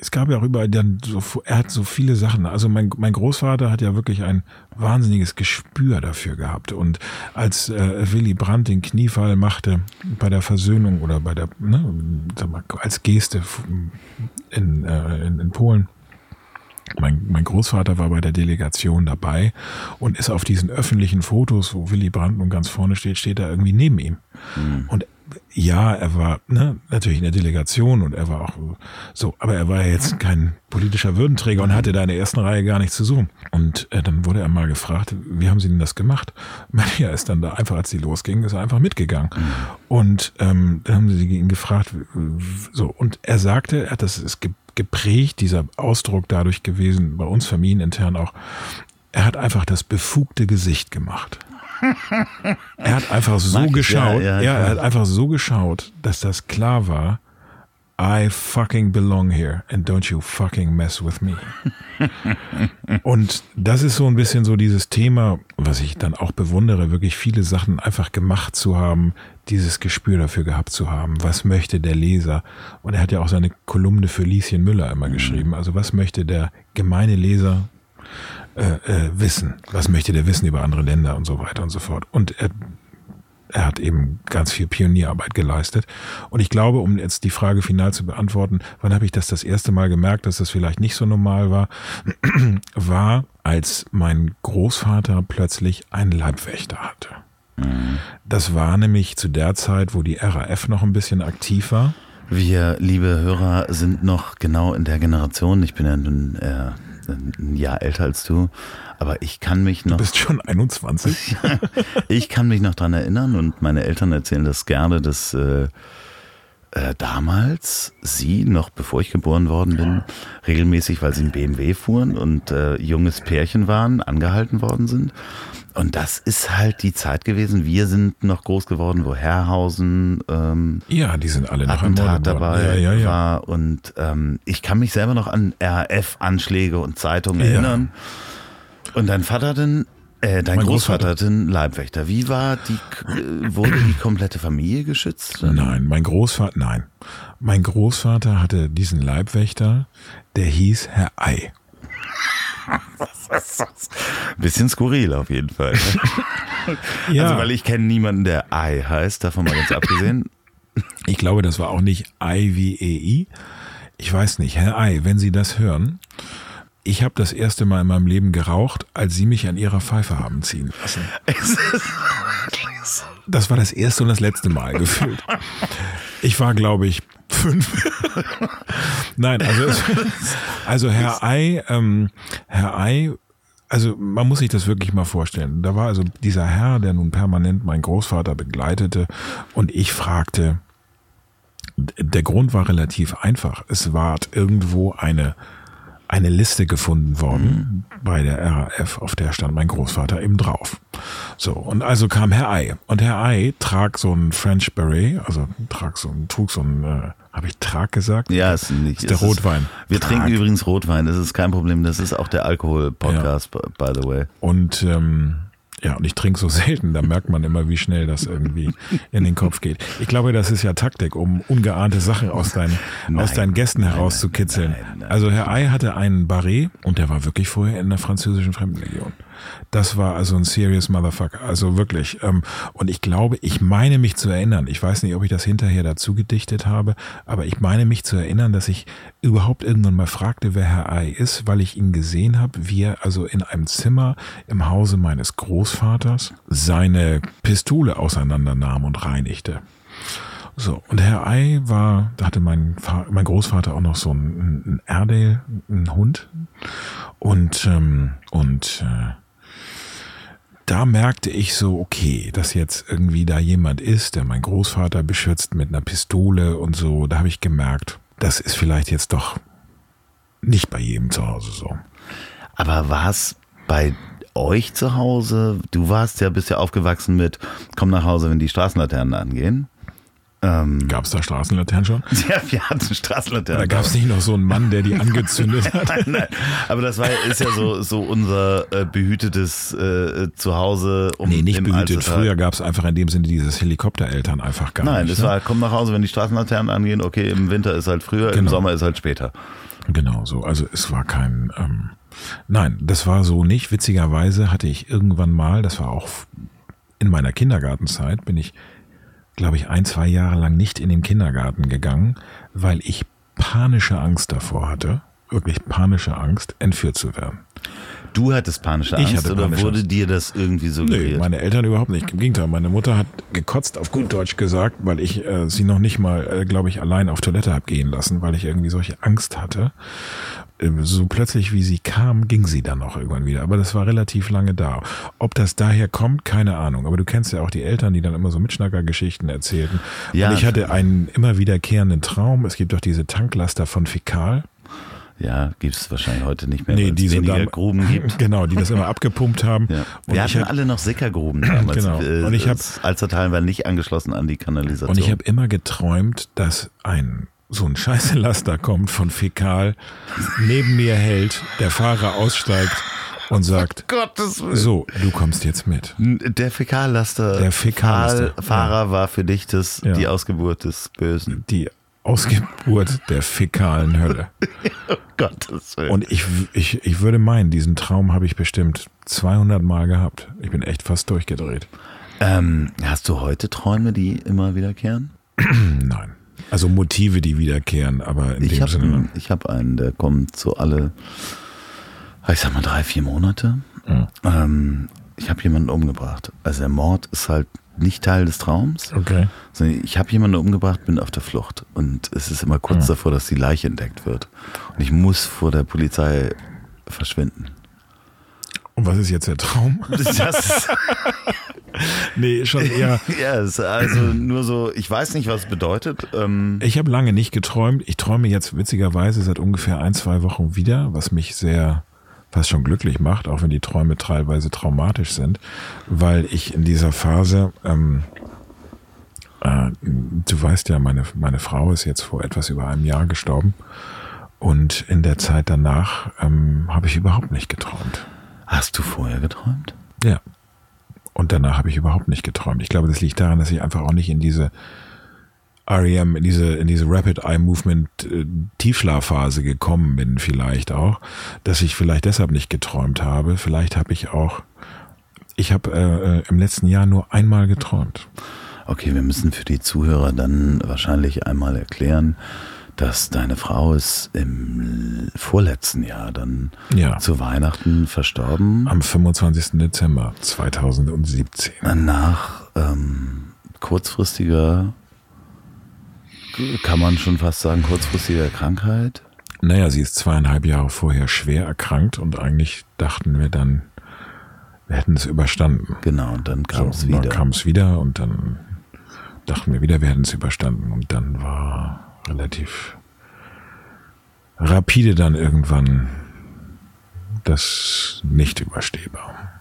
es gab ja auch überall dann so, er hat so viele Sachen. Also mein, mein Großvater hat ja wirklich ein wahnsinniges Gespür dafür gehabt. Und als äh, Willy Brandt den Kniefall machte bei der Versöhnung oder bei der, ne, sag mal, als Geste in, äh, in, in Polen, mein, mein Großvater war bei der Delegation dabei und ist auf diesen öffentlichen Fotos, wo Willy Brandt nun ganz vorne steht, steht er irgendwie neben ihm. Und ja, er war ne, natürlich in der Delegation und er war auch so, aber er war ja jetzt kein politischer Würdenträger und hatte da in der ersten Reihe gar nichts zu suchen. Und äh, dann wurde er mal gefragt, wie haben Sie denn das gemacht? *laughs* Maria ist dann da einfach, als sie losging, ist er einfach mitgegangen. Und ähm, dann haben sie ihn gefragt, so, und er sagte, er hat das ist ge- geprägt, dieser Ausdruck dadurch gewesen, bei uns familienintern auch, er hat einfach das befugte Gesicht gemacht. Er hat einfach so Mag ich, geschaut, ja, ja, ja, er hat einfach so geschaut, dass das klar war, I fucking belong here and don't you fucking mess with me. *laughs* Und das ist so ein bisschen so dieses Thema, was ich dann auch bewundere, wirklich viele Sachen einfach gemacht zu haben, dieses Gespür dafür gehabt zu haben. Was möchte der Leser? Und er hat ja auch seine Kolumne für Lieschen Müller immer geschrieben. Also was möchte der gemeine Leser äh, äh, wissen? Was möchte der wissen über andere Länder und so weiter und so fort? Und er er hat eben ganz viel Pionierarbeit geleistet. Und ich glaube, um jetzt die Frage final zu beantworten, wann habe ich das das erste Mal gemerkt, dass das vielleicht nicht so normal war, *clears throat* war, als mein Großvater plötzlich einen Leibwächter hatte. Das war nämlich zu der Zeit, wo die RAF noch ein bisschen aktiv war. Wir, liebe Hörer, sind noch genau in der Generation. Ich bin ja nun äh, ein Jahr älter als du, aber ich kann mich noch. Du bist schon 21. *laughs* Ich kann mich noch dran erinnern und meine Eltern erzählen das gerne, dass äh, äh, damals sie, noch bevor ich geboren worden bin, regelmäßig, weil sie einen BMW fuhren und äh, junges Pärchen waren, angehalten worden sind. Und das ist halt die Zeit gewesen. Wir sind noch groß geworden, wo Herrhausen ähm, Ja, die sind alle noch Attentat dabei Ja, ja, ja. war. Und ähm, ich kann mich selber noch an RAF-Anschläge und Zeitungen erinnern. Und dein Vater denn, äh, dein Mein Großvater einen Leibwächter. Wie war die, äh, wurde die komplette Familie geschützt? Nein, mein Großvater, nein. Mein Großvater hatte diesen Leibwächter, der hieß Herr Ei. *laughs* Bisschen skurril auf jeden Fall. *laughs* Ja, Also weil ich kenne niemanden, der Ei heißt, davon mal ganz abgesehen. ich glaube, das war auch nicht Ei wie EI. Ich weiß nicht, Herr Ei, wenn Sie das hören, ich habe das erste Mal in meinem Leben geraucht, als Sie mich an Ihrer Pfeife haben ziehen lassen. *laughs* Das war das erste und das letzte Mal gefühlt. Ich war, glaube ich, fünf. *laughs* Nein, also, also Herr Ei, ähm, Herr Ei, also man muss sich das wirklich mal vorstellen. Da war also dieser Herr, der nun permanent meinen Großvater begleitete und ich fragte, der Grund war relativ einfach. Es war irgendwo eine eine Liste gefunden worden bei der RAF, auf der stand mein Großvater eben drauf. So, und also kam Herr Ei. Und Herr Ei trag so ein French Beret, also trag so ein, trug so ein, äh, habe ich trag gesagt? Ja, ist nicht. ist der es Rotwein. wir Trag. trinken übrigens Rotwein, das ist kein Problem. Das ist auch der Alkohol-Podcast, by the way. Und ähm, Ja, und ich trinke so *laughs* selten, da merkt man immer, wie schnell das irgendwie in den Kopf geht. Ich glaube, das ist ja Taktik, um ungeahnte Sachen aus deinen, Nein. aus deinen Gästen herauszukitzeln. Nein, nein, nein. Also Herr Ei hatte einen Barret und der war wirklich vorher in der französischen Fremdenlegion. Das war also ein serious Motherfucker, also wirklich. Ähm, und ich glaube, ich meine mich zu erinnern, ich weiß nicht, ob ich das hinterher dazu gedichtet habe, aber ich meine mich zu erinnern, dass ich überhaupt irgendwann mal fragte, wer Herr Ei ist, weil ich ihn gesehen habe, wie er also in einem Zimmer im Hause meines Großvaters seine Pistole auseinandernahm und reinigte. So, und Herr Ei war, da hatte mein, mein Großvater auch noch so einen, einen einen Hund. Und, ähm, und äh, da merkte ich so, okay, dass jetzt irgendwie da jemand ist, der mein Großvater beschützt mit einer Pistole und so. Da habe ich gemerkt, das ist vielleicht jetzt doch nicht bei jedem zu Hause so. Aber war es bei euch zu Hause? Du warst ja, bist ja aufgewachsen mit, komm nach Hause, wenn die Straßenlaternen angehen. Ähm, Gab es da Straßenlaternen schon? *laughs* ja, wir hatten Straßenlaternen. Da gab es nicht noch so einen Mann, der die *laughs* angezündet *laughs* hat. Nein, nein. Aber das war, ist ja so, so unser äh, behütetes äh, Zuhause. Um Nee, nicht im behütet. Alstertal- Früher gab es einfach in dem Sinne dieses Helikoptereltern einfach gar Nein, nicht. es ne? war, komm nach Hause, wenn die Straßenlaternen angehen. Okay, im Winter ist halt früher, im Genau. Sommer ist halt später. Genau so. Also es war kein. Ähm, nein, das war so nicht. Witzigerweise hatte ich irgendwann mal, das war auch in meiner Kindergartenzeit, bin ich, glaube ich, ein, zwei Jahre lang nicht in den Kindergarten gegangen, weil ich panische Angst davor hatte, wirklich panische Angst, entführt zu werden. Du hattest panische Ich Angst hatte oder panische wurde Angst. dir das irgendwie Nee, suggeriert? meine Eltern überhaupt nicht. Im Gegenteil, meine Mutter hat gekotzt auf gut Deutsch gesagt, weil ich äh, sie noch nicht mal, äh, glaube ich, allein auf Toilette hab gehen lassen, weil ich irgendwie solche Angst hatte. Äh, So plötzlich, wie sie kam, ging sie dann auch irgendwann wieder. Aber das war relativ lange da. Ob das daher kommt, keine Ahnung. Aber du kennst ja auch die Eltern, die dann immer so Mitschnackergeschichten erzählten. Ja. Und ich hatte einen immer wiederkehrenden Traum. Es gibt doch diese Tanklaster von Fäkal. ja, gibt es wahrscheinlich heute nicht mehr, Nee, die weniger dann- Gruben gibt. *laughs* Genau, die das immer *laughs* abgepumpt haben. Ja. Wir hatten hab- alle noch Sickergruben *clears throat* damals. Genau. Äh, Und ich hab- das Alstertal war nicht angeschlossen an die Kanalisation. Und ich habe immer geträumt, dass ein so ein Scheißelaster kommt von Fäkal, neben mir hält, der Fahrer aussteigt und sagt, *laughs* Gottes Willen. so, du kommst jetzt mit. Der Fäkallaster, Der Fäkallaster, Fahr- Fahrer war für dich das, Ja. die Ausgeburt des Bösen. Die Ausgeburt der fäkalen Hölle. *laughs* Gottes Willen. Und ich, ich, ich würde meinen, diesen Traum habe ich bestimmt 200 Mal gehabt. Ich bin echt fast durchgedreht. ähm, hast du heute Träume, die immer wiederkehren? *clears throat* Nein. Also Motive, die wiederkehren, aber in Ich dem habe Sinne. ich hab einen, der kommt so alle, ich sag mal, drei, vier Monate. Ja. Ähm, ich habe jemanden umgebracht. Also der Mord ist halt nicht Teil des Traums. Okay. sondern Ich habe jemanden umgebracht, bin auf der Flucht. Und es ist immer kurz davor, dass die Leiche entdeckt wird. Und ich muss vor der Polizei verschwinden. Und was ist jetzt der Traum? Das *laughs* Nee, schon eher. ja, es ist also nur so, ich weiß nicht, was es bedeutet. Ähm, Ich habe lange nicht geträumt. Ich träume jetzt witzigerweise seit ungefähr ein, zwei Wochen wieder, was mich sehr fast schon glücklich macht, auch wenn die Träume teilweise traumatisch sind, weil ich in dieser Phase, ähm, äh, du weißt ja, meine, meine Frau ist jetzt vor etwas über einem Jahr gestorben und in der Zeit danach ähm, habe ich überhaupt nicht geträumt. Hast du vorher geträumt? Ja. Und danach habe ich überhaupt nicht geträumt. Ich glaube, das liegt daran, dass ich einfach auch nicht in diese REM, in diese, in diese Rapid Eye Movement äh, Tiefschlafphase gekommen bin, vielleicht auch, dass ich vielleicht deshalb nicht geträumt habe. Vielleicht habe ich auch, ich habe äh, äh, im letzten Jahr nur einmal geträumt. Okay, wir müssen für die Zuhörer dann wahrscheinlich einmal erklären, dass deine Frau ist im vorletzten Jahr dann Ja. zu Weihnachten verstorben. Am 25. Dezember 2017. Nach ähm, kurzfristiger, kann man schon fast sagen, kurzfristiger Krankheit. Naja, sie ist zweieinhalb Jahre vorher schwer erkrankt und eigentlich dachten wir dann, wir hätten es überstanden. Genau, und dann kam es so, und wieder. Dann kam es wieder und dann dachten wir wieder, wir hätten es überstanden. Und dann war relativ rapide dann irgendwann das nicht überstehbar.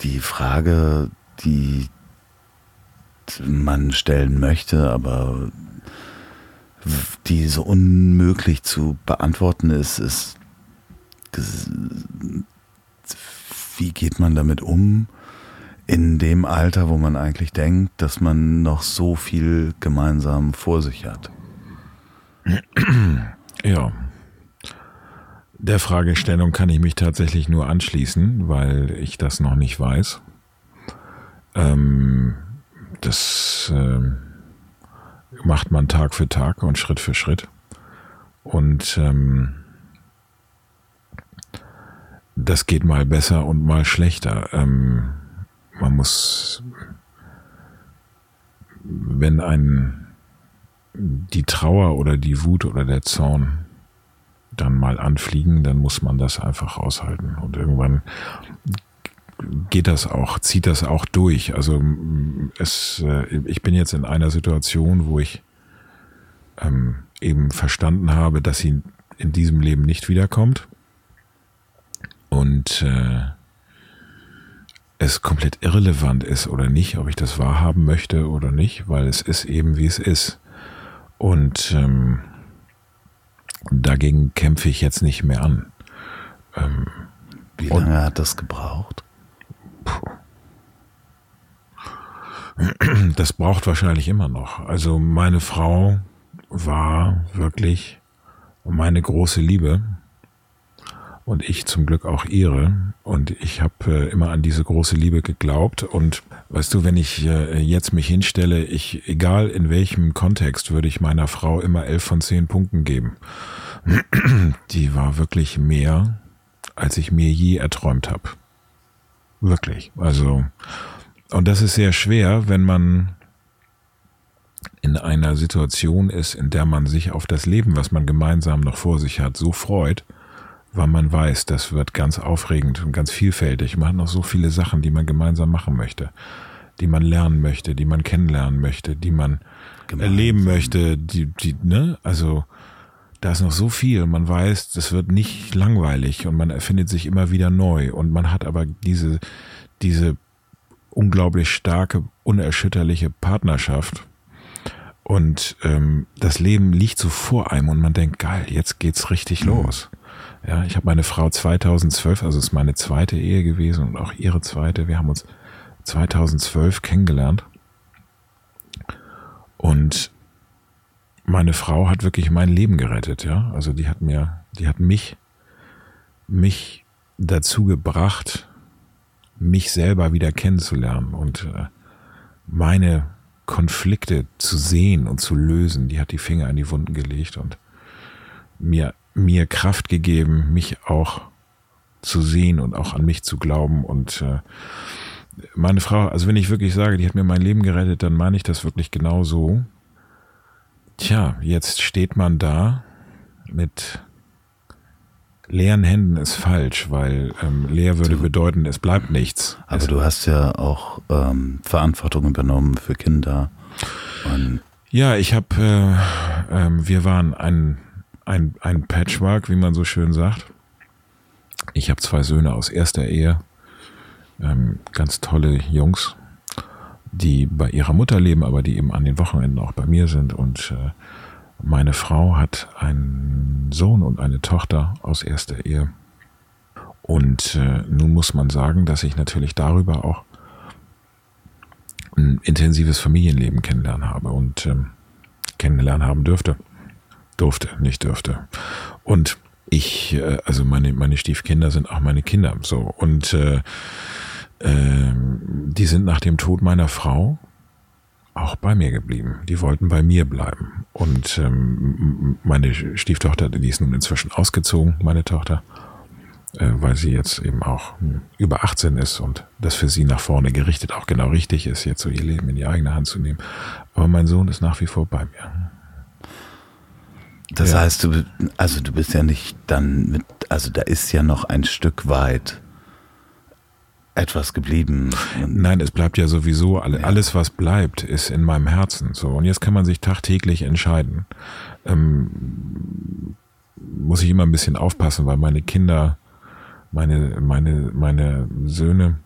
die Frage, die man stellen möchte, aber die so unmöglich zu beantworten ist, ist, wie geht man damit um in dem Alter, wo man eigentlich denkt, dass man noch so viel gemeinsam vor sich hat? *clears throat* Ja. Der Fragestellung kann ich mich tatsächlich nur anschließen, weil ich das noch nicht weiß. Ähm, das äh, macht man Tag für Tag und Schritt für Schritt. Und ähm, das geht mal besser und mal schlechter. Ähm, man muss, wenn ein die Trauer oder die Wut oder der Zorn dann mal anfliegen, dann muss man das einfach aushalten. Und irgendwann geht das auch, zieht das auch durch. Also es, äh, ich bin jetzt in einer Situation, wo ich ähm, eben verstanden habe, dass sie in diesem Leben nicht wiederkommt und äh, es komplett irrelevant ist oder nicht, ob ich das wahrhaben möchte oder nicht, weil es ist eben wie es ist. Und ähm, dagegen kämpfe ich jetzt nicht mehr an. Ähm, wie lange hat das gebraucht? Puh. Das braucht wahrscheinlich immer noch. Also meine Frau war wirklich meine große Liebe und ich zum Glück auch ihre. Und ich habe äh, immer an diese große Liebe geglaubt. Und weißt du, wenn ich äh, jetzt mich hinstelle, ich, egal in welchem Kontext, würde ich meiner Frau immer elf von zehn Punkten geben. *clears throat* Die war wirklich mehr, als ich mir je erträumt habe. Wirklich. Also, und das ist sehr schwer, wenn man in einer Situation ist, in der man sich auf das Leben, was man gemeinsam noch vor sich hat, so freut, weil man weiß, das wird ganz aufregend und ganz vielfältig. Man hat noch so viele Sachen, die man gemeinsam machen möchte, die man lernen möchte, die man kennenlernen möchte, die man gemeinsam. erleben möchte, die, die, ne, also, da ist noch so viel. Man weiß, das wird nicht langweilig und man erfindet sich immer wieder neu und man hat aber diese, diese unglaublich starke, unerschütterliche Partnerschaft. Und ähm, das Leben liegt so vor einem und man denkt, geil, jetzt geht's richtig mhm. los. Ja, ich habe meine Frau 2012, also ist meine zweite Ehe gewesen und auch ihre zweite. Wir haben uns 2012 kennengelernt. Und meine Frau hat wirklich mein Leben gerettet, ja. Also die hat mir, die hat mich, mich dazu gebracht, mich selber wieder kennenzulernen und äh, meine Konflikte zu sehen und zu lösen. Die hat die Finger in die Wunden gelegt und mir mir Kraft gegeben, mich auch zu sehen und auch an mich zu glauben. Und äh, meine Frau, also wenn ich wirklich sage, die hat mir mein Leben gerettet, dann meine ich das wirklich genau so. Tja, jetzt steht man da mit leeren Händen ist falsch, weil ähm, leer würde bedeuten, es bleibt nichts. Aber es, du hast ja auch ähm, Verantwortung übernommen für Kinder. ja, ich habe, äh, äh, wir waren ein ein, ein Patchwork, wie man so schön sagt. Ich habe zwei Söhne aus erster Ehe, ähm, ganz tolle Jungs, die bei ihrer Mutter leben, aber die eben an den Wochenenden auch bei mir sind. Und äh, meine Frau hat einen Sohn und eine Tochter aus erster Ehe. Und äh, nun muss man sagen, dass ich natürlich darüber auch ein intensives Familienleben kennenlernen habe und ähm, kennenlernen haben dürfte durfte, nicht dürfte. Und ich, äh, also meine, meine Stiefkinder sind auch meine Kinder. So. Und äh, äh, die sind nach dem Tod meiner Frau auch bei mir geblieben. Die wollten bei mir bleiben. Und ähm, meine Stieftochter, die ist nun inzwischen ausgezogen, meine Tochter, äh, weil sie jetzt eben auch über 18 ist und das für sie nach vorne gerichtet auch genau richtig ist, jetzt so ihr Leben in die eigene Hand zu nehmen. Aber mein Sohn ist nach wie vor bei mir. Das ja. heißt, du, also du bist ja nicht dann mit, also da ist ja noch ein Stück weit etwas geblieben. Nein, es bleibt ja sowieso, alle, ja. alles was bleibt, ist in meinem Herzen. So, und jetzt kann man sich tagtäglich entscheiden. Ähm, muss ich immer ein bisschen aufpassen, weil meine Kinder, meine, meine, meine Söhne,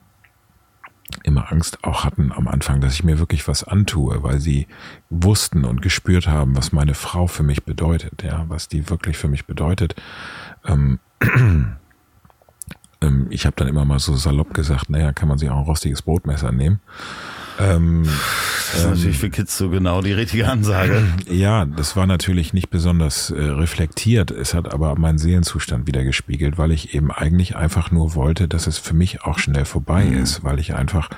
immer Angst auch hatten am Anfang, dass ich mir wirklich was antue, weil sie wussten und gespürt haben, was meine Frau für mich bedeutet, ja, was die wirklich für mich bedeutet. Ähm, *clears throat* Ähm, ich habe dann immer mal so salopp gesagt, naja, kann man sich auch ein rostiges Brotmesser nehmen. Ähm, das ist ähm, natürlich für Kids so genau die richtige Ansage. *clears throat* Ja, das war natürlich nicht besonders äh, reflektiert. Es hat aber meinen Seelenzustand wieder gespiegelt, weil ich eben eigentlich einfach nur wollte, dass es für mich auch schnell vorbei mhm. ist, weil ich einfach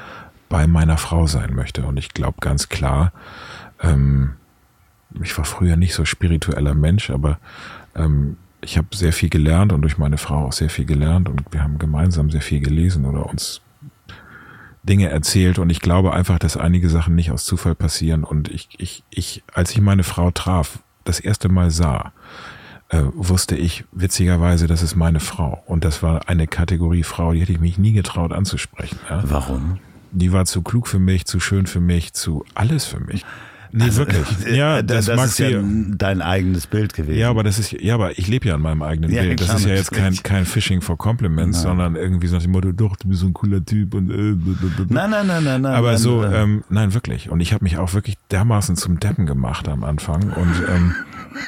bei meiner Frau sein möchte. Und ich glaube ganz klar, ähm, ich war früher nicht so spiritueller Mensch, aber ähm, ich habe sehr viel gelernt und durch meine Frau auch sehr viel gelernt und wir haben gemeinsam sehr viel gelesen oder uns Dinge erzählt und ich glaube einfach, dass einige Sachen nicht aus Zufall passieren und ich, ich, ich, als ich meine Frau traf, das erste Mal sah, äh, wusste ich witzigerweise, das ist meine Frau und das war eine Kategorie Frau, die hätte ich mich nie getraut anzusprechen. Ja? Warum? Die war zu klug für mich, zu schön für mich, zu alles für mich. Nee, also, wirklich. Äh, ja, das, das ist ja dein eigenes Bild gewesen. Ja, aber das ist, ja, aber ich lebe ja an meinem eigenen ja, Bild. Das ist ja jetzt kein, kein Phishing for Compliments, nein. sondern irgendwie so nach dem Motto, doch, du bist so ein cooler Typ und äh, Nein, nein, nein, nein, nein. Aber nein, so, nein. Ähm, nein, wirklich. Und ich habe mich auch wirklich dermaßen zum Deppen gemacht am Anfang und ähm,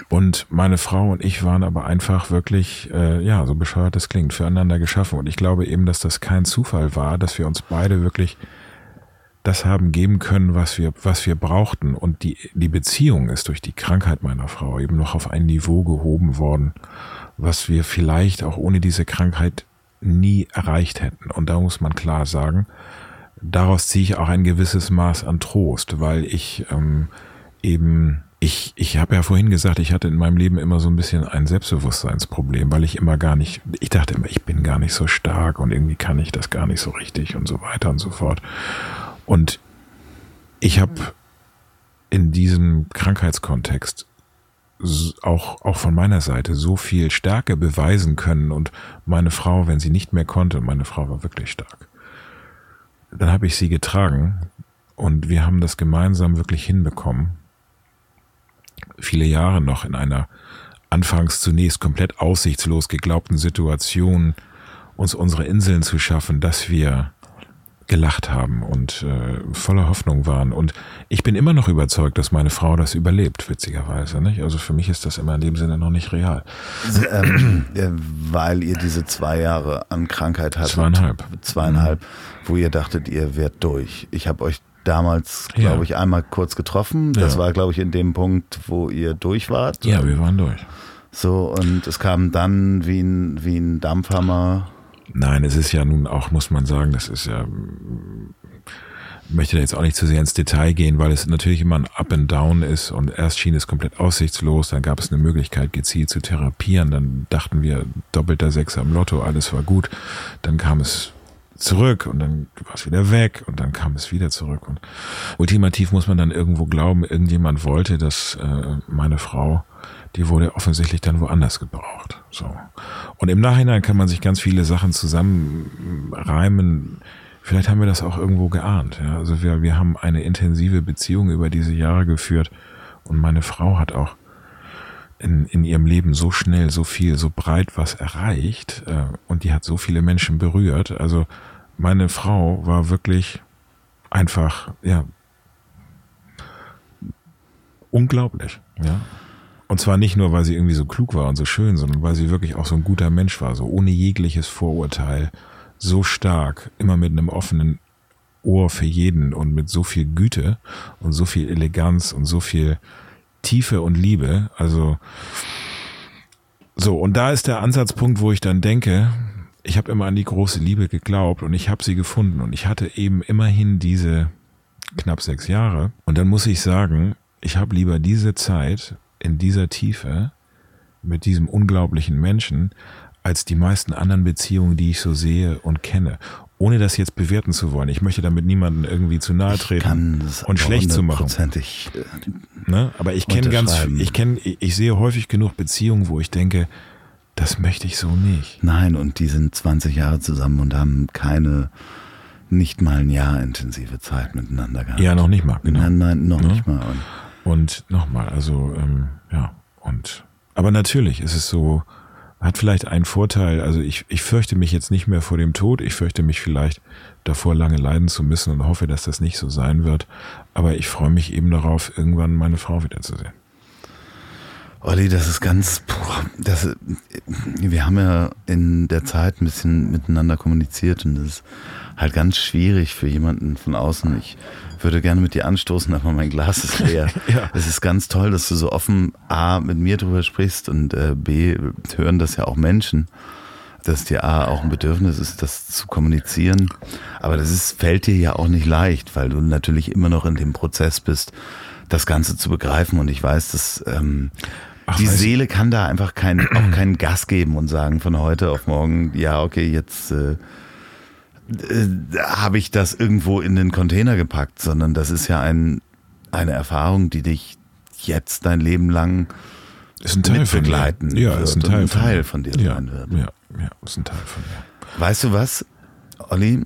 und meine Frau und ich waren aber einfach wirklich, äh, ja, so bescheuert das klingt, füreinander geschaffen. Und ich glaube eben, dass das kein Zufall war, dass wir uns beide wirklich das haben geben können, was wir, was wir brauchten. Und die, die Beziehung ist durch die Krankheit meiner Frau eben noch auf ein Niveau gehoben worden, was wir vielleicht auch ohne diese Krankheit nie erreicht hätten. Und da muss man klar sagen, daraus ziehe ich auch ein gewisses Maß an Trost, weil ich ähm, eben, ich, ich habe ja vorhin gesagt, ich hatte in meinem Leben immer so ein bisschen ein Selbstbewusstseinsproblem, weil ich immer gar nicht, ich dachte immer, ich bin gar nicht so stark und irgendwie kann ich das gar nicht so richtig und so weiter und so fort. Und ich habe in diesem Krankheitskontext auch, auch von meiner Seite so viel Stärke beweisen können und meine Frau, wenn sie nicht mehr konnte, meine Frau war wirklich stark, dann habe ich sie getragen und wir haben das gemeinsam wirklich hinbekommen. Viele Jahre noch in einer anfangs zunächst komplett aussichtslos geglaubten Situation uns unsere Inseln zu schaffen, dass wir gelacht haben und äh, voller Hoffnung waren. Und ich bin immer noch überzeugt, dass meine Frau das überlebt, witzigerweise. Nicht? Also für mich ist das immer in dem Sinne noch nicht real. Ähm, *clears throat* weil ihr diese zwei Jahre an Krankheit hattet. Zweieinhalb. Zweieinhalb, mhm. wo ihr dachtet, ihr werdet durch. Ich habe euch damals, glaube ja. ich, einmal kurz getroffen. Das ja. war, glaube ich, in dem Punkt, wo ihr durch wart. Ja, wir waren durch. So, und es kam dann wie ein, wie ein Dampfhammer Nein, es ist ja nun auch, muss man sagen, das ist ja, möchte jetzt auch nicht zu sehr ins Detail gehen, weil es natürlich immer ein Up and Down ist und erst schien es komplett aussichtslos, dann gab es eine Möglichkeit, gezielt zu therapieren, dann dachten wir, doppelter Sechser im Lotto, alles war gut, dann kam es zurück und dann war es wieder weg und dann kam es wieder zurück. Und ultimativ muss man dann irgendwo glauben, irgendjemand wollte, dass äh, meine Frau die wurde offensichtlich dann woanders gebraucht. So. Und im Nachhinein kann man sich ganz viele Sachen zusammenreimen. Vielleicht haben wir das auch irgendwo geahnt. Ja? Also wir, wir haben eine intensive Beziehung über diese Jahre geführt und meine Frau hat auch in, in ihrem Leben so schnell, so viel, so breit was erreicht äh, und die hat so viele Menschen berührt. Also meine Frau war wirklich einfach, ja, unglaublich, ja. Und zwar nicht nur, weil sie irgendwie so klug war und so schön, sondern weil sie wirklich auch so ein guter Mensch war, so ohne jegliches Vorurteil, so stark, immer mit einem offenen Ohr für jeden und mit so viel Güte und so viel Eleganz und so viel Tiefe und Liebe. Also so, und da ist der Ansatzpunkt, wo ich dann denke, ich habe immer an die große Liebe geglaubt und ich habe sie gefunden und ich hatte eben immerhin diese knapp sechs Jahre. Und dann muss ich sagen, ich habe lieber diese Zeit in dieser Tiefe mit diesem unglaublichen Menschen als die meisten anderen Beziehungen, die ich so sehe und kenne. Ohne das jetzt bewerten zu wollen. Ich möchte damit niemanden irgendwie zu nahe treten und schlecht zu machen. Äh, ne? Aber ich kenne ganz, ich kenne, ich sehe häufig genug Beziehungen, wo ich denke, das möchte ich so nicht. Nein, und die sind 20 Jahre zusammen und haben keine, nicht mal ein Jahr intensive Zeit miteinander gehabt. Ja, noch nicht mal. Genau. Nein, nein, noch ne? nicht mal. Und und nochmal, also ähm, ja, und aber natürlich ist es so, hat vielleicht einen Vorteil, also ich, ich fürchte mich jetzt nicht mehr vor dem Tod, ich fürchte mich vielleicht davor lange leiden zu müssen und hoffe, dass das nicht so sein wird, aber ich freue mich eben darauf, irgendwann meine Frau wiederzusehen. Olli, das ist ganz, das, wir haben ja in der Zeit ein bisschen miteinander kommuniziert und das ist halt ganz schwierig für jemanden von außen. Ich würde gerne mit dir anstoßen, aber mein Glas ist leer. *laughs* ja. Es ist ganz toll, dass du so offen A mit mir drüber sprichst und äh, B hören das ja auch Menschen, dass dir A auch ein Bedürfnis ist, das zu kommunizieren. Aber das ist, fällt dir ja auch nicht leicht, weil du natürlich immer noch in dem Prozess bist, das Ganze zu begreifen. Und ich weiß, dass ähm, Ach, die Seele kann da einfach kein, auch keinen Gas geben und sagen von heute auf morgen, ja, okay, jetzt äh, äh, habe ich das irgendwo in den Container gepackt, sondern das ist ja ein, eine Erfahrung, die dich jetzt dein Leben lang ist ein Teil begleiten von dir. Ja, ist ein Teil, ein Teil von, dir ja, sein wird. Ja, ja, ist ein Teil von dir. Weißt du was, Olli?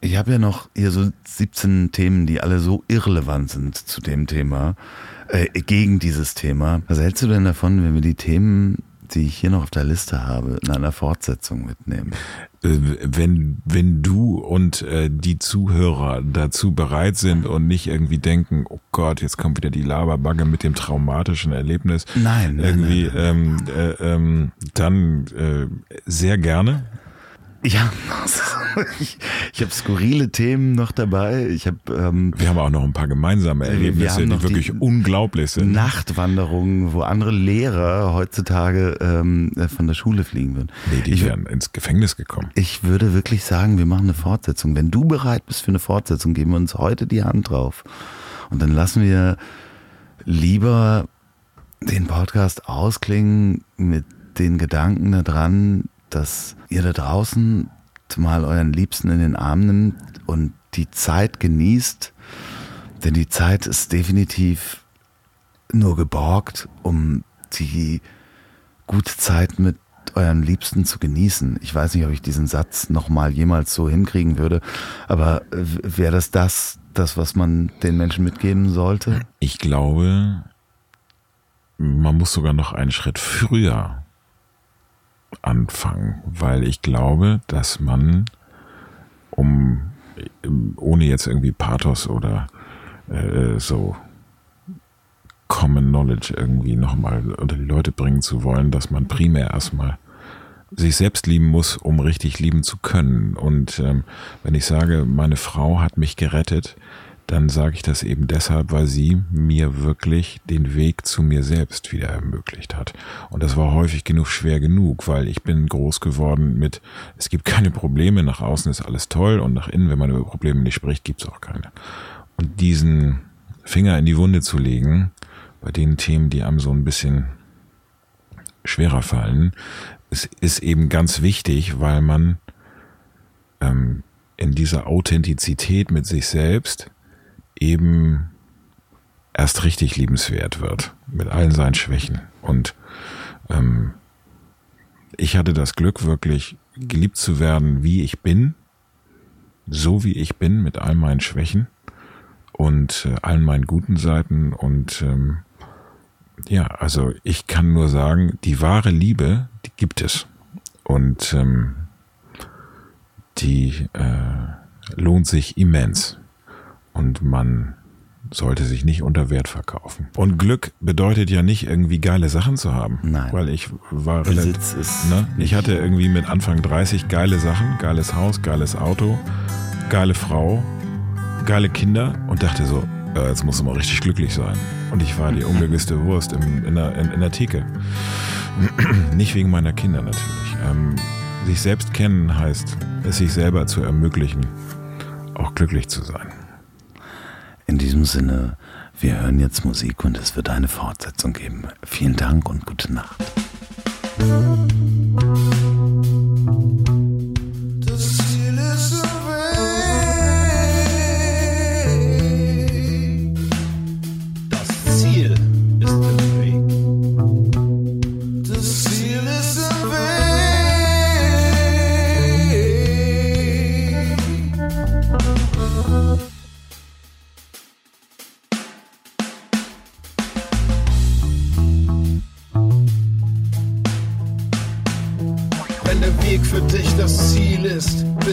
Ich habe ja noch hier so 17 Themen, die alle so irrelevant sind zu dem Thema, äh, gegen dieses Thema. Was hältst du denn davon, wenn wir die Themen, die ich hier noch auf der Liste habe, in einer Fortsetzung mitnehmen? Äh, wenn, wenn du und äh, die Zuhörer dazu bereit sind und nicht irgendwie denken, oh Gott, jetzt kommt wieder die Laberbagge mit dem traumatischen Erlebnis. Nein, nein irgendwie, nein, nein. Ähm, äh, ähm, dann äh, sehr gerne. Ja, *laughs* ich, ich habe skurrile Themen noch dabei. Ich hab, ähm, wir haben auch noch ein paar gemeinsame Erlebnisse, die wirklich die unglaublich sind. Nachtwanderungen, wo andere Lehrer heutzutage ähm, von der Schule fliegen würden. Nee, die ich, wären ins Gefängnis gekommen. Ich würde wirklich sagen, wir machen eine Fortsetzung. Wenn du bereit bist für eine Fortsetzung, geben wir uns heute die Hand drauf. Und dann lassen wir lieber den Podcast ausklingen mit den Gedanken daran, dass ihr da draußen mal euren Liebsten in den Arm nimmt und die Zeit genießt, denn die Zeit ist definitiv nur geborgt, um die gute Zeit mit eurem Liebsten zu genießen. Ich weiß nicht, ob ich diesen Satz nochmal jemals so hinkriegen würde, aber wäre das das, das, was man den Menschen mitgeben sollte? Ich glaube, man muss sogar noch einen Schritt früher anfangen, weil ich glaube, dass man, um ohne jetzt irgendwie Pathos oder äh, so Common Knowledge irgendwie nochmal unter die Leute bringen zu wollen, dass man primär erstmal sich selbst lieben muss, um richtig lieben zu können. Und ähm, wenn ich sage, meine Frau hat mich gerettet, dann sage ich das eben deshalb, weil sie mir wirklich den Weg zu mir selbst wieder ermöglicht hat. Und das war häufig genug schwer genug, weil ich bin groß geworden mit, es gibt keine Probleme, nach außen ist alles toll und nach innen, wenn man über Probleme nicht spricht, gibt es auch keine. Und diesen Finger in die Wunde zu legen, bei den Themen, die einem so ein bisschen schwerer fallen, ist, ist eben ganz wichtig, weil man ähm, in dieser Authentizität mit sich selbst eben erst richtig liebenswert wird, mit allen seinen Schwächen. Und ähm, ich hatte das Glück, wirklich geliebt zu werden, wie ich bin, so wie ich bin, mit all meinen Schwächen und äh, allen meinen guten Seiten. Und ähm, ja, also ich kann nur sagen, die wahre Liebe, die gibt es. Und ähm, die äh, lohnt sich immens und man sollte sich nicht unter Wert verkaufen. Und Glück bedeutet ja nicht irgendwie geile Sachen zu haben. Nein. Weil ich war Besitz ist ne? Ich hatte irgendwie mit Anfang 30 geile Sachen, geiles Haus, geiles Auto, geile Frau, geile Kinder und dachte so, äh, jetzt muss mal richtig glücklich sein. Und ich war die *laughs* unglücklichste Wurst im, in, der, in, in der Theke. *clears throat* nicht wegen meiner Kinder natürlich. Ähm, sich selbst kennen heißt, es sich selber zu ermöglichen, auch glücklich zu sein. In diesem Sinne, wir hören jetzt Musik und es wird eine Fortsetzung geben. Vielen Dank und gute Nacht.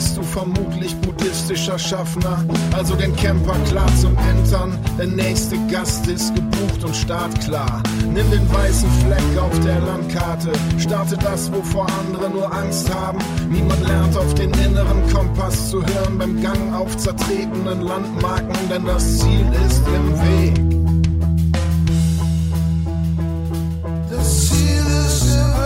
Bist du vermutlich buddhistischer Schaffner. Also den Camper klar zum Entern. Der nächste Gast ist gebucht und startklar. Nimm den weißen Fleck auf der Landkarte. Starte das, wovor andere nur Angst haben. Niemand lernt auf den inneren Kompass zu hören beim Gang auf zertretenen Landmarken, denn das Ziel ist im Weg. Das Ziel ist im Weg.